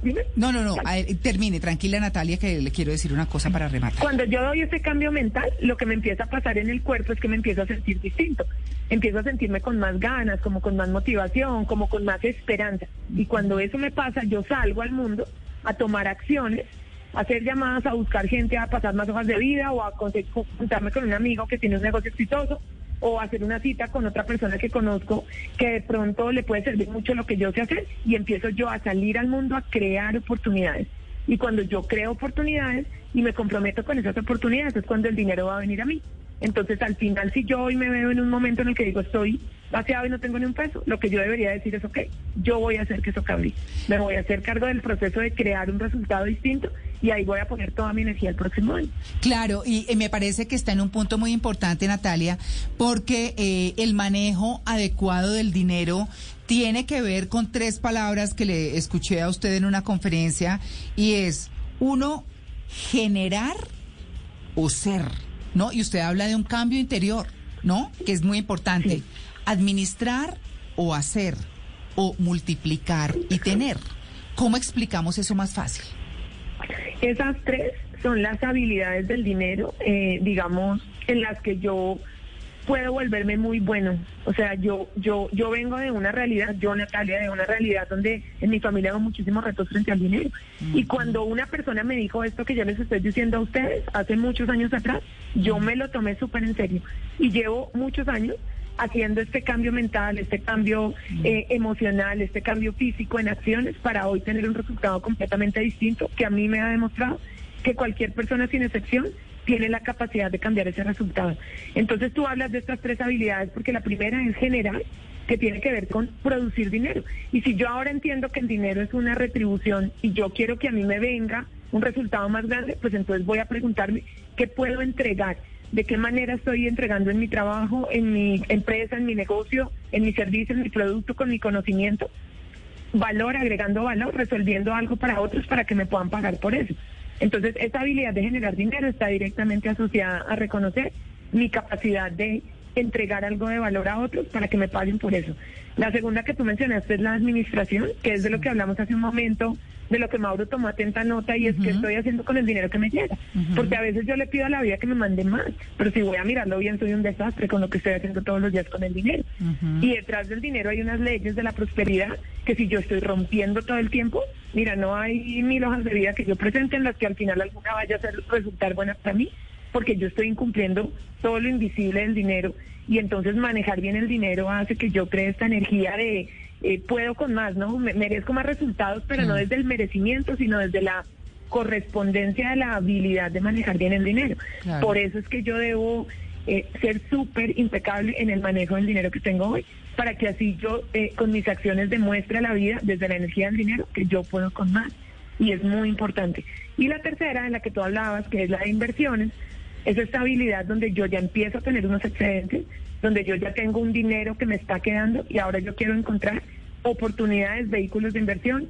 Dime. No, no, no. a ver, termine, tranquila Natalia, que le quiero decir una cosa para rematar. Cuando yo doy ese cambio mental, lo que me empieza a pasar en el cuerpo es que me empiezo a sentir distinto. Empiezo a sentirme con más ganas, como con más motivación, como con más esperanza. Y cuando eso me pasa, yo salgo al mundo a tomar acciones, a hacer llamadas, a buscar gente, a pasar más hojas de vida o a juntarme con un amigo que tiene un negocio exitoso o hacer una cita con otra persona que conozco que de pronto le puede servir mucho lo que yo sé hacer y empiezo yo a salir al mundo a crear oportunidades. Y cuando yo creo oportunidades y me comprometo con esas oportunidades es cuando el dinero va a venir a mí. Entonces, al final, si yo hoy me veo en un momento en el que digo estoy vaciado y no tengo ni un peso, lo que yo debería decir es, ok, yo voy a hacer que eso cambie. Me voy a hacer cargo del proceso de crear un resultado distinto y ahí voy a poner toda mi energía el próximo año. Claro, y me parece que está en un punto muy importante, Natalia, porque eh, el manejo adecuado del dinero tiene que ver con tres palabras que le escuché a usted en una conferencia y es, uno, generar o ser, ¿no? Y usted habla de un cambio interior, ¿no? Que es muy importante. Administrar o hacer o multiplicar y tener. ¿Cómo explicamos eso más fácil? Esas tres son las habilidades del dinero, eh, digamos, en las que yo puedo volverme muy bueno. O sea, yo, yo, yo vengo de una realidad, yo Natalia, de una realidad donde en mi familia hago muchísimos retos frente al dinero. Y cuando una persona me dijo esto que yo les estoy diciendo a ustedes hace muchos años atrás, yo me lo tomé súper en serio. Y llevo muchos años haciendo este cambio mental, este cambio eh, emocional, este cambio físico en acciones para hoy tener un resultado completamente distinto que a mí me ha demostrado que cualquier persona sin excepción tiene la capacidad de cambiar ese resultado. Entonces tú hablas de estas tres habilidades porque la primera es general, que tiene que ver con producir dinero. Y si yo ahora entiendo que el dinero es una retribución y yo quiero que a mí me venga un resultado más grande, pues entonces voy a preguntarme qué puedo entregar, de qué manera estoy entregando en mi trabajo, en mi empresa, en mi negocio, en mi servicio, en mi producto, con mi conocimiento, valor, agregando valor, resolviendo algo para otros para que me puedan pagar por eso. Entonces, esta habilidad de generar dinero está directamente asociada a reconocer mi capacidad de entregar algo de valor a otros para que me paguen por eso. La segunda que tú mencionaste es la administración, que es de lo que hablamos hace un momento, de lo que Mauro tomó atenta nota y es que estoy haciendo con el dinero que me llega. Porque a veces yo le pido a la vida que me mande más, pero si voy a mirarlo bien soy un desastre con lo que estoy haciendo todos los días con el dinero. Y detrás del dinero hay unas leyes de la prosperidad que si yo estoy rompiendo todo el tiempo, mira, no hay mil hojas de vida que yo presente en las que al final alguna vaya a ser, resultar buena para mí. porque yo estoy incumpliendo todo lo invisible del dinero y entonces manejar bien el dinero hace que yo cree esta energía de eh, puedo con más, ¿no? Me- merezco más resultados, pero no desde el merecimiento, sino desde la correspondencia de la habilidad de manejar bien el dinero. Claro. Por eso es que yo debo eh, ser súper impecable en el manejo del dinero que tengo hoy, para que así yo eh, con mis acciones demuestre a la vida desde la energía del dinero que yo puedo con más. Y es muy importante. Y la tercera, en la que tú hablabas, que es la de inversiones, es esta habilidad donde yo ya empiezo a tener unos excedentes, donde yo ya tengo un dinero que me está quedando y ahora yo quiero encontrar oportunidades, vehículos de inversión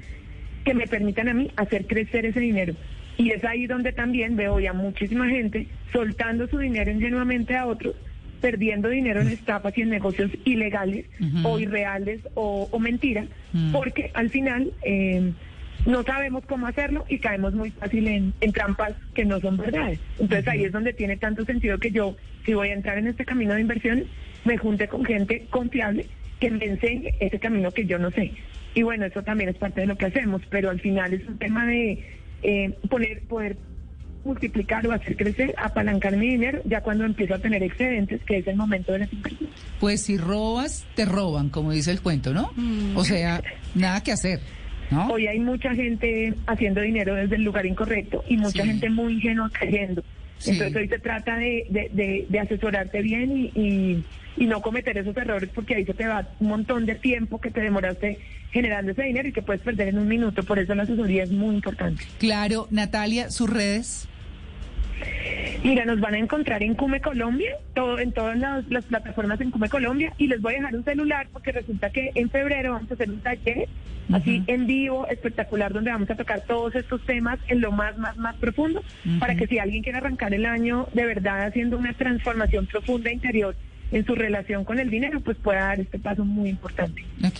que me permitan a mí hacer crecer ese dinero. Y es ahí donde también veo ya muchísima gente soltando su dinero ingenuamente a otros, perdiendo dinero en estafas y en negocios ilegales o irreales o, o mentiras, Mm. porque al final eh, no sabemos cómo hacerlo y caemos muy fácil en, en trampas que no son verdades. Entonces ahí es donde tiene tanto sentido que yo, si voy a entrar en este camino de inversiones, me junte con gente confiable que me enseñe ese camino que yo no sé. Y bueno, eso también es parte de lo que hacemos, pero al final es un tema de eh, poner, poder multiplicar o hacer crecer, apalancar mi dinero ya cuando empiezo a tener excedentes, que es el momento de las inversiones. Pues si robas, te roban, como dice el cuento, ¿no? O sea, nada que hacer. ¿No? Hoy hay mucha gente haciendo dinero desde el lugar incorrecto y mucha Sí. gente muy ingenua cayendo. Sí. Entonces hoy se trata de, de, de- de asesorarte bien y, y, y no cometer esos errores porque ahí se te va un montón de tiempo que te demoraste generando ese dinero y que puedes perder en un minuto. Por eso la asesoría es muy importante. Claro, Natalia, sus redes. Mira, nos van a encontrar en Cume Colombia, todo, en todas las, las plataformas en Cume Colombia, y les voy a dejar un celular porque resulta que en febrero vamos a hacer un taller, así en vivo, espectacular, donde vamos a tocar todos estos temas en lo más, más, más profundo, para que si alguien quiere arrancar el año de verdad haciendo una transformación profunda interior en su relación con el dinero, pues pueda dar este paso muy importante. ¿Ok?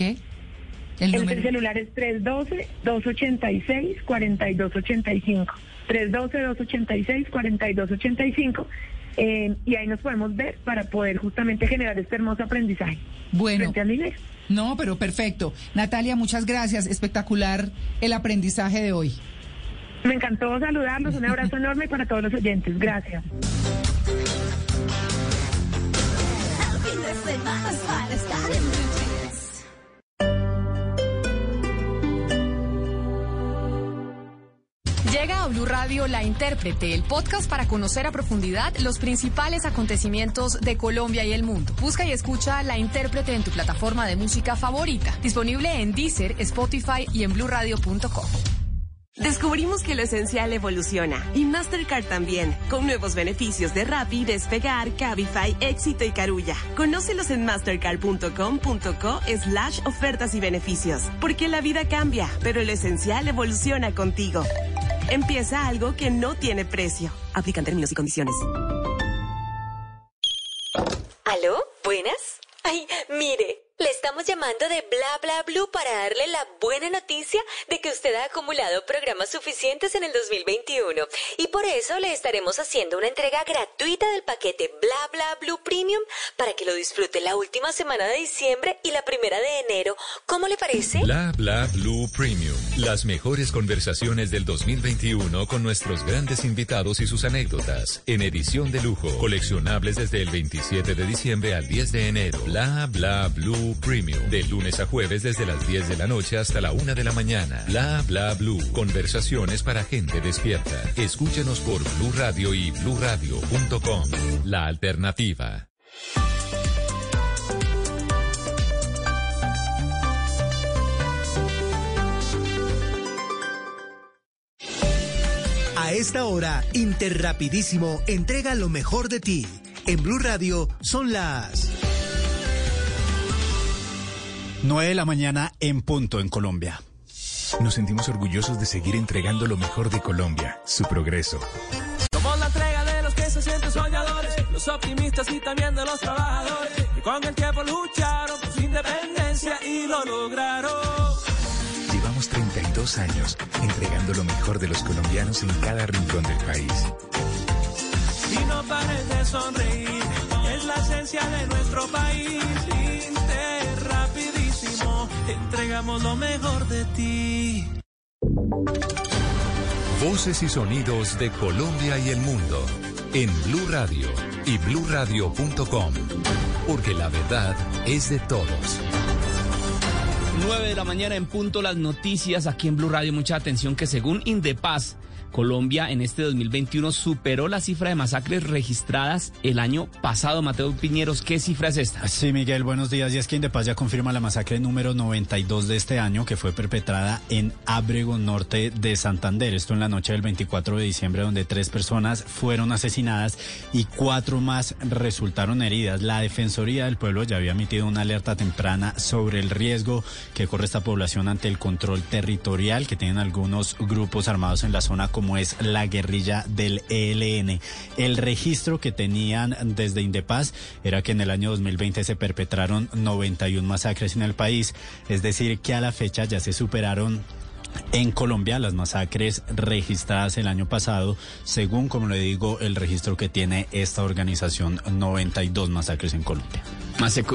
El, El celular es 312-286-4285. 312-286-4285. Eh, y ahí nos podemos ver para poder justamente generar este hermoso aprendizaje. Bueno. Frente al dinero. No, pero perfecto. Natalia, muchas gracias. Espectacular el aprendizaje de hoy. Me encantó saludarlos. Un abrazo enorme para todos los oyentes. Gracias. Llega a Blue Radio La Intérprete, el podcast para conocer a profundidad los principales acontecimientos de Colombia y el mundo. Busca y escucha La Intérprete en tu plataforma de música favorita. Disponible en Deezer, Spotify y en bluradio.com. Descubrimos que lo esencial evoluciona y Mastercard también, con nuevos beneficios de Rappi, Despegar, Cabify, Éxito y Carulla. Conócelos en mastercard.com.co slash ofertas y beneficios, porque la vida cambia, pero lo esencial evoluciona contigo. Empieza algo que no tiene precio. Aplican términos y condiciones. ¿Aló? ¿Buenas? Ay, mire, le estamos llamando de Bla Bla Blue para darle la buena noticia de que usted ha acumulado programas suficientes en el 2021 y por eso le estaremos haciendo una entrega gratuita del paquete Bla Bla Blue Premium para que lo disfrute la última semana de diciembre y la primera de enero. ¿Cómo le parece? Bla Bla Blue Premium. Las mejores conversaciones del 2021 con nuestros grandes invitados y sus anécdotas. En edición de lujo. Coleccionables desde el 27 de diciembre al 10 de enero. Bla Bla Blue Premium. De lunes a jueves desde las 10 de la noche hasta la 1 de la mañana. Bla Bla Blue. Conversaciones para gente despierta. Escúchenos por Blue Radio y bluradio.com. La alternativa. A esta hora, Interrapidísimo entrega lo mejor de ti. En Blue Radio son las 9 de la mañana en punto en Colombia. Nos sentimos orgullosos de seguir entregando lo mejor de Colombia, su progreso. Somos la entrega de los que se sienten soñadores, los optimistas y también de los trabajadores, que con el tiempo lucharon por su independencia y lo lograron. Llevamos 32 años entregando lo mejor de los colombianos en cada rincón del país. Y no pares de sonreír, es la esencia de nuestro país. Rapidísimo, entregamos lo mejor de ti. Voces y sonidos de Colombia y el mundo en Blue Radio y bluradio.com, porque la verdad es de todos. 9 de la mañana en punto las noticias aquí en Blue Radio. Mucha atención que según Indepaz, Colombia en este 2021 superó la cifra de masacres registradas el año pasado. Mateo Piñeros, ¿qué cifra es esta? Sí, Miguel, buenos días. Y es que Indepaz ya confirma la masacre número 92 de este año que fue perpetrada en Ábrego Norte de Santander. Esto en la noche del 24 de diciembre donde tres personas fueron asesinadas y cuatro más resultaron heridas. La Defensoría del Pueblo ya había emitido una alerta temprana sobre el riesgo que corre esta población ante el control territorial que tienen algunos grupos armados en la zona como es la guerrilla del ELN. El registro que tenían desde Indepaz era que en el año 2020 se perpetraron 91 masacres en el país, es decir, que a la fecha ya se superaron en Colombia las masacres registradas el año pasado, según, como le digo, el registro que tiene esta organización, 92 masacres en Colombia.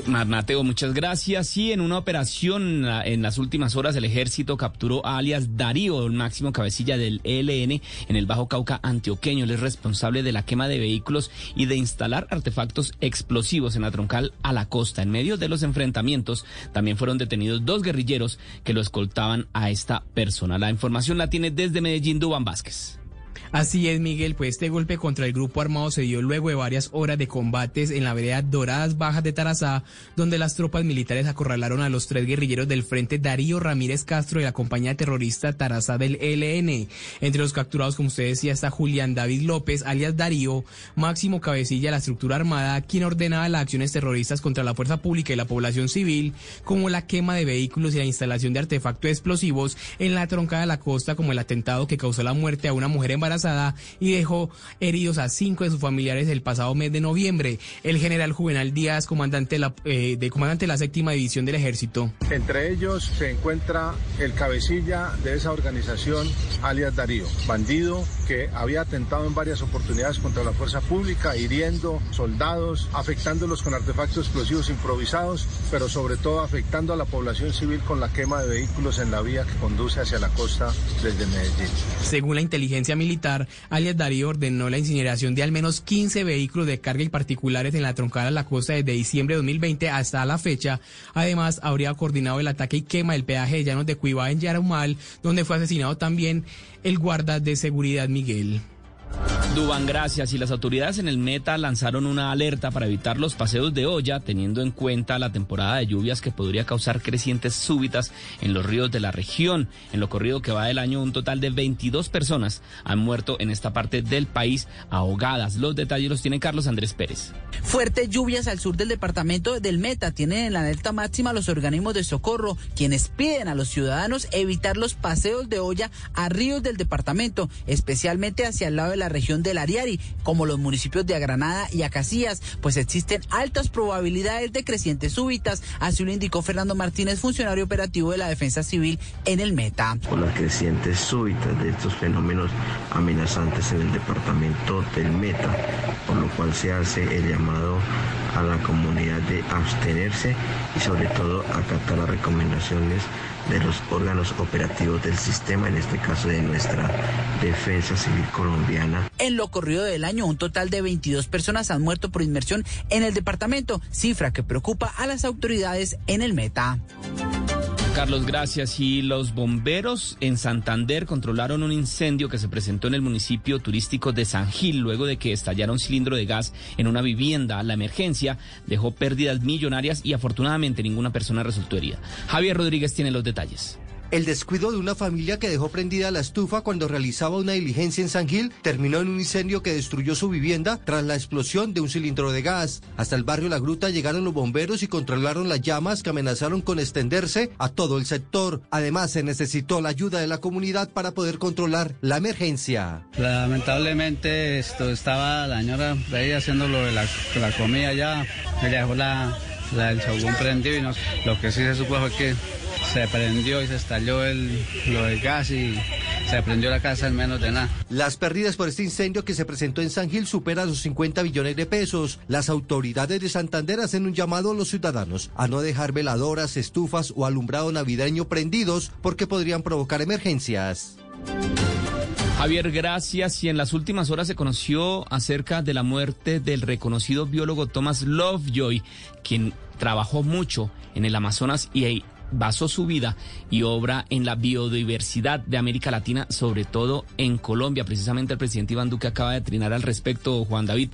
Mateo, muchas gracias. Y en una operación en las últimas horas el ejército capturó alias Darío, el máximo cabecilla del ELN en el Bajo Cauca antioqueño. Él es responsable de la quema de vehículos y de instalar artefactos explosivos en la troncal a la costa. En medio de los enfrentamientos también fueron detenidos dos guerrilleros que lo escoltaban a esta persona. La información la tiene desde Medellín Dubán Vázquez. Así es, Miguel, pues este golpe contra el grupo armado se dio luego de varias horas de combates en la vereda Doradas Bajas de Tarazá, donde las tropas militares acorralaron a los tres guerrilleros del frente Darío Ramírez Castro y la compañía terrorista Tarazá del ELN. Entre los capturados, como usted decía, está Julián David López, alias Darío, máximo cabecilla de la estructura armada, quien ordenaba las acciones terroristas contra la fuerza pública y la población civil, como la quema de vehículos y la instalación de artefactos explosivos en la troncada de la costa, como el atentado que causó la muerte a una mujer embarazada y dejó heridos a cinco de sus familiares el pasado mes de noviembre. El general Juvenal Díaz, comandante, la, eh, de, comandante de la séptima división del ejército. Entre ellos se encuentra el cabecilla de esa organización, alias Darío, bandido que había atentado en varias oportunidades contra la fuerza pública, hiriendo soldados, afectándolos con artefactos explosivos improvisados, pero sobre todo afectando a la población civil con la quema de vehículos en la vía que conduce hacia la costa desde Medellín. Según la inteligencia militar, alias Darío ordenó la incineración de al menos 15 vehículos de carga y particulares en la troncada a la costa desde diciembre de 2020 hasta la fecha. Además, habría coordinado el ataque y quema del peaje de llanos de Cuibá en Yarumal, donde fue asesinado también el guarda de seguridad Miguel. Duban, gracias. Y las autoridades en el Meta lanzaron una alerta para evitar los paseos de olla, teniendo en cuenta la temporada de lluvias que podría causar crecientes súbitas en los ríos de la región. En lo corrido que va del año, un total de 22 personas han muerto en esta parte del país ahogadas. Los detalles los tiene Carlos Andrés Pérez. Fuertes lluvias al sur del departamento del Meta tienen en la alerta máxima los organismos de socorro, quienes piden a los ciudadanos evitar los paseos de olla a ríos del departamento, especialmente hacia el lado de la región del Ariari, como los municipios de Agranada y Acacías, pues existen altas probabilidades de crecientes súbitas, así lo indicó Fernando Martínez, funcionario operativo de la Defensa Civil en el Meta. Por las crecientes súbitas de estos fenómenos amenazantes en el departamento del Meta, por lo cual se hace el llamado a la comunidad de abstenerse y sobre todo acatar las recomendaciones de los órganos operativos del sistema, en este caso de nuestra Defensa Civil Colombiana. En lo corrido del año, un total de 22 personas han muerto por inmersión en el departamento, cifra que preocupa a las autoridades en el Meta. Carlos, gracias. Y los bomberos en Santander controlaron un incendio que se presentó en el municipio turístico de San Gil luego de que estallara un cilindro de gas en una vivienda. La emergencia dejó pérdidas millonarias y afortunadamente ninguna persona resultó herida. Javier Rodríguez tiene los detalles. El descuido de una familia que dejó prendida la estufa cuando realizaba una diligencia en San Gil terminó en un incendio que destruyó su vivienda tras la explosión de un cilindro de gas. Hasta el barrio La Gruta llegaron los bomberos y controlaron las llamas que amenazaron con extenderse a todo el sector. Además, se necesitó la ayuda de la comunidad para poder controlar la emergencia. Lamentablemente esto estaba la señora ahí haciendo lo de la, la comida ya, ella dejó la, la, el fogón prendido y no, lo que sí se supo fue que se prendió y se estalló el, lo del gas y se prendió la casa en menos de nada. Las pérdidas por este incendio que se presentó en San Gil superan los 50 billones de pesos. Las autoridades de Santander hacen un llamado a los ciudadanos a no dejar veladoras, estufas o alumbrado navideño prendidos porque podrían provocar emergencias. Javier, gracias. Y en las últimas horas se conoció acerca de la muerte del reconocido biólogo Thomas Lovejoy, quien trabajó mucho en el Amazonas y basó su vida y obra en la biodiversidad de América Latina, sobre todo en Colombia. Precisamente el presidente Iván Duque acaba de trinar al respecto, Juan David.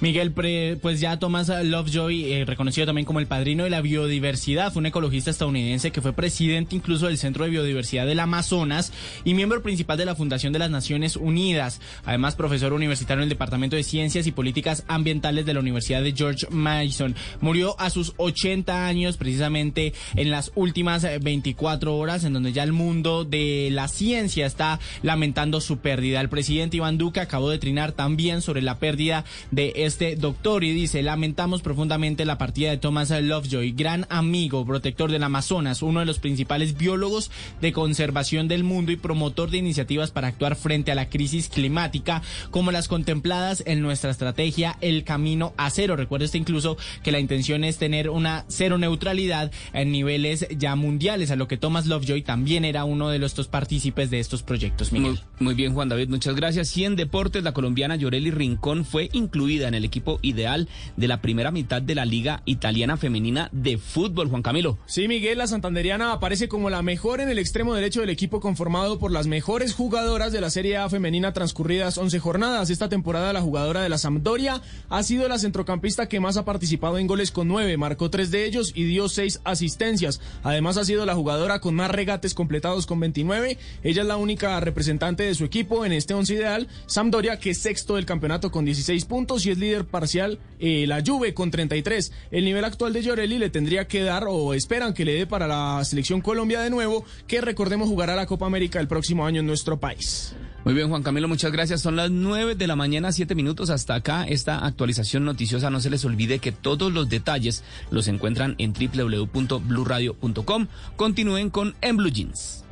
Miguel, pues ya Thomas Lovejoy, eh, reconocido también como el padrino de la biodiversidad, fue un ecologista estadounidense que fue presidente incluso del Centro de Biodiversidad del Amazonas y miembro principal de la Fundación de las Naciones Unidas. Además, profesor universitario en el Departamento de Ciencias y Políticas Ambientales de la Universidad de George Mason. Murió a sus 80 años, precisamente en las últimas 24 horas, en donde ya el mundo de la ciencia está lamentando su pérdida. El presidente Iván Duque acabó de trinar también sobre la pérdida de este doctor y dice, lamentamos profundamente la partida de Thomas Lovejoy, gran amigo, protector del Amazonas, uno de los principales biólogos de conservación del mundo y promotor de iniciativas para actuar frente a la crisis climática, como las contempladas en nuestra estrategia El Camino a Cero. Recuerde usted incluso que la intención es tener una cero neutralidad en niveles ya mundiales, a lo que Thomas Lovejoy también era uno de los partícipes de estos proyectos. Muy, muy bien, Juan David, muchas gracias. Y en deportes, la colombiana Yoreli Rincón fue incluida en el equipo ideal de la primera mitad de la Liga Italiana Femenina de Fútbol, Juan Camilo. Sí, Miguel, la santanderiana aparece como la mejor en el extremo derecho del equipo conformado por las mejores jugadoras de la Serie A femenina transcurridas 11 jornadas. Esta temporada la jugadora de la Sampdoria ha sido la centrocampista que más ha participado en goles con 9, marcó 3 de ellos y dio 6 asistencias. Además ha sido la jugadora con más regates completados con 29. Ella es la única representante de su equipo en este 11 ideal. Sampdoria que es sexto del campeonato con 16 puntos y es líder parcial eh, la Juve con 33. El nivel actual de Llorelli le tendría que dar o esperan que le dé para la selección Colombia de nuevo, que recordemos jugará la Copa América el próximo año en nuestro país. Muy bien, Juan Camilo, muchas gracias. Son las 9 de la mañana, 7 minutos hasta acá. Esta actualización noticiosa, no se les olvide que todos los detalles los encuentran en www.bluradio.com. Continúen con En Blue Jeans.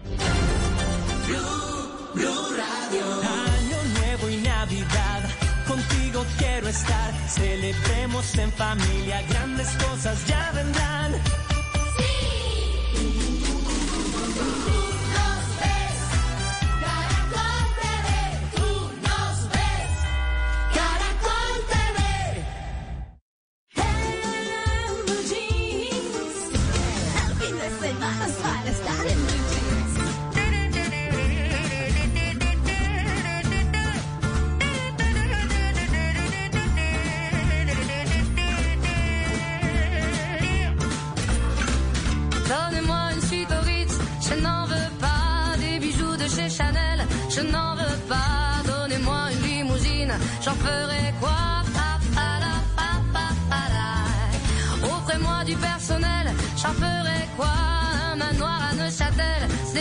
Celebremos en familia, grandes cosas ya vendrán.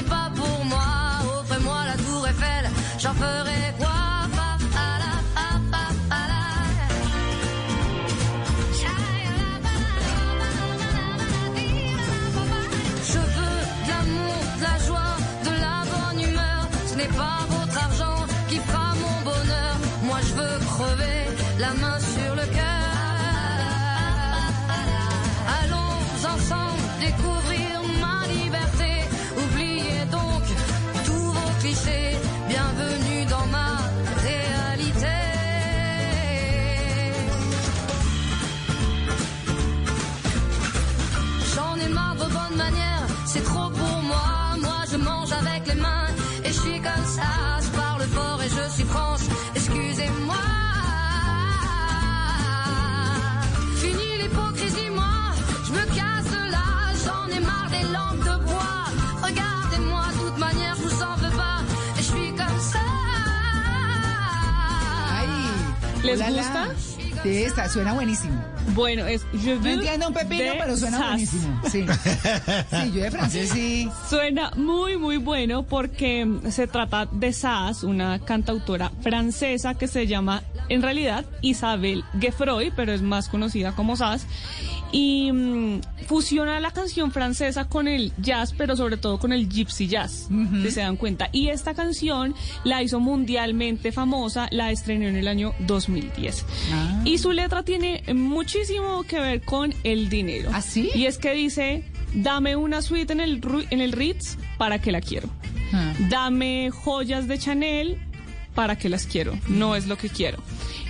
live up c'est trop pour moi. Moi je mange avec les mains et je suis comme ça. Je parle fort et je suis franche. Excusez-moi. Fini l'hypocrisie, moi. Je me casse de là. J'en ai marre des lampes de bois. Regardez-moi, de toute manière, je vous en veux pas. Et je suis comme ça. ¿Les gusta? Sí, esta suena buenísimo. Bueno, es Je No veux entiendo un pepino, pero suena buenísimo. Sí. Sí, yo de francés sí. Suena muy, muy bueno porque se trata de Sass, una cantautora francesa que se llama en realidad Isabel Geffroy, pero es más conocida como Sass. Y mm, fusiona la canción francesa con el jazz, pero sobre todo con el gypsy jazz, si se dan cuenta. Y esta canción la hizo mundialmente famosa, la estrenó en el año 2010. Y su letra tiene muchísimo que ver con el dinero. ¿Así? Y es que dice, dame una suite en el, Ru- en el Ritz para que la quiero. Ah. Dame joyas de Chanel ¿para qué las quiero? No es lo que quiero.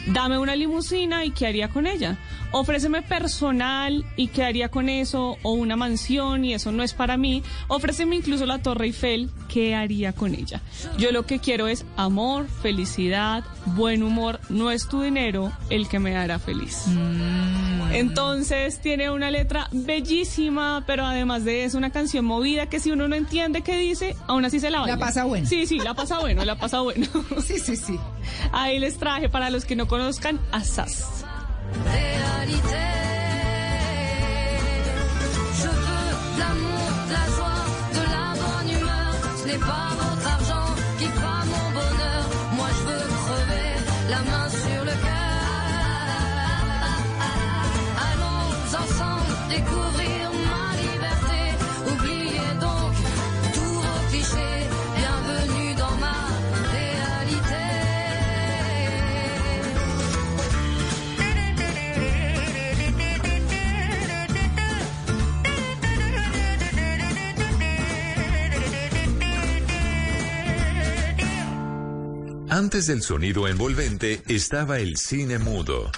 Dame una limusina y ¿qué haría con ella? Ofréceme personal y ¿qué haría con eso? O una mansión y eso no es para mí. Ofréceme incluso la Torre Eiffel, ¿qué haría con ella? Yo lo que quiero es amor, felicidad, buen humor. No es tu dinero el que me hará feliz. Mm. Entonces tiene una letra bellísima, pero además de eso una canción movida que si uno no entiende qué dice, aún así se la baila. La pasa bueno. Sí, sí, la pasa bueno, la pasa bueno. Sí, sí, sí. Ahí les traje para los que no conozcan a Sass. Réalité. Je veux de l'amour, de la joie, de la bonne humeur. Ce n'est pas votre argent qui fera mon bonheur. Moi je veux crever la main sur le cœur. Allons ensemble découvrir Antes del sonido envolvente estaba el cine mudo.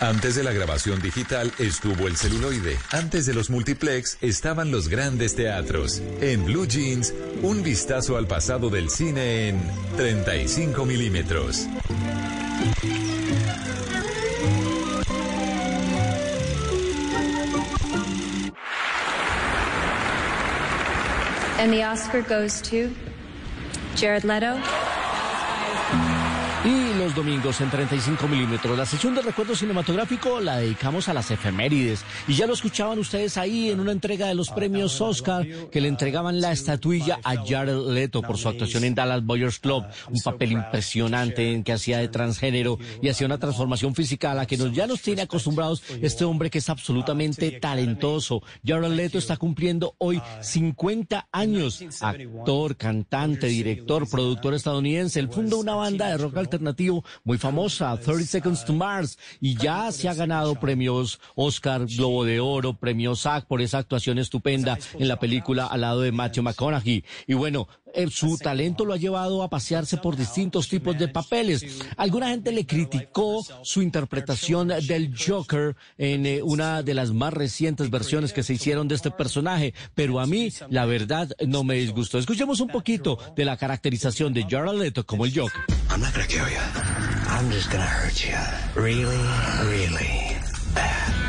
Antes de la grabación digital estuvo el celuloide. Antes de los multiplex estaban los grandes teatros. En Blue Jeans, un vistazo al pasado del cine en 35 milímetros. And the Oscar goes to Jared Leto. Los domingos en 35 milímetros. La sesión de recuerdo cinematográfico la dedicamos a las efemérides. Y ya lo escuchaban ustedes ahí en una entrega de los premios Oscar que le entregaban la estatuilla a Jared Leto por su actuación en Dallas Boyers Club. Un papel impresionante en que hacía de transgénero y hacía una transformación física a la que nos, ya nos tiene acostumbrados este hombre que es absolutamente talentoso. Jared Leto está cumpliendo hoy 50 años. Actor, cantante, director, productor estadounidense. Él fundó una banda de rock alternativo muy famosa, 30 Seconds to Mars, y ya se ha ganado premios Oscar, Globo de Oro, premios SAG por esa actuación estupenda en la película al lado de Matthew McConaughey. Y bueno, su talento lo ha llevado a pasearse por distintos tipos de papeles. Alguna gente le criticó su interpretación del Joker en eh, una de las más recientes versiones que se hicieron de este personaje, pero a mí, la verdad, no me disgustó. Escuchemos un poquito de la caracterización de Jared Leto como el Joker. I'm not gonna kill you. I'm just gonna hurt you. Really, really bad.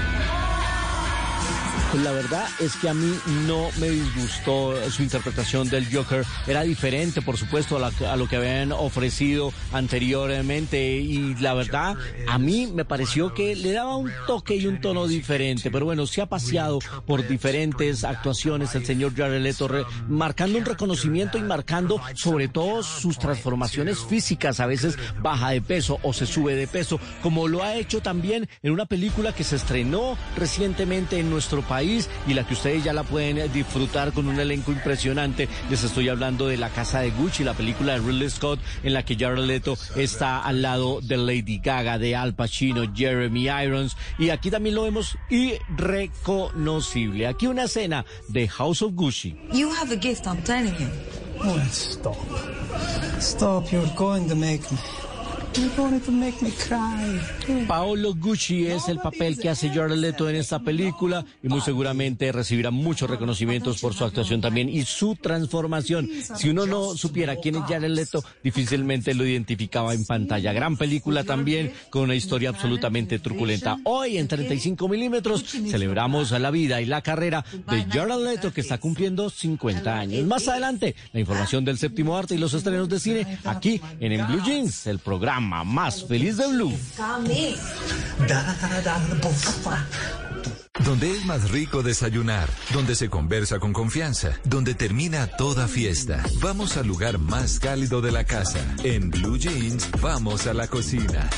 Pues la verdad es que a mí no me disgustó su interpretación del Joker. Era diferente, por supuesto, a, la- a lo que habían ofrecido anteriormente. Y la verdad, a mí me pareció que le daba un toque y un tono diferente. Pero bueno, se ha paseado por diferentes actuaciones el señor Jared Leto, marcando un reconocimiento y marcando sobre todo sus transformaciones físicas. A veces baja de peso o se sube de peso, como lo ha hecho también en una película que se estrenó recientemente en nuestro país y la que ustedes ya la pueden eh, disfrutar con un elenco impresionante. Les estoy hablando de La Casa de Gucci, la película de Ridley Scott en la que Jared Leto está al lado de Lady Gaga, de Al Pacino, Jeremy Irons y aquí también lo vemos irreconocible. Aquí una escena de House of Gucci. You have a gift, I'm telling you. Oh, stop. Stop, you're going to make me. Paolo Gucci es el papel que hace Jared Leto en esta película y muy seguramente recibirá muchos reconocimientos por su actuación también y su transformación. Si uno no supiera quién es Jared Leto, difícilmente lo identificaba en pantalla. Gran película también con una historia absolutamente truculenta. Hoy en 35 milímetros celebramos la vida y la carrera de Jared Leto que está cumpliendo 50 años. Más adelante, la información del séptimo arte y los estrenos de cine aquí en En Blue Jeans, el programa más feliz de Blue. Donde es más rico desayunar, donde se conversa con confianza, donde termina toda fiesta. Vamos al lugar más cálido de la casa. En Blue Jeans, vamos a la cocina.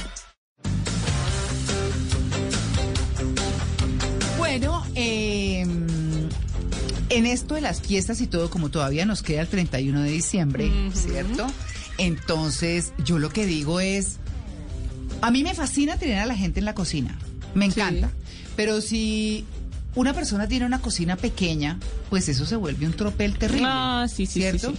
Bueno, eh, en esto de las fiestas y todo, como todavía nos queda el 31 de diciembre, ¿cierto? Entonces, yo lo que digo es, a mí me fascina tener a la gente en la cocina, me encanta, pero si una persona tiene una cocina pequeña, pues eso se vuelve un tropel terrible, Ah, sí, sí, sí, ¿cierto? sí.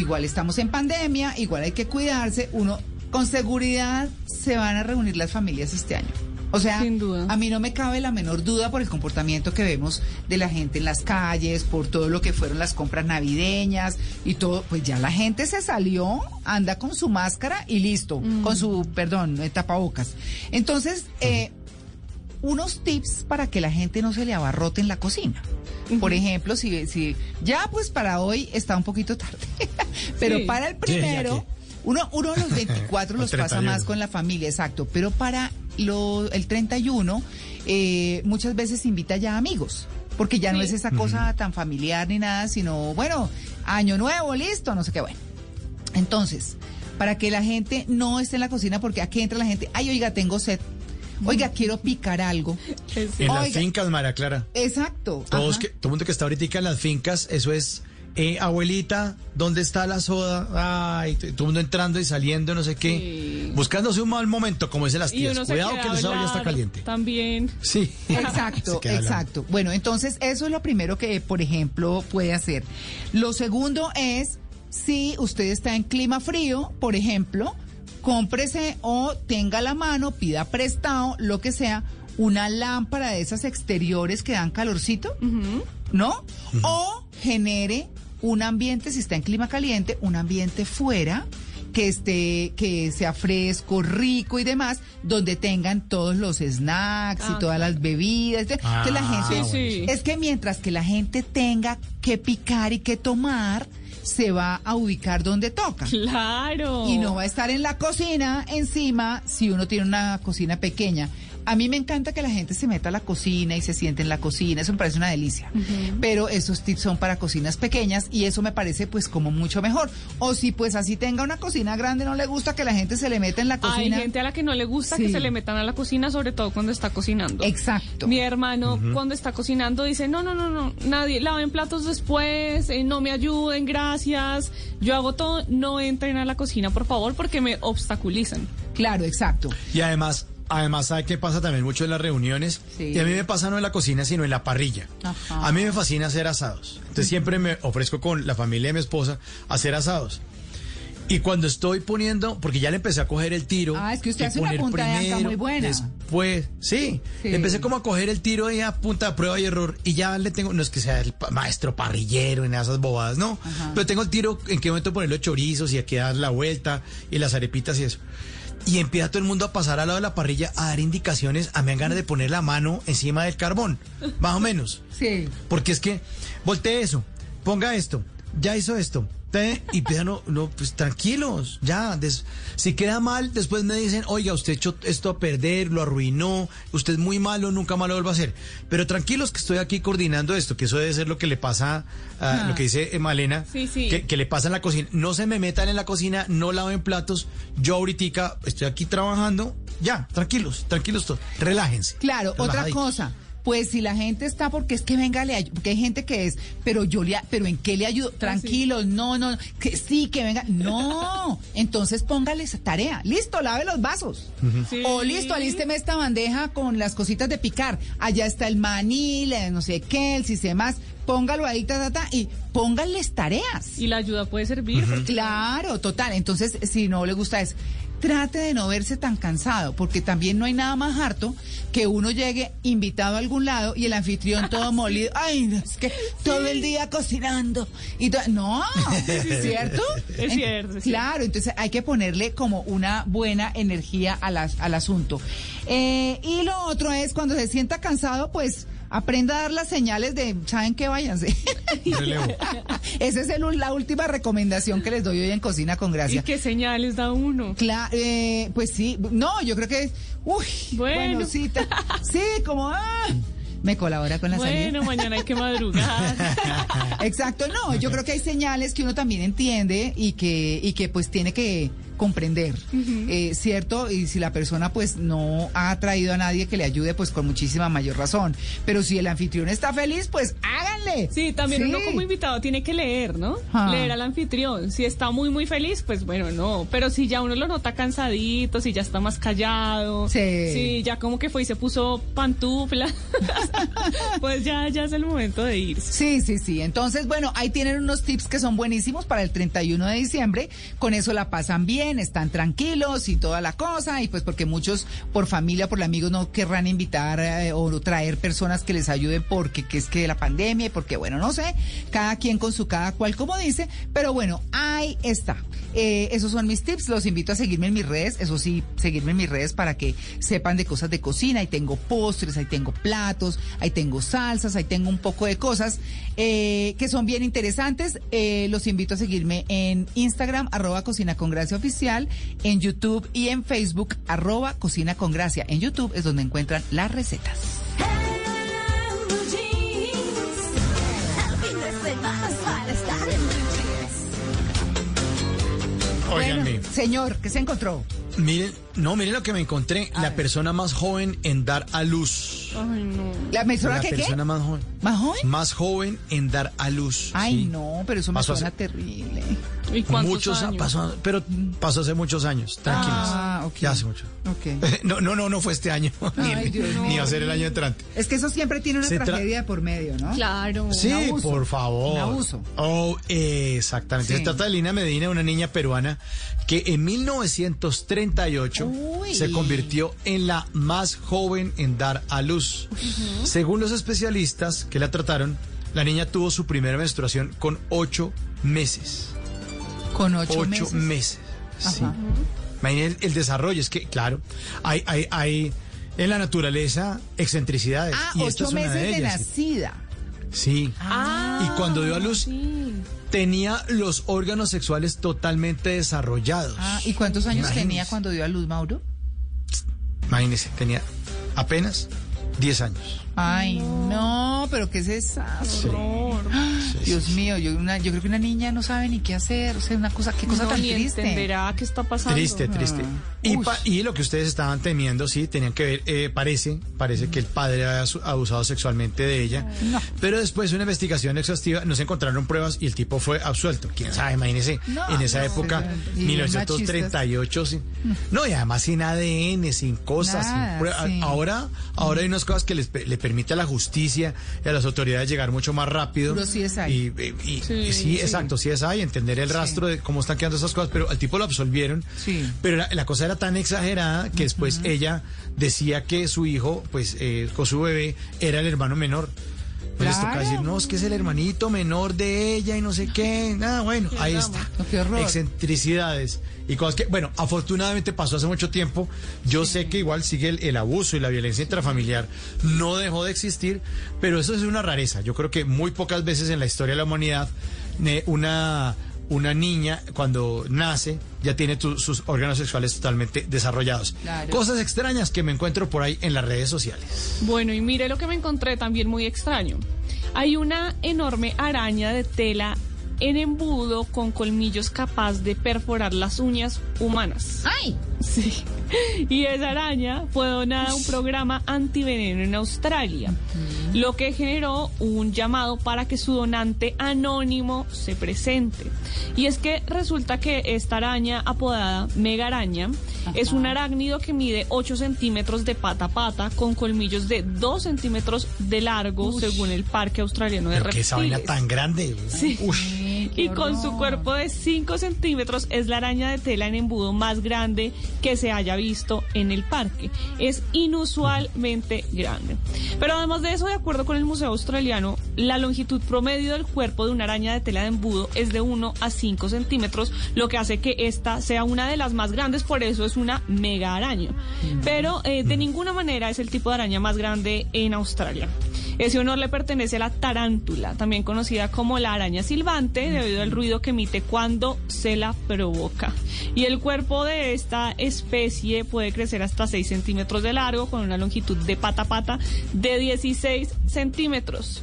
Igual estamos en pandemia, igual hay que cuidarse, uno con seguridad se van a reunir las familias este año. O sea, a mí no me cabe la menor duda por el comportamiento que vemos de la gente en las calles, por todo lo que fueron las compras navideñas y todo, pues ya la gente se salió, anda con su máscara y listo, con su, perdón, eh, tapabocas. Entonces, eh, unos tips para que la gente no se le abarrote en la cocina. Por ejemplo, si, si ya pues para hoy está un poquito tarde, pero Sí. para el primero, uno, uno de los 24 O los pasa 31. más con la familia, exacto, pero para lo, el 31 eh, muchas veces invita ya amigos. Porque ya no es esa cosa tan familiar ni nada, sino, bueno, año nuevo, listo, no sé qué, bueno. Entonces, para que la gente no esté en la cocina, porque aquí entra la gente, ay, oiga, tengo sed, oiga, quiero picar algo. En las fincas, María Clara. Exacto. Todos que, todo el mundo que está ahorita en las fincas, eso es, eh, abuelita, ¿dónde está la soda? Ay, todo el mundo entrando y saliendo, no sé qué. Buscándose un mal momento, como dicen las tías. Cuidado que a la soda ya está caliente. También. Sí. Exacto, hablando. exacto. Bueno, entonces eso es lo primero que, por ejemplo, puede hacer. Lo segundo es, si usted está en clima frío, por ejemplo, cómprese o tenga a la mano, pida prestado, lo que sea, una lámpara de esas exteriores que dan calorcito, ¿no? O genere un ambiente, si está en clima caliente, un ambiente fuera que esté, que sea fresco, rico y demás, donde tengan todos los snacks y Ah, todas las bebidas. Ah, la gente, Sí, sí. es que mientras que la gente tenga que picar y que tomar, se va a ubicar donde toca. Claro. Y no va a estar en la cocina encima si uno tiene una cocina pequeña. A mí me encanta que la gente se meta a la cocina y se siente en la cocina, eso me parece una delicia. Pero esos tips son para cocinas pequeñas y eso me parece pues como mucho mejor. O si pues así tenga una cocina grande, no le gusta que la gente se le meta en la Hay cocina. gente a la que no le gusta Sí. que se le metan a la cocina, sobre todo cuando está cocinando. Exacto. Mi hermano cuando está cocinando dice, no, no, no, no, nadie, laven platos después, eh, no me ayuden, gracias, yo hago todo, no entren a la cocina, por favor, porque me obstaculizan. Claro, exacto. Y además, además, ¿sabe qué pasa también mucho en las reuniones? Sí. Y a mí me pasa no en la cocina, sino en la parrilla. Ajá. A mí me fascina hacer asados. Entonces siempre me ofrezco con la familia de mi esposa a hacer asados. Y cuando estoy poniendo, porque ya le empecé a coger el tiro. Ah, es que usted de hace una punta de anca primero, muy buena. Después, sí, Sí. Empecé como a coger el tiro ahí a punta de prueba y error. Y ya le tengo, no es que sea el maestro parrillero en esas bobadas, no. Ajá. Pero tengo el tiro en qué momento poner los chorizos y aquí dar la vuelta y las arepitas y eso. Y empieza todo el mundo a pasar al lado de la parrilla a dar indicaciones. A mí me dan ganas de poner la mano encima del carbón, más o menos. Sí. Porque es que, voltee eso, ponga esto, ya hizo esto. Y empiezan, no, pues tranquilos, ya. des- si queda mal, después me dicen, oiga, usted echó esto a perder, lo arruinó, usted es muy malo, nunca más lo vuelva a hacer. Pero tranquilos que estoy aquí coordinando esto, que eso debe ser lo que le pasa, a Ah. lo que dice eh, Malena, Sí, sí. Que, que le pasa en la cocina. No se me metan en la cocina, no laven platos. Yo ahorita estoy aquí trabajando, ya, tranquilos, tranquilos todos, relájense. Claro, otra cosa. Pues si la gente está porque es que venga, le porque hay gente que es, pero yo le, pero ¿en qué le ayudo? Tranquilos, no, no, que sí, que venga. No, entonces póngale esa tarea. Listo, lave los vasos. Sí. O listo, alísteme esta bandeja con las cositas de picar. Allá está el maní, la no sé qué, el más. Póngalo ahí, ta, ta, ta, y póngales tareas. Y la ayuda puede servir. porque- Claro, total. Entonces, si no le gusta eso, trate de no verse tan cansado, porque también no hay nada más harto que uno llegue invitado a algún lado y el anfitrión todo molido. Ay, no, es que todo el día cocinando. Y no, ¿cierto? Es cierto. Claro, entonces hay que ponerle como una buena energía a las- al asunto. Eh, y lo otro es cuando se sienta cansado, pues aprenda a dar las señales de, ¿saben qué? Váyanse. Esa es el- la última recomendación que les doy hoy en Cocina con ¿Y Gracia. qué señales da uno? Cla- eh, pues sí, no, yo creo que es, uy, Bueno. bueno, sí, como, ah, me colabora con la Bueno, salida. mañana hay que madrugar. Exacto, no, yo creo que hay señales que uno también entiende y que, y que pues tiene que comprender, eh, ¿cierto? Y si la persona pues no ha traído a nadie que le ayude, pues con muchísima mayor razón. Pero si el anfitrión está feliz, pues háganle. Sí, también Sí. uno como invitado tiene que leer, ¿no? Ah. Leer al anfitrión. Si está muy, muy feliz, pues bueno, no. Pero si ya uno lo nota cansadito, si ya está más callado, Sí. si ya como que fue y se puso pantufla, pues ya, ya es el momento de irse. Sí, sí, sí. Entonces, bueno, ahí tienen unos tips que son buenísimos para el 31 de diciembre. Con eso la pasan bien, están tranquilos y toda la cosa, y pues porque muchos por familia, por amigos no querrán invitar eh, o traer personas que les ayuden porque que es que la pandemia y porque bueno, no sé, cada quien con su cada cual como dice, pero bueno, ahí está. Eh, esos son mis tips, los invito a seguirme en mis redes, eso sí, seguirme en mis redes para que sepan de cosas de cocina, ahí tengo postres, ahí tengo platos, ahí tengo salsas, ahí tengo un poco de cosas eh, que son bien interesantes. Los invito a seguirme en Instagram, arroba Cocina con Gracia Oficial, en YouTube y en Facebook, arroba Cocina con Gracia. En YouTube es donde encuentran las recetas. Señor, ¿qué se encontró? No, miren lo que me encontré. la persona más joven en dar a luz. Ay, no. ¿La persona la que qué? persona más joven. ¿Más joven? Más joven en dar a luz. Ay, sí. no, pero eso me Pasó suena hace- terrible. ¿Y cuántos Muchos años? pasó, pero pasó hace muchos años, tranquilos. Ah, ok. Ya hace mucho. Ok. No, no, no, no fue este año, ni, Dios ni va a ser el año entrante. Es que eso siempre tiene una Se tra- tragedia de por medio, ¿no? Claro. Sí, abuso. por favor. Un abuso. Oh, eh, exactamente. Sí. Se trata de Lina Medina, una niña peruana que en 1938 Uy. se convirtió en la más joven en dar a luz. Según los especialistas que la trataron, la niña tuvo su primera menstruación con ocho meses. Con ocho, meses. meses. Sí. Imaginen el, el desarrollo. Es que, claro, hay, hay, hay en la naturaleza excentricidades. Ah, y esta ocho es una meses de de, ellas. nacida. Sí. Ah, Y cuando dio a luz, sí. tenía los órganos sexuales totalmente desarrollados. Ah, ¿y cuántos años Imagínese. tenía cuando dio a luz, Mauro? Imagínese, tenía apenas 10 años. Ay, no, pero qué es esa. Dios mío, yo, una, yo creo que una niña no sabe ni qué hacer. O sea, una cosa, qué cosa No, tan ni triste. entenderá qué está pasando. Triste, triste. Y, Uy. pa- y lo que ustedes estaban temiendo, sí, tenían que ver, eh, parece, parece que el padre había abusado sexualmente de ella. No. Pero después de una investigación exhaustiva, no se encontraron pruebas y el tipo fue absuelto. ¿Quién sabe? Imagínese, No, en esa no, época, y 1938, sin- no, y además sin ADN, sin cosas, Nada, sin pruebas. sí. Ahora, ahora hay unas cosas que les, le permite a la justicia y a las autoridades llegar mucho más rápido. Puro CSI. Y, y- y- Sí, y sí, sí. exacto, sí es ahí, entender el rastro de cómo están quedando esas cosas, pero al tipo lo absolvieron. Sí. Pero la, la cosa era tan exagerada que después ella decía que su hijo, pues eh, con su bebé, era el hermano menor. Pues les toca Claro. decir, no, es que es el hermanito menor de ella y no sé qué. Nada, bueno, ahí está. Excentricidades y cosas que, bueno, afortunadamente pasó hace mucho tiempo. Yo sé que igual sigue el, el abuso y la violencia intrafamiliar. No dejó de existir, pero eso es una rareza. Yo creo que muy pocas veces en la historia de la humanidad ne- una, una niña cuando nace ya tiene tu- sus órganos sexuales totalmente desarrollados. Claro. Cosas extrañas que me encuentro por ahí en las redes sociales. Bueno, y mire lo que me encontré también muy extraño. Hay una enorme araña de tela en embudo con colmillos capaz de perforar las uñas humanas. ¡Ay! Sí. Y esa araña fue donada a un programa antiveneno en Australia, lo que generó un llamado para que su donante anónimo se presente. Y es que resulta que esta araña apodada mega araña es un arácnido que mide 8 centímetros de pata a pata con colmillos de 2 centímetros de largo según el Parque Australiano de Pero que esa vaina Reptiles. tan grande. Sí. Uy. Y con su cuerpo de 5 centímetros es la araña de tela en embudo más grande que se haya visto en el parque. Es inusualmente grande. Pero además de eso, de acuerdo con el Museo Australiano, la longitud promedio del cuerpo de una araña de tela de embudo es de 1 a 5 centímetros, lo que hace que esta sea una de las más grandes, por eso es una mega araña. Pero eh, de ninguna manera es el tipo de araña más grande en Australia. Ese honor le pertenece a la tarántula, también conocida como la araña silbante, debido al ruido que emite cuando se la provoca. Y el cuerpo de esta especie puede crecer hasta 6 centímetros de largo, con una longitud de pata a pata de 16 centímetros.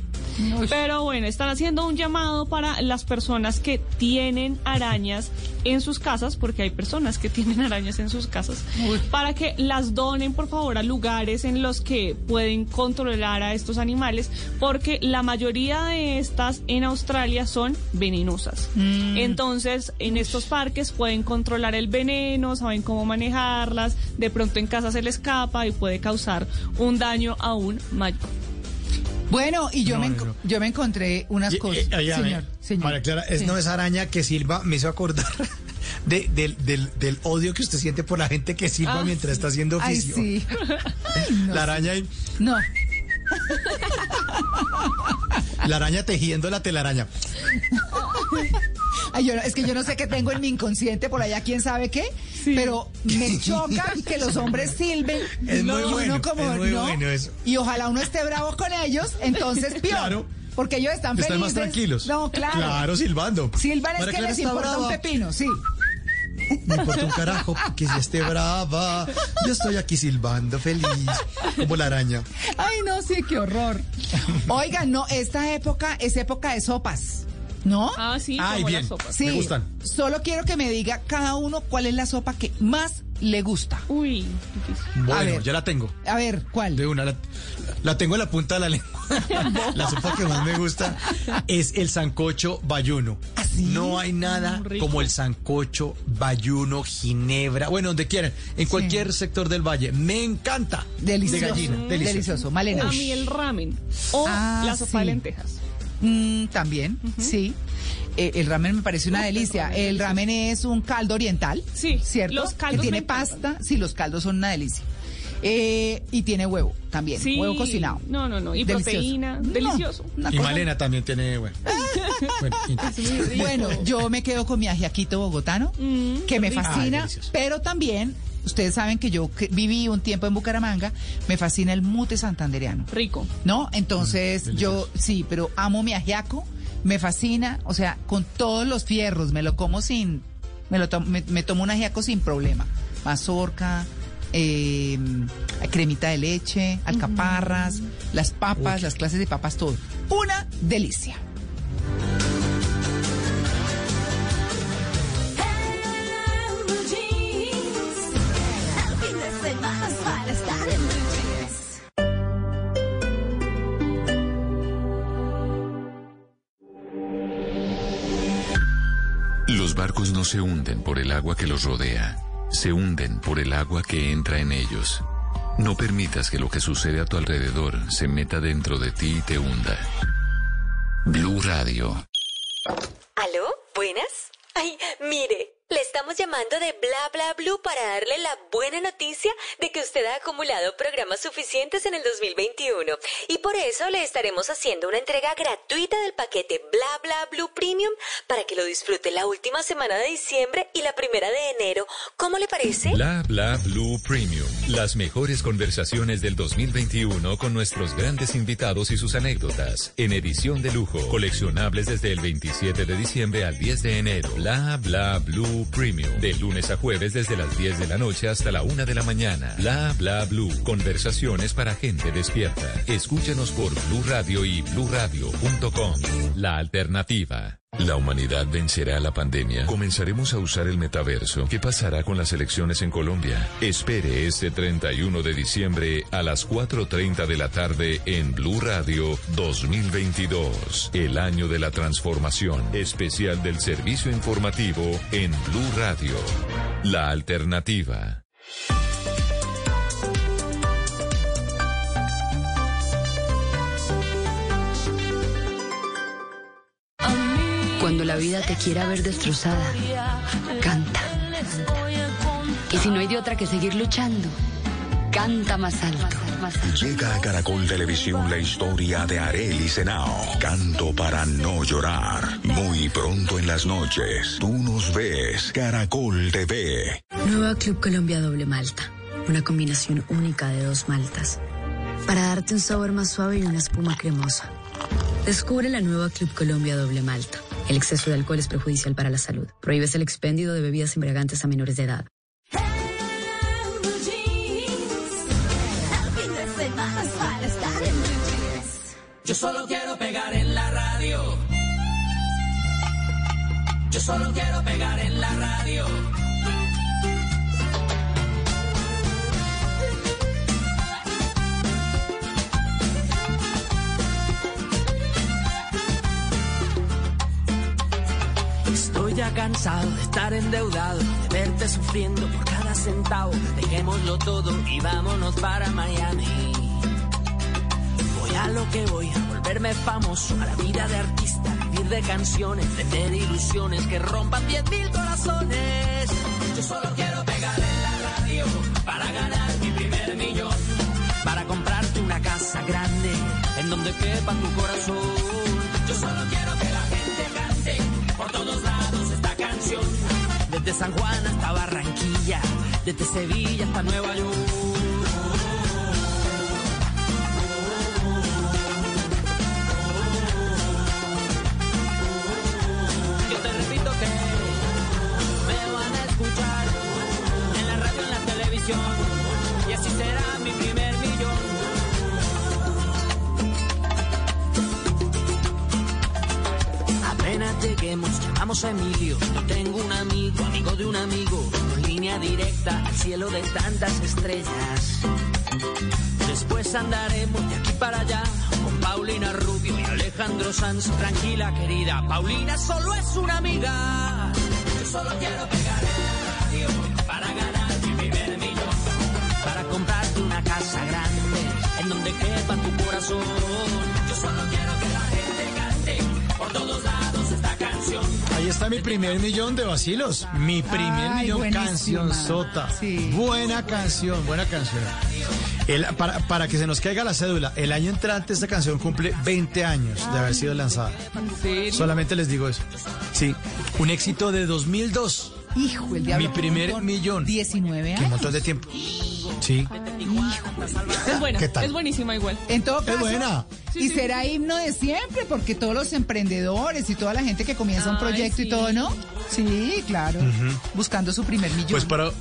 Pero bueno, están haciendo un llamado para las personas que tienen arañas en sus casas, porque hay personas que tienen arañas en sus casas, para que las donen por favor a lugares en los que pueden controlar a estos animales, porque la mayoría de estas en Australia son venenosas. Entonces, en estos parques pueden controlar el veneno, saben cómo manejarlas, de pronto en casa se les escapa y puede causar un daño aún mayor. Bueno, y yo, No, me, no, yo me encontré unas Y- cosas. eh, oiga, señor, eh, señor. María Clara, es Sí. no esa araña que Silva me hizo acordar de- del, del, del odio que usted siente por la gente que silba Ah, mientras está haciendo Ay, oficio. sí. Ay, no, La araña, ahí- No. la araña tejiendo la telaraña. Ay, yo no- es que yo no sé qué tengo en mi inconsciente por allá, quién sabe qué, pero me choca que los hombres silben. Es muy y uno bueno, como, es muy ¿no? bueno eso. Y ojalá uno esté bravo con ellos, entonces peor. Claro. Porque ellos están Están felices. más tranquilos. No, claro. Claro, silbando. Silban es María que Clara les importa un pepino, sí. Me importa un carajo que si esté brava. Yo estoy aquí silbando feliz, como la araña. Ay, no, sí, qué horror. Oigan, no, esta época es época de sopas. ¿No? Ah, sí, Ay, como bien. Sí, Me gustan. solo quiero que me diga cada uno cuál es la sopa que más le gusta. Uy, Bueno, ver. ya la tengo. A ver, ¿cuál? De una, la, la tengo en la punta de la lengua. la sopa que más me gusta es el sancocho bayuno. No hay nada Mm, como el sancocho bayuno, ginebra, bueno, donde quieran, en cualquier sector del valle. Me encanta. Delicioso. De gallina, delicioso. Delicioso. Malena. a mí el ramen o Ah, la sopa de lentejas. Mm, también, sí. Eh, el ramen me parece una delicia. El ramen es un caldo oriental. Sí, ¿Cierto? los caldos Que tiene pasta. Sí, los caldos son una delicia. Eh, y tiene huevo también. Sí. Huevo cocinado. No, no, no. Y Delicioso. proteína. No, Delicioso. Y cosa- Malena también tiene, bueno. bueno, Bueno, yo me quedo con mi ajiaquito bogotano, Mm, que me rico. fascina, pero también, ustedes saben que yo que viví un tiempo en Bucaramanga, me fascina el mute santandereano. Rico. ¿No? Entonces, yo sí, pero amo mi ajiaco, me fascina, o sea, con todos los fierros, me lo como sin, me lo tomo, me, me tomo un ajiaco sin problema. Mazorca, eh, cremita de leche, alcaparras, las papas, las clases de papas, todo. Una delicia. Se hunden por el agua que los rodea, se hunden por el agua que entra en ellos. No permitas que lo que sucede a tu alrededor se meta dentro de ti y te hunda. Blue Radio. ¿Aló? ¿Buenas? Ay, mire, estamos llamando de Bla Bla Blue para darle la buena noticia de que usted ha acumulado programas suficientes en el 2021 y por eso le estaremos haciendo una entrega gratuita del paquete Bla Bla Blue Premium para que lo disfrute la última semana de diciembre y la primera de enero. ¿Cómo le parece? Bla Bla Blue Premium. Las mejores conversaciones del 2021 con nuestros grandes invitados y sus anécdotas. En edición de lujo. Coleccionables desde el 27 de diciembre al 10 de enero. Bla Bla Blue Premium. De lunes a jueves desde las 10 de la noche hasta la 1 de la mañana. Bla Bla Blue. Conversaciones para gente despierta. Escúchanos por Blue Radio y bluradio.com. La alternativa. La humanidad vencerá la pandemia. Comenzaremos a usar el metaverso. ¿Qué pasará con las elecciones en Colombia? Espere este 31 de diciembre a las 4.30 de la tarde en Blue Radio 2022. El año de la transformación. Especial del servicio informativo en Blue Radio. La alternativa. La vida te quiera ver destrozada, canta. Y si no hay de otra que seguir luchando, canta más alto. Llega a Caracol Televisión la historia de Arely Senao. Canto para no llorar. Muy pronto en las noches. Tú nos ves. Caracol TV. Nueva Club Colombia Doble Malta. Una combinación única de dos maltas. Para darte un sabor más suave y una espuma cremosa. Descubre la nueva Club Colombia Doble Malta. El exceso de alcohol es perjudicial para la salud. Prohíbes el expendio de bebidas embriagantes a menores de edad. Yo solo quiero pegar en la radio. Yo solo quiero pegar en la radio. Ya cansado de estar endeudado, de verte sufriendo por cada centavo. Dejémoslo todo y vámonos para Miami. Voy a lo que voy, a volverme famoso, a la vida de artista, vivir de canciones, tener ilusiones que rompan 10.000 corazones. Yo solo quiero pegar en la radio para ganar mi primer millón. Para comprarte una casa grande en donde quepa tu corazón. Yo solo quiero que la gente cante por todos lados Desde San Juan hasta Barranquilla, desde Sevilla hasta Nueva York. Yo te repito que me van a escuchar en la radio, en la televisión, y así será mi primer millón. Apenas lleguemos, Emilio. Yo tengo un amigo, amigo de un amigo, con línea directa al cielo de tantas estrellas. Después andaremos de aquí para allá con Paulina Rubio y Alejandro Sanz. Tranquila, querida, Paulina solo es una amiga. Yo solo quiero pegar en la radio para ganar mi primer millón. Para comprarte una casa grande en donde quepa tu corazón. Yo solo quiero que la gente cante por todos lados esta canción. Está mi primer millón de vacilos. Mi primer Ay, millón buenísima. canción sota. Sí. Buena canción, buena canción. El- para, para que se nos caiga la cédula, el año entrante esta canción cumple 20 años de haber sido lanzada. Solamente les digo eso. Sí, un éxito de 2002. Hijo, el diablo. Mi primer millón. 19 Qué años. montón de tiempo. Sí. Es buena, ¿Qué tal? es buenísima igual. En todo caso, buena. y será himno de siempre, porque todos los emprendedores y toda la gente que comienza un proyecto y todo, ¿no? Sí, claro. Buscando su primer millón. Pues para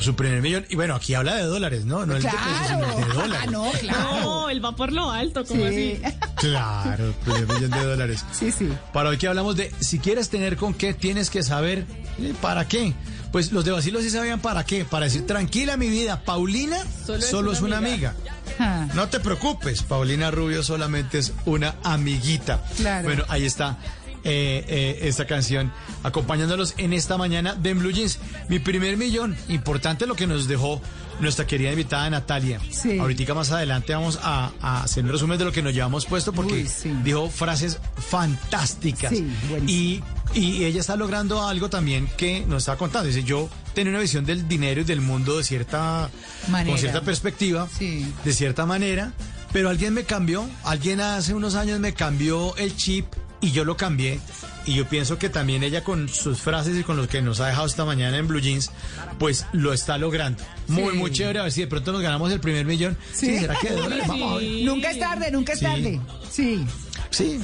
su primer millón. Y bueno, aquí habla de dólares, ¿no? No es de pesos, sino de Ah, dólares. no, claro. No, él va por lo alto, como Sí. así. Claro, primer millón de dólares. Sí, sí. Para hoy que hablamos de si quieres tener con qué, tienes que saber eh, para qué. Pues los de Basilo sí sabían para qué. Para decir, tranquila mi vida, Paulina solo, es una amiga. Ah, No te preocupes, Paulina Rubio solamente es una amiguita. Claro. Bueno, ahí está eh, eh, esta canción acompañándolos en esta mañana de Blue Jeans. Mi primer millón, importante lo que nos dejó nuestra querida invitada Natalia. Sí. Ahorita más adelante vamos a, a hacer un resumen de lo que nos llevamos puesto porque Uy, sí. dijo frases fantásticas. Sí, y, y ella está logrando algo también que nos está contando. Dice, yo tenía una visión del dinero y del mundo de cierta, Manera. con cierta perspectiva, de cierta manera, pero alguien me cambió, alguien hace unos años me cambió el chip y yo lo cambié. Y yo pienso que también ella con sus frases y con lo que nos ha dejado esta mañana en Blue Jeans, pues lo está logrando. Muy, Sí. muy chévere. A ver si de pronto nos ganamos el primer millón. Sí, ¿será que de dólares? Vamos a ver. Nunca es tarde, nunca es Sí. tarde. Sí. Sí.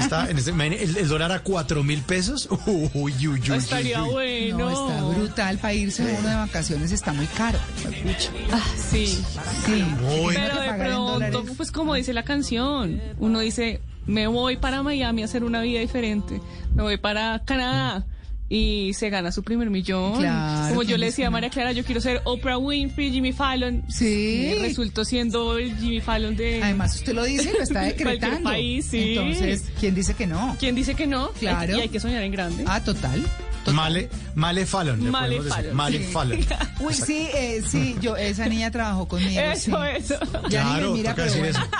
Está en este, el, el dólar a cuatro mil pesos. Uy, uy, uy, uy, Estaría uy. bueno. No, está brutal para irse uno de vacaciones, está muy caro. Ah, sí. Sí. Muy. Pero de pronto, pues como dice la canción, uno dice, me voy para Miami a hacer una vida diferente, me voy para Canadá y se gana su primer millón. Claro, como yo ¿quién le decía a? María Clara, yo quiero ser Oprah Winfrey, Jimmy Fallon. Sí. Y resultó siendo el Jimmy Fallon de... Además, usted lo dice lo está decretando. país, sí. Entonces, ¿quién dice que no? ¿Quién dice que no? Claro. Y hay que soñar en grande. Ah, total. Male, Male Fallon. le Male podemos decir. Fallon. Male Sí. Fallon. Uy, sí, eh, sí, yo, esa niña trabajó conmigo. Eso, sí. eso. Ya ni me Claro, mira, toca pero decir bueno.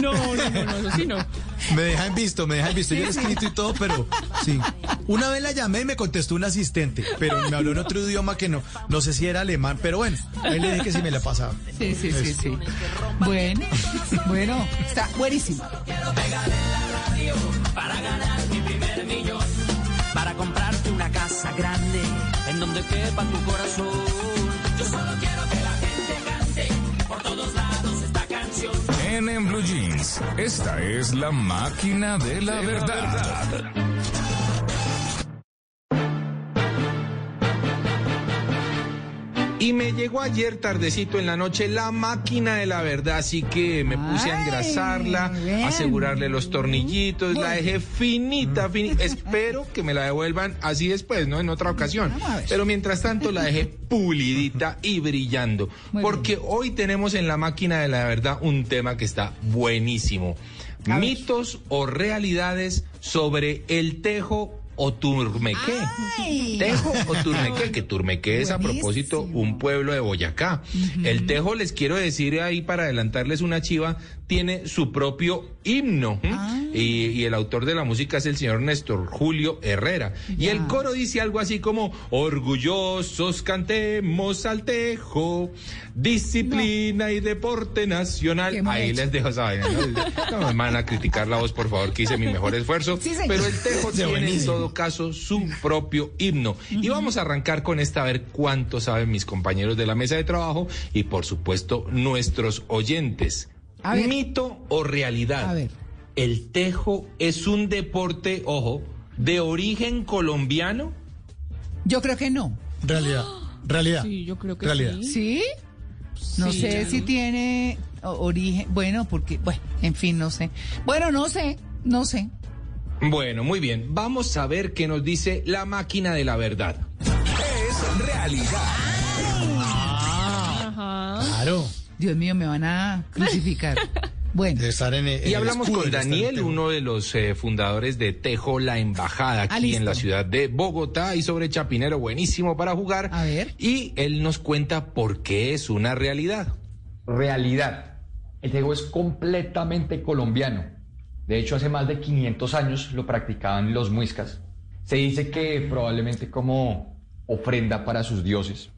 No, no, no, no, eso sí no. Me dejan visto, me dejan visto. Yo he Sí, sí. escrito y todo, pero sí. Una vez la llamé y me contestó un asistente, pero me habló en otro idioma que no, no sé si era alemán, pero bueno, ahí le dije que sí me la pasaba. Sí, sí, sí, sí. Bueno, bueno, está buenísimo. para ganar mi primer millón, para casa grande en donde quepa tu corazón. Yo solo quiero que la gente cante por todos lados esta canción. En, Blue Jeans, esta es la máquina de la verdad. Y me llegó ayer tardecito en la noche la máquina de la verdad, así que me puse a engrasarla, bien. asegurarle los tornillitos, la dejé finita, finita. Espero que me la devuelvan así después, ¿no? En otra ocasión. Pero mientras tanto la dejé pulidita y brillando. Muy porque hoy tenemos en la máquina de la verdad un tema que está buenísimo. Mitos o realidades sobre el tejo o turmequé. Ay. Tejo o Turmequé, que Turmequé es a propósito un pueblo de Boyacá. El Tejo, les quiero decir ahí para adelantarles una chiva, tiene su propio himno. ¿m? y, y el autor de la música es el señor Néstor Julio Herrera. Y el coro dice algo así como, orgullosos cantemos al tejo, disciplina y deporte nacional. Ahí hecho. les dejo esa vaina. No, no me van a criticar la voz, por favor, que hice mi mejor esfuerzo. Sí, pero el tejo Sí, tiene en buenísimo. Todo caso su propio himno. Y vamos a arrancar con esta a ver cuánto saben mis compañeros de la mesa de trabajo y por supuesto nuestros oyentes. A ver. ¿Mito o realidad? A ver. ¿El tejo es un deporte, ojo, de origen colombiano? Yo creo que no. Realidad. Realidad. Sí, yo creo que Realidad. sí. ¿Sí? No Sí, sé claro. si tiene origen. Bueno, porque, bueno, en fin, no sé. Bueno, no sé, no sé. Bueno, muy bien. Vamos a ver qué nos dice la máquina de la verdad. Es realidad. Ajá. Claro. Dios mío, me van a crucificar. Bueno, De estar en el- en Y hablamos escudo, con Daniel, uno de los eh, fundadores de Tejo La Embajada aquí Ah, listo. en la ciudad de Bogotá y sobre Chapinero, buenísimo para jugar. A ver. Y él nos cuenta por qué es una realidad. realidad. El tejo es completamente colombiano. De hecho, hace más de 500 años lo practicaban los muiscas. Se dice que probablemente como ofrenda para sus dioses.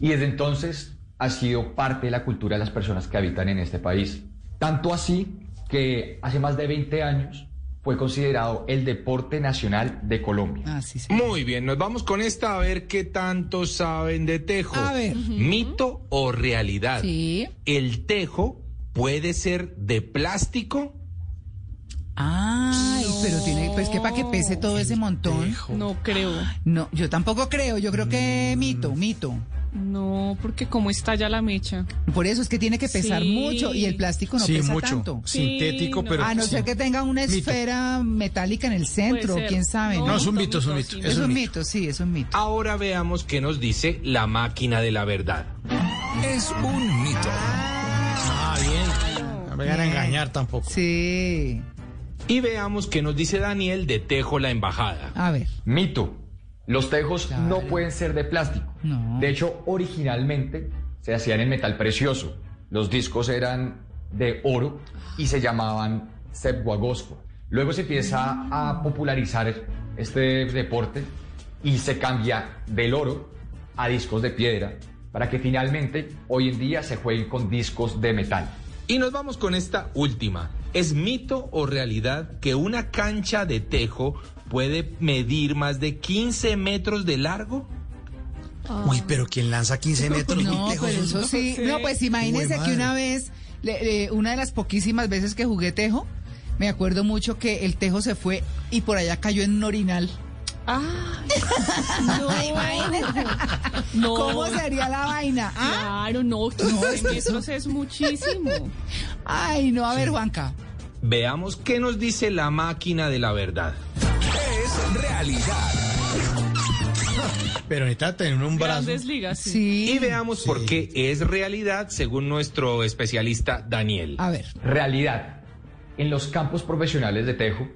Y desde entonces ha sido parte de la cultura de las personas que habitan en este país. Tanto así que hace más de 20 años fue considerado el deporte nacional de Colombia. ah, sí, sí. Muy bien, nos vamos con esta a ver qué tanto saben de Tejo. A ver. ¿Mito o realidad? Sí. ¿El Tejo puede ser de plástico? Ay, pero tiene, pues que para que pese todo ese montón. No creo. No, yo tampoco creo. Yo creo que mito, mito. No, porque como está ya la mecha. Por eso es que tiene que pesar Sí. mucho y el plástico no Sí, pesa mucho. tanto. Sintético, Sí, pero. A no sí. ser que tenga una Mito. esfera metálica en el centro, quién sabe. No, ¿no? No, es un mito, es un mito, mito. sí. es un mito, sí, es un mito. Ahora veamos qué nos dice la máquina de la verdad. Es un mito. Ah, bien. No me van a engañar tampoco. Sí. Y veamos qué nos dice Daniel de Tejo La Embajada. A ver. Mito. Los tejos Claro. no pueden ser de plástico. No. De hecho, originalmente se hacían en metal precioso. Los discos eran de oro y se llamaban sepguagosco. Luego se empieza a popularizar este deporte y se cambia del oro a discos de piedra para que finalmente hoy en día se jueguen con discos de metal. Y nos vamos con esta última. ¿Es mito o realidad que una cancha de tejo puede medir más de 15 metros de largo? Uy, pero quien lanza 15 metros No, un tejo, pero eso eso sí. No, pues imagínense que una vez, le- le- una de las poquísimas veces que jugué tejo, me acuerdo mucho que el tejo se fue y por allá cayó en un orinal. Ah, no. No. ¿Cómo sería la vaina? ¿Ah? Claro, no, 15 metros es muchísimo. Ay, no, a ver, Juanca. Veamos qué nos dice la máquina de la verdad. Es realidad. Pero necesita tener un brazo. Grandes ligas. Sí. Sí. Y veamos por qué es realidad según nuestro especialista Daniel. A ver. Realidad. En los campos profesionales de tejo,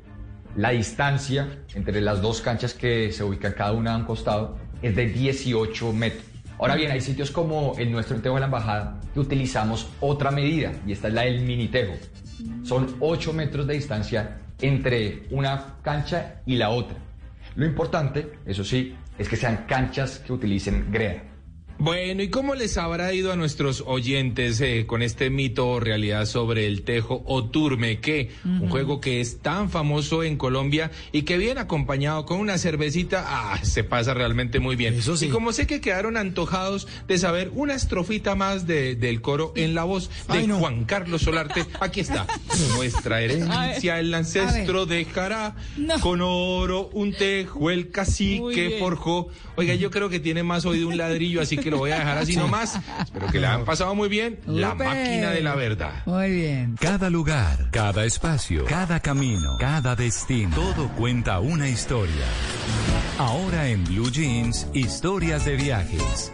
la distancia entre las dos canchas que se ubican cada una a un costado es de 18 metros. Ahora bien, hay sitios como en nuestro tejo de la embajada que utilizamos otra medida y esta es la del mini tejo. Son 8 metros de distancia entre una cancha y la otra. Lo importante, eso sí, es que sean canchas que utilicen greda. Bueno, ¿y cómo les habrá ido a nuestros oyentes eh, con este mito o realidad sobre el tejo o turmeque? Un juego que es tan famoso en Colombia y que viene acompañado con una cervecita, ah, se pasa realmente muy bien. Eso sí. Y como sé que quedaron antojados de saber una estrofita más de- del coro en la voz de Ay, no. Juan Carlos Solarte, aquí está. Nuestra herencia, el ancestro dejará No. con oro un tejo, el cacique bien. forjó. Oiga, yo creo que tiene más hoy de un ladrillo, así que lo voy a dejar así nomás. Espero que le han pasado muy bien. La máquina de la verdad. Muy bien. Cada lugar, cada espacio, cada camino, cada destino, todo cuenta una historia. Ahora en Blue Jeans, historias de viajes.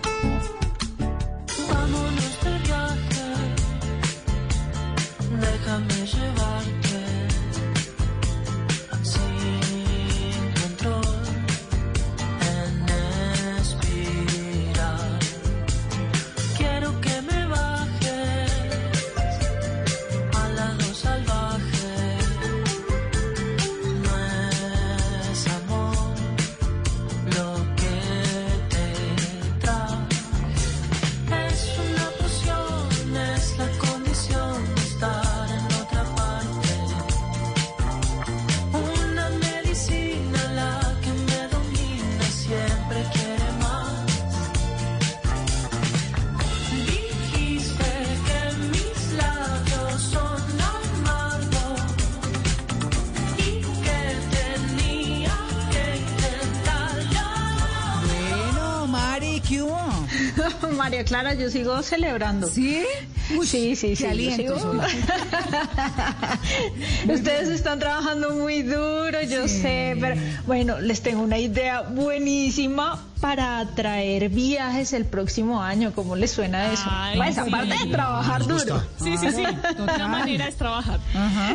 Vámonos María Clara, yo sigo celebrando. ¿Sí? sí, sí, sí. aliento. Ustedes están trabajando muy duro, yo sé, pero bueno, les tengo una idea buenísima para atraer viajes el próximo año. ¿Cómo les suena eso? Ay, pues sí. aparte de trabajar duro. Sí, sí, sí. Una manera es trabajar.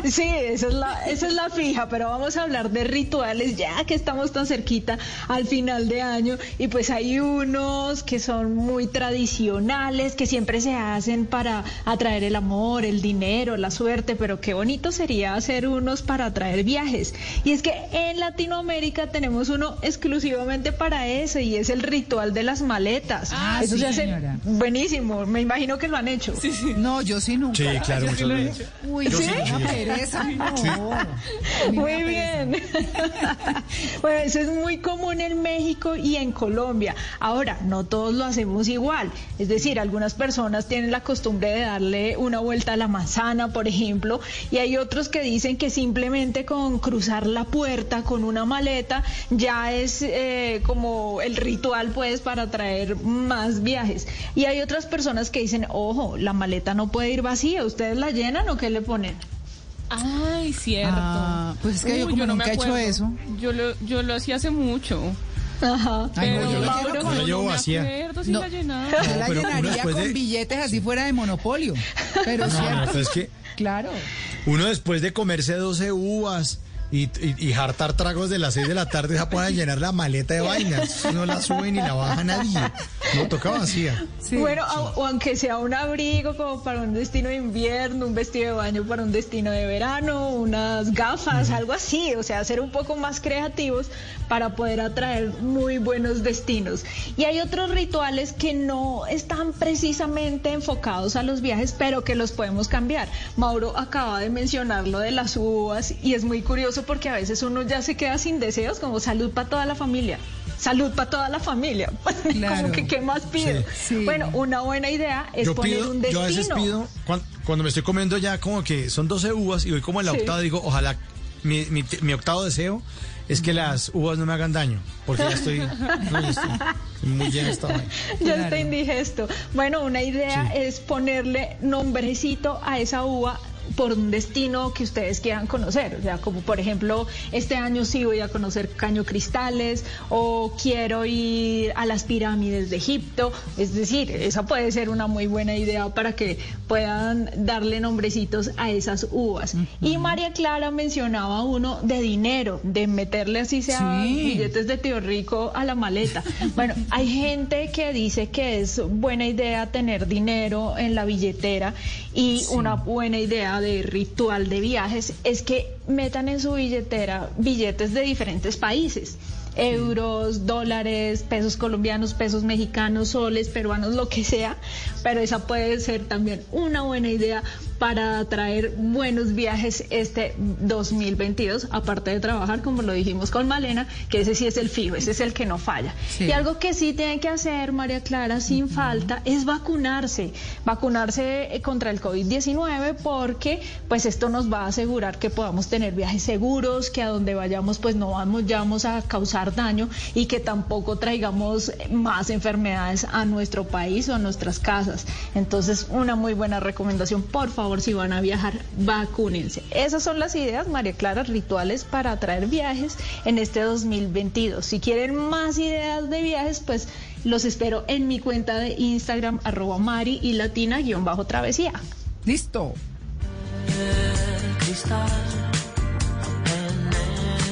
Sí, esa es, la, esa es la fija, pero vamos a hablar de rituales ya que estamos tan cerquita al final de año y pues hay unos que son muy tradicionales, que siempre se hacen para atraer el amor, el dinero, la suerte, pero qué bonito sería hacer unos para atraer viajes. Y es que en Latinoamérica tenemos uno exclusivamente para eso y es el ritual de las maletas. Ah, eso sí, se hace señora. buenísimo, me imagino que lo han hecho. No, yo sí nunca. Sí, claro, muchas veces. hecho. Uy, sí, sí, una sí. pereza. No. Sí. Muy bien. bueno, eso es muy común en México y en Colombia. Ahora, no todos lo hacemos igual. Es decir, algunas personas tienen la costumbre de darle una vuelta a la manzana, por ejemplo, y hay otros que dicen que simplemente con cruzar la puerta con una maleta ya es eh, como el ritual, pues, para traer más viajes. Y hay otras personas que dicen, ojo, la maleta no puede ir vacía. ¿Ustedes la llenan o qué le ponen? Ay, cierto. Ah, pues es que yo como no me nunca he hecho eso. Yo lo, yo lo hacía hace mucho. Ajá. Ay, no, Pero yo la con- no la llevo vacía. acuerdo si No. la llenaba. Yo la pero uno llenaría con de- billetes así fuera de monopolio. Pero No, cierto. no, pues es que Claro. uno después de comerse 12 uvas y, y, y hartar tragos de las 6 de la tarde se pone a llenar la maleta de vainas. No la sube ni la baja nadie. No toca vacía. bueno, o aunque sea un abrigo como para un destino de invierno, un vestido de baño para un destino de verano, unas gafas, algo así, o sea, ser un poco más creativos para poder atraer muy buenos destinos. Y hay otros rituales que no están precisamente enfocados a los viajes, pero que los podemos cambiar. Mauro acaba de mencionar lo de las uvas y es muy curioso porque a veces uno ya se queda sin deseos, como salud para toda la familia. Salud para toda la familia. como que, ¿qué más pido? Bueno, una buena idea es Yo poner pido, un destino. yo a veces pido, cuan- cuando, me estoy comiendo ya como que son 12 uvas y voy como en la Sí. octava, digo, ojalá mi, mi, mi octavo deseo es que las uvas no me hagan daño, porque ya estoy, no, ya estoy muy lleno esta vaina. Ya está indigesto. Bueno, una idea Sí. es ponerle nombrecito a esa uva por un destino que ustedes quieran conocer. O sea, como por ejemplo, este año sí voy a conocer Caño Cristales o quiero ir a las pirámides de Egipto. Es decir, esa puede ser una muy buena idea para que puedan darle nombrecitos a esas uvas. Y María Clara mencionaba uno de dinero, de meterle así sea Sí. billetes de tío rico a la maleta. Bueno, hay gente que dice que es buena idea tener dinero en la billetera y una buena idea de ritual de viajes es que metan en su billetera billetes de diferentes países. Euros, dólares, pesos colombianos, pesos mexicanos, soles, peruanos, lo que sea, pero esa puede ser también una buena idea para traer buenos viajes este 2022, aparte de trabajar, como lo dijimos con Malena, que ese sí es el fijo, ese es el que no falla. Sí. Y algo que sí tienen que hacer, María Clara, sin falta, es vacunarse, vacunarse eh, contra el COVID-19 porque pues esto nos va a asegurar que podamos tener viajes seguros, que a donde vayamos pues no vamos, ya vamos a causar daño y que tampoco traigamos más enfermedades a nuestro país o a nuestras casas. Entonces, una muy buena recomendación, por favor, si van a viajar, vacúnense. Esas son las ideas, María Clara, rituales para atraer viajes en este 2022. Si quieren más ideas de viajes, pues los espero en mi cuenta de Instagram, arroba Mari y Latina guion bajo travesía. Listo. cristal en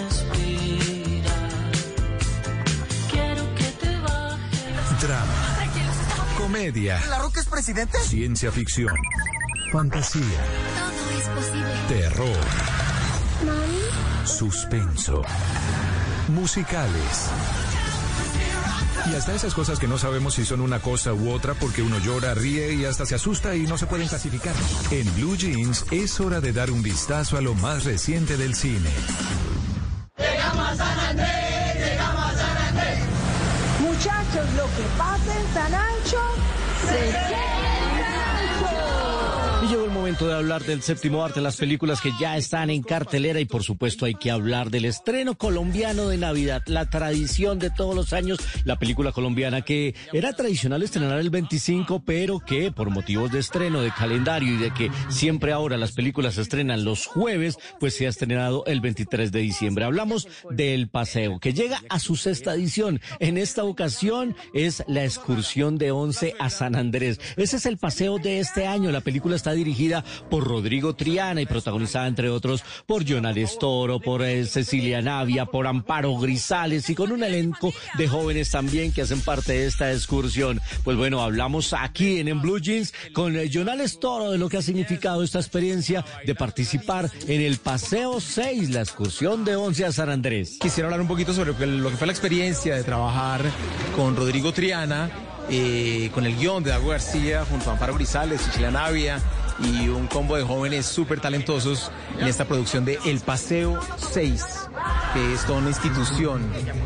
espiral. Quiero que te bajes. Drama, comedia, ¿La Roca es presidente? ciencia ficción, fantasía, Todo es posible. terror, suspenso, musicales. Y hasta esas cosas que no sabemos si son una cosa u otra porque uno llora, ríe y hasta se asusta y no se pueden clasificar. En Blue Jeans es hora de dar un vistazo a lo más reciente del cine. Llegamos a San Andrés, lo que pasa en San Ancho se queda. Llegó el momento de hablar del séptimo arte, las películas que ya están en cartelera y por supuesto hay que hablar del estreno colombiano de Navidad, la tradición de todos los años, la película colombiana que era tradicional estrenar el 25, pero que por motivos de estreno, de calendario y de que siempre ahora las películas se estrenan los jueves, pues se ha estrenado el 23 de diciembre. Hablamos del paseo que llega a su sexta edición. En esta ocasión es la excursión de once a San Andrés. Ese es el paseo de este año. La película está dirigida por Rodrigo Triana y protagonizada, entre otros, por Jonales Toro, por eh, Cecilia Navia, por Amparo Grisales y con un elenco de jóvenes también que hacen parte de esta excursión. Pues bueno, hablamos aquí en, Blue Jeans con eh, Jonales Toro de lo que ha significado esta experiencia de participar en el Paseo 6, la excursión de 11 a San Andrés. Quisiera hablar un poquito sobre lo que- lo que fue la experiencia de trabajar con Rodrigo Triana, eh, con el guion de Dago García, junto a Amparo Grisales, Cecilia Navia y un combo de jóvenes súper talentosos en esta producción de El Paseo 6, que es toda una institución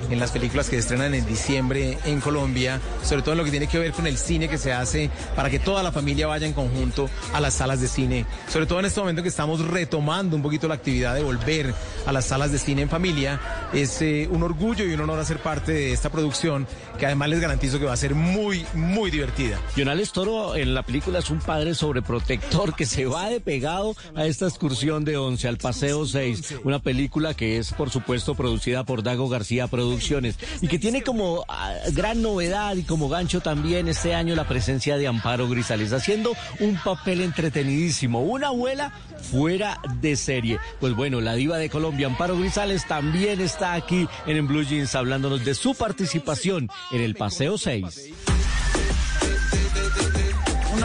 en las películas que se estrenan en diciembre en Colombia, sobre todo en lo que tiene que ver con el cine que se hace para que toda la familia vaya en conjunto a las salas de cine, sobre todo en este momento que estamos retomando un poquito la actividad de volver a las salas de cine en familia, es eh, un orgullo y un honor hacer parte de esta producción que además les garantizo que va a ser muy, muy divertida. Jonales Toro en la película es un padre sobreprotector que se va de pegado a esta excursión de once al Paseo 6, una película que es por supuesto producida por Dago García Producciones y que tiene como ah, gran novedad y como gancho también este año la presencia de Amparo Grisales haciendo un papel entretenidísimo, una abuela fuera de serie. Pues bueno, la diva de Colombia, Amparo Grisales, también está aquí en Blue Jeans hablándonos de su participación en el Paseo 6.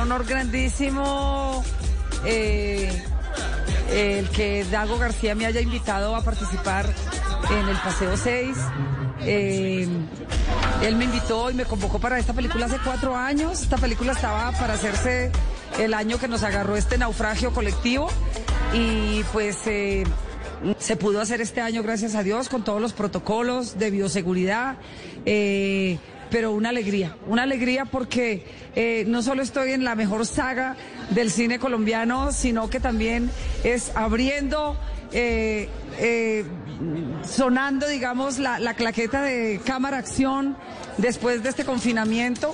Honor grandísimo eh, el que Dago García me haya invitado a participar en el Paseo 6. Eh, él me invitó y me convocó para esta película hace cuatro años. Esta película estaba para hacerse el año que nos agarró este naufragio colectivo y pues eh, se pudo hacer este año, gracias a Dios, con todos los protocolos de bioseguridad. Pero una alegría, una alegría porque eh, no solo estoy en la mejor saga del cine colombiano, sino que también es abriendo, eh, eh, sonando, digamos, la, la claqueta de cámara acción después de este confinamiento.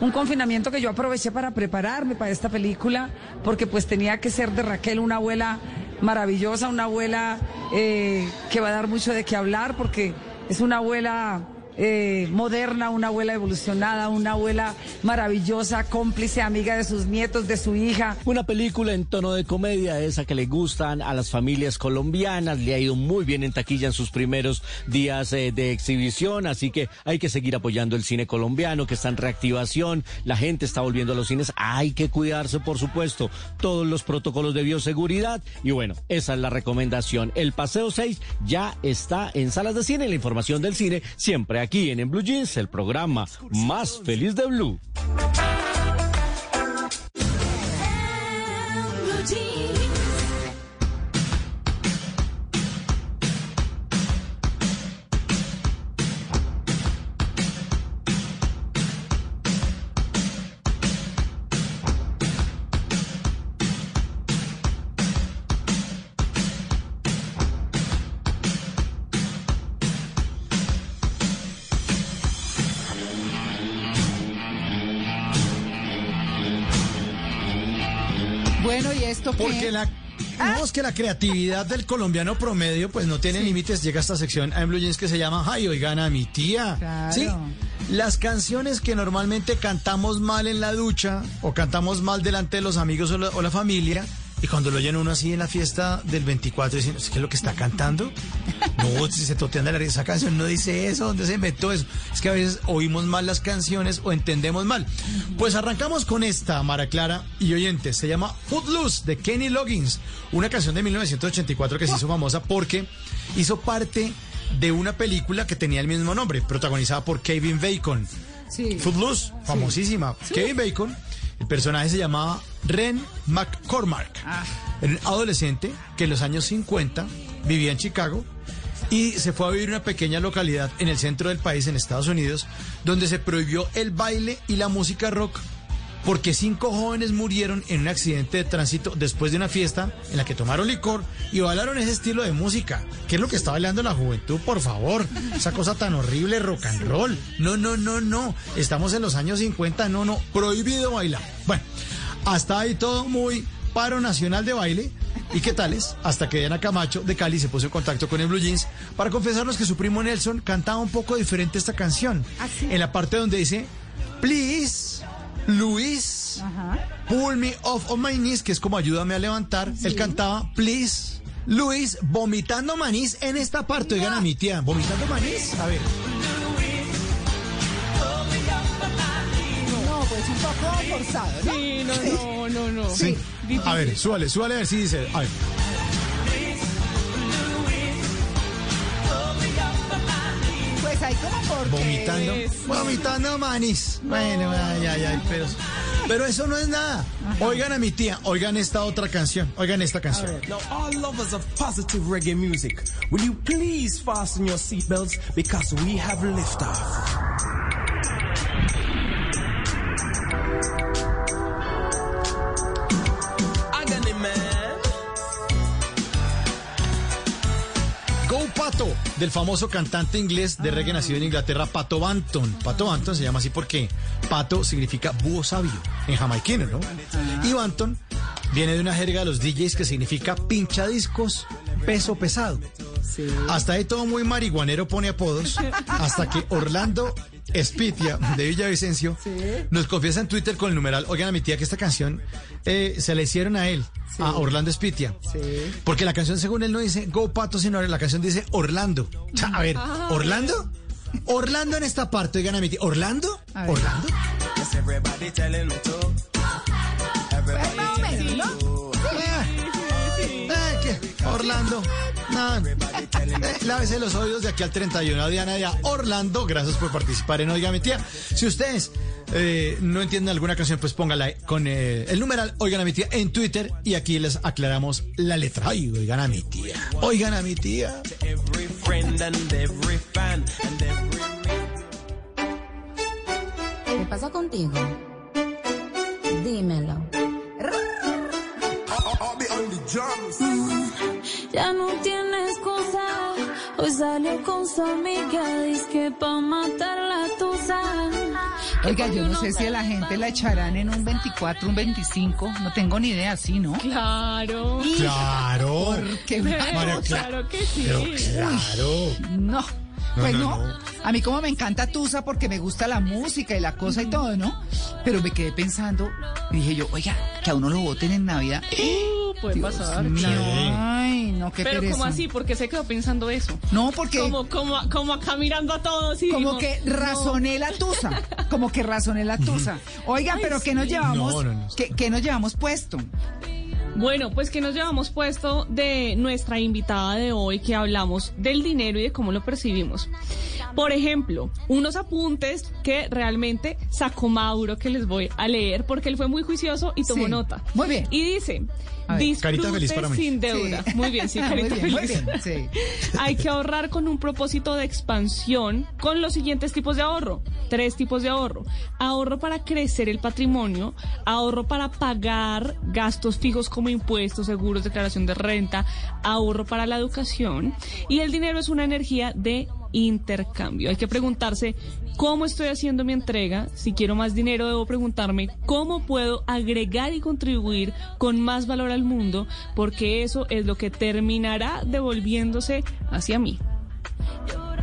Un confinamiento que yo aproveché para prepararme para esta película, porque pues tenía que ser de Raquel una abuela maravillosa, una abuela que va a dar mucho de qué hablar, porque es una abuela eh, moderna, una abuela evolucionada, una abuela maravillosa, cómplice, amiga de sus nietos, de su hija. Una película en tono de comedia, esa que le gustan a las familias colombianas, le ha ido muy bien en taquilla en sus primeros días eh, de exhibición, así que hay que seguir apoyando el cine colombiano que está en reactivación, la gente está volviendo a los cines, hay que cuidarse por supuesto, todos los protocolos de bioseguridad. Y bueno, esa es la recomendación. El Paseo 6 ya está en salas de cine, la información del cine siempre aquí en, en Blue Jeans, el programa más feliz de Blue. Porque la... No, es que la creatividad del colombiano promedio pues no tiene límites. Llega a esta sección en Blue Jeans que se llama Ay, oigan a mi tía. Claro. Sí. Las canciones que normalmente cantamos mal en la ducha o cantamos mal delante de los amigos o la, o la familia. Y cuando lo oyen uno así en la fiesta del 24, dicen, ¿qué es lo que está cantando? No, si se totean de la risa, esa canción no dice eso, ¿dónde se inventó eso? Es que a veces oímos mal las canciones o entendemos mal. Pues arrancamos con esta, Mara Clara y oyentes. Se llama Footloose de Kenny Loggins, una canción de 1984 que se hizo famosa porque hizo parte de una película que tenía el mismo nombre, protagonizada por Kevin Bacon. Sí. Footloose, famosísima. Kevin Bacon, el personaje se llamaba Ren McCormack. Era un adolescente que en los años 50 vivía en Chicago y se fue a vivir una pequeña localidad en el centro del país, en Estados Unidos, donde se prohibió el baile y la música rock porque cinco jóvenes murieron en un accidente de tránsito después de una fiesta en la que tomaron licor y bailaron ese estilo de música. ¿Qué es lo que está bailando la juventud, por favor? Esa cosa tan horrible, rock and roll. No, no, no, no. Estamos en los años 50, no, no. Prohibido bailar. Bueno, hasta ahí todo muy paro nacional de baile. ¿Y qué tales? Hasta que Diana Camacho de Cali se puso en contacto con el Blue Jeans para confesarnos que su primo Nelson cantaba un poco diferente esta canción. En la parte donde dice, please, Luis, pull me off on my knees, que es como ayúdame a levantar. Él cantaba, please, Luis, vomitando manís en esta parte. Oigan a mi tía, vomitando manís. A ver. No, pues un poco forzado, ¿no? Sí, no, no, no, no. Sí. A ver, súbale, súbale a ver si dice. A ver. Porque... Vomitando. Vomitando manis. Bueno, ay, ay, ay, pero, pero eso no es nada. Oigan a mi tía, oigan esta otra canción, oigan esta canción. Now, all lovers of positive reggae music, will you please fasten your seatbelts because we have liftoff. Pato, del famoso cantante inglés de reggae nacido en Inglaterra, Pato Banton. Pato Banton se llama así porque Pato significa búho sabio en jamaiquino, ¿no? Y Banton viene de una jerga de los DJs que significa pincha discos, peso pesado. Hasta ahí todo muy marihuanero pone apodos, hasta que Orlando Espitia de Villavicencio nos confiesa en Twitter con el numeral, oigan a mi tía que esta canción eh, se la hicieron a él, a Orlando Espitia. Porque la canción según él no dice Go Pato, sino la canción dice Orlando. A ver, ¿Orlando? Orlando en esta parte, oigan a mi tía. ¿Orlando? ¿Orlando? Pues. Eh, ¿qué? Orlando. Eh, lávese los oídos de aquí al 31. Diana ya. Orlando, gracias por participar en Oiga mi tía. Si ustedes eh, no entienden alguna canción, pues póngala con eh, el numeral Oigan a mi tía en Twitter y aquí les aclaramos la letra. Ay, oigan a mi tía. Oigan a mi tía. Every friend and every fan and every. ¿Qué pasa contigo? Dímelo. Ya no excusa. Hoy salió con su amiga. Dice que pa' matar la tusa. Oiga, yo no sé si a la gente la echarán en un 24, un 25. No tengo ni idea, ¿sí, no? Claro. Claro. Porque, María Cla- Claro que sí. Pero claro. no. Pues no, no, no. A mí como me encanta Tusa porque me gusta la música y la cosa y todo, ¿no? Pero me quedé pensando y dije yo, oiga, que a uno lo voten en Navidad. Uh, puede Dios pasar. mío. Ay, no, qué Pero pereza. como así, ¿por qué se quedó pensando eso? No, porque Como, como, como acá mirando a todos y como que no. razoné la tusa, como que razoné la tusa. Oiga, Ay, pero ¿qué nos llevamos? No, no, no. ¿Qué, qué nos llevamos puesto? Bueno, pues que nos llevamos puesto de nuestra invitada de hoy que hablamos del dinero y de cómo lo percibimos. Por ejemplo, unos apuntes que realmente sacó Mauro que les voy a leer porque él fue muy juicioso y tomó Sí. nota. Muy bien. Y dice, disfrute feliz para mí. sin deuda. Sí. Muy bien, sí, Muy carita bien, muy feliz. bien, sí. Hay que ahorrar con un propósito de expansión con los siguientes tipos de ahorro. Tres tipos de ahorro. Ahorro para crecer el patrimonio, ahorro para pagar gastos fijos como impuestos, seguros, declaración de renta, ahorro para la educación. Y el dinero es una energía de intercambio. Hay que preguntarse cómo estoy haciendo mi entrega. Si quiero más dinero, debo preguntarme cómo puedo agregar y contribuir con más valor al mundo, porque eso es lo que terminará devolviéndose hacia mí.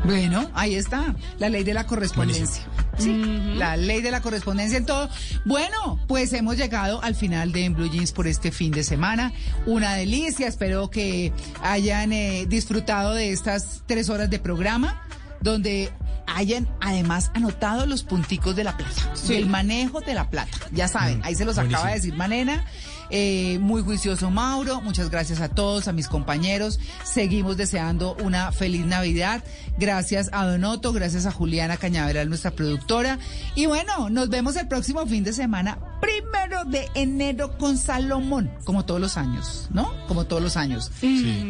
Bueno, ahí está, la ley de la correspondencia. Sí, la ley de la correspondencia en todo. Bueno, pues hemos llegado al final de En Blue Jeans por este fin de semana. Una delicia, espero que hayan eh, disfrutado de estas tres horas de programa, donde hayan además anotado los punticos de la plata, Sí. del manejo de la plata. Ya saben, ahí se los acaba de decir Manena. Eh, muy juicioso Mauro, muchas gracias a todos, a mis compañeros. Seguimos deseando una feliz Navidad. Gracias a Donoto, gracias a Juliana Cañaveral, nuestra productora. Y bueno, nos vemos el próximo fin de semana, primero de enero con Salomón, como todos los años, ¿no? Como todos los años.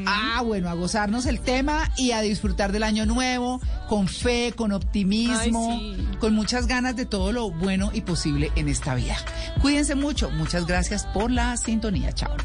Ah, bueno, a gozarnos el tema y a disfrutar del año nuevo, con fe, con optimismo, con muchas ganas de todo lo bueno y posible en esta vida. Cuídense mucho, muchas gracias por sintonía. Chao.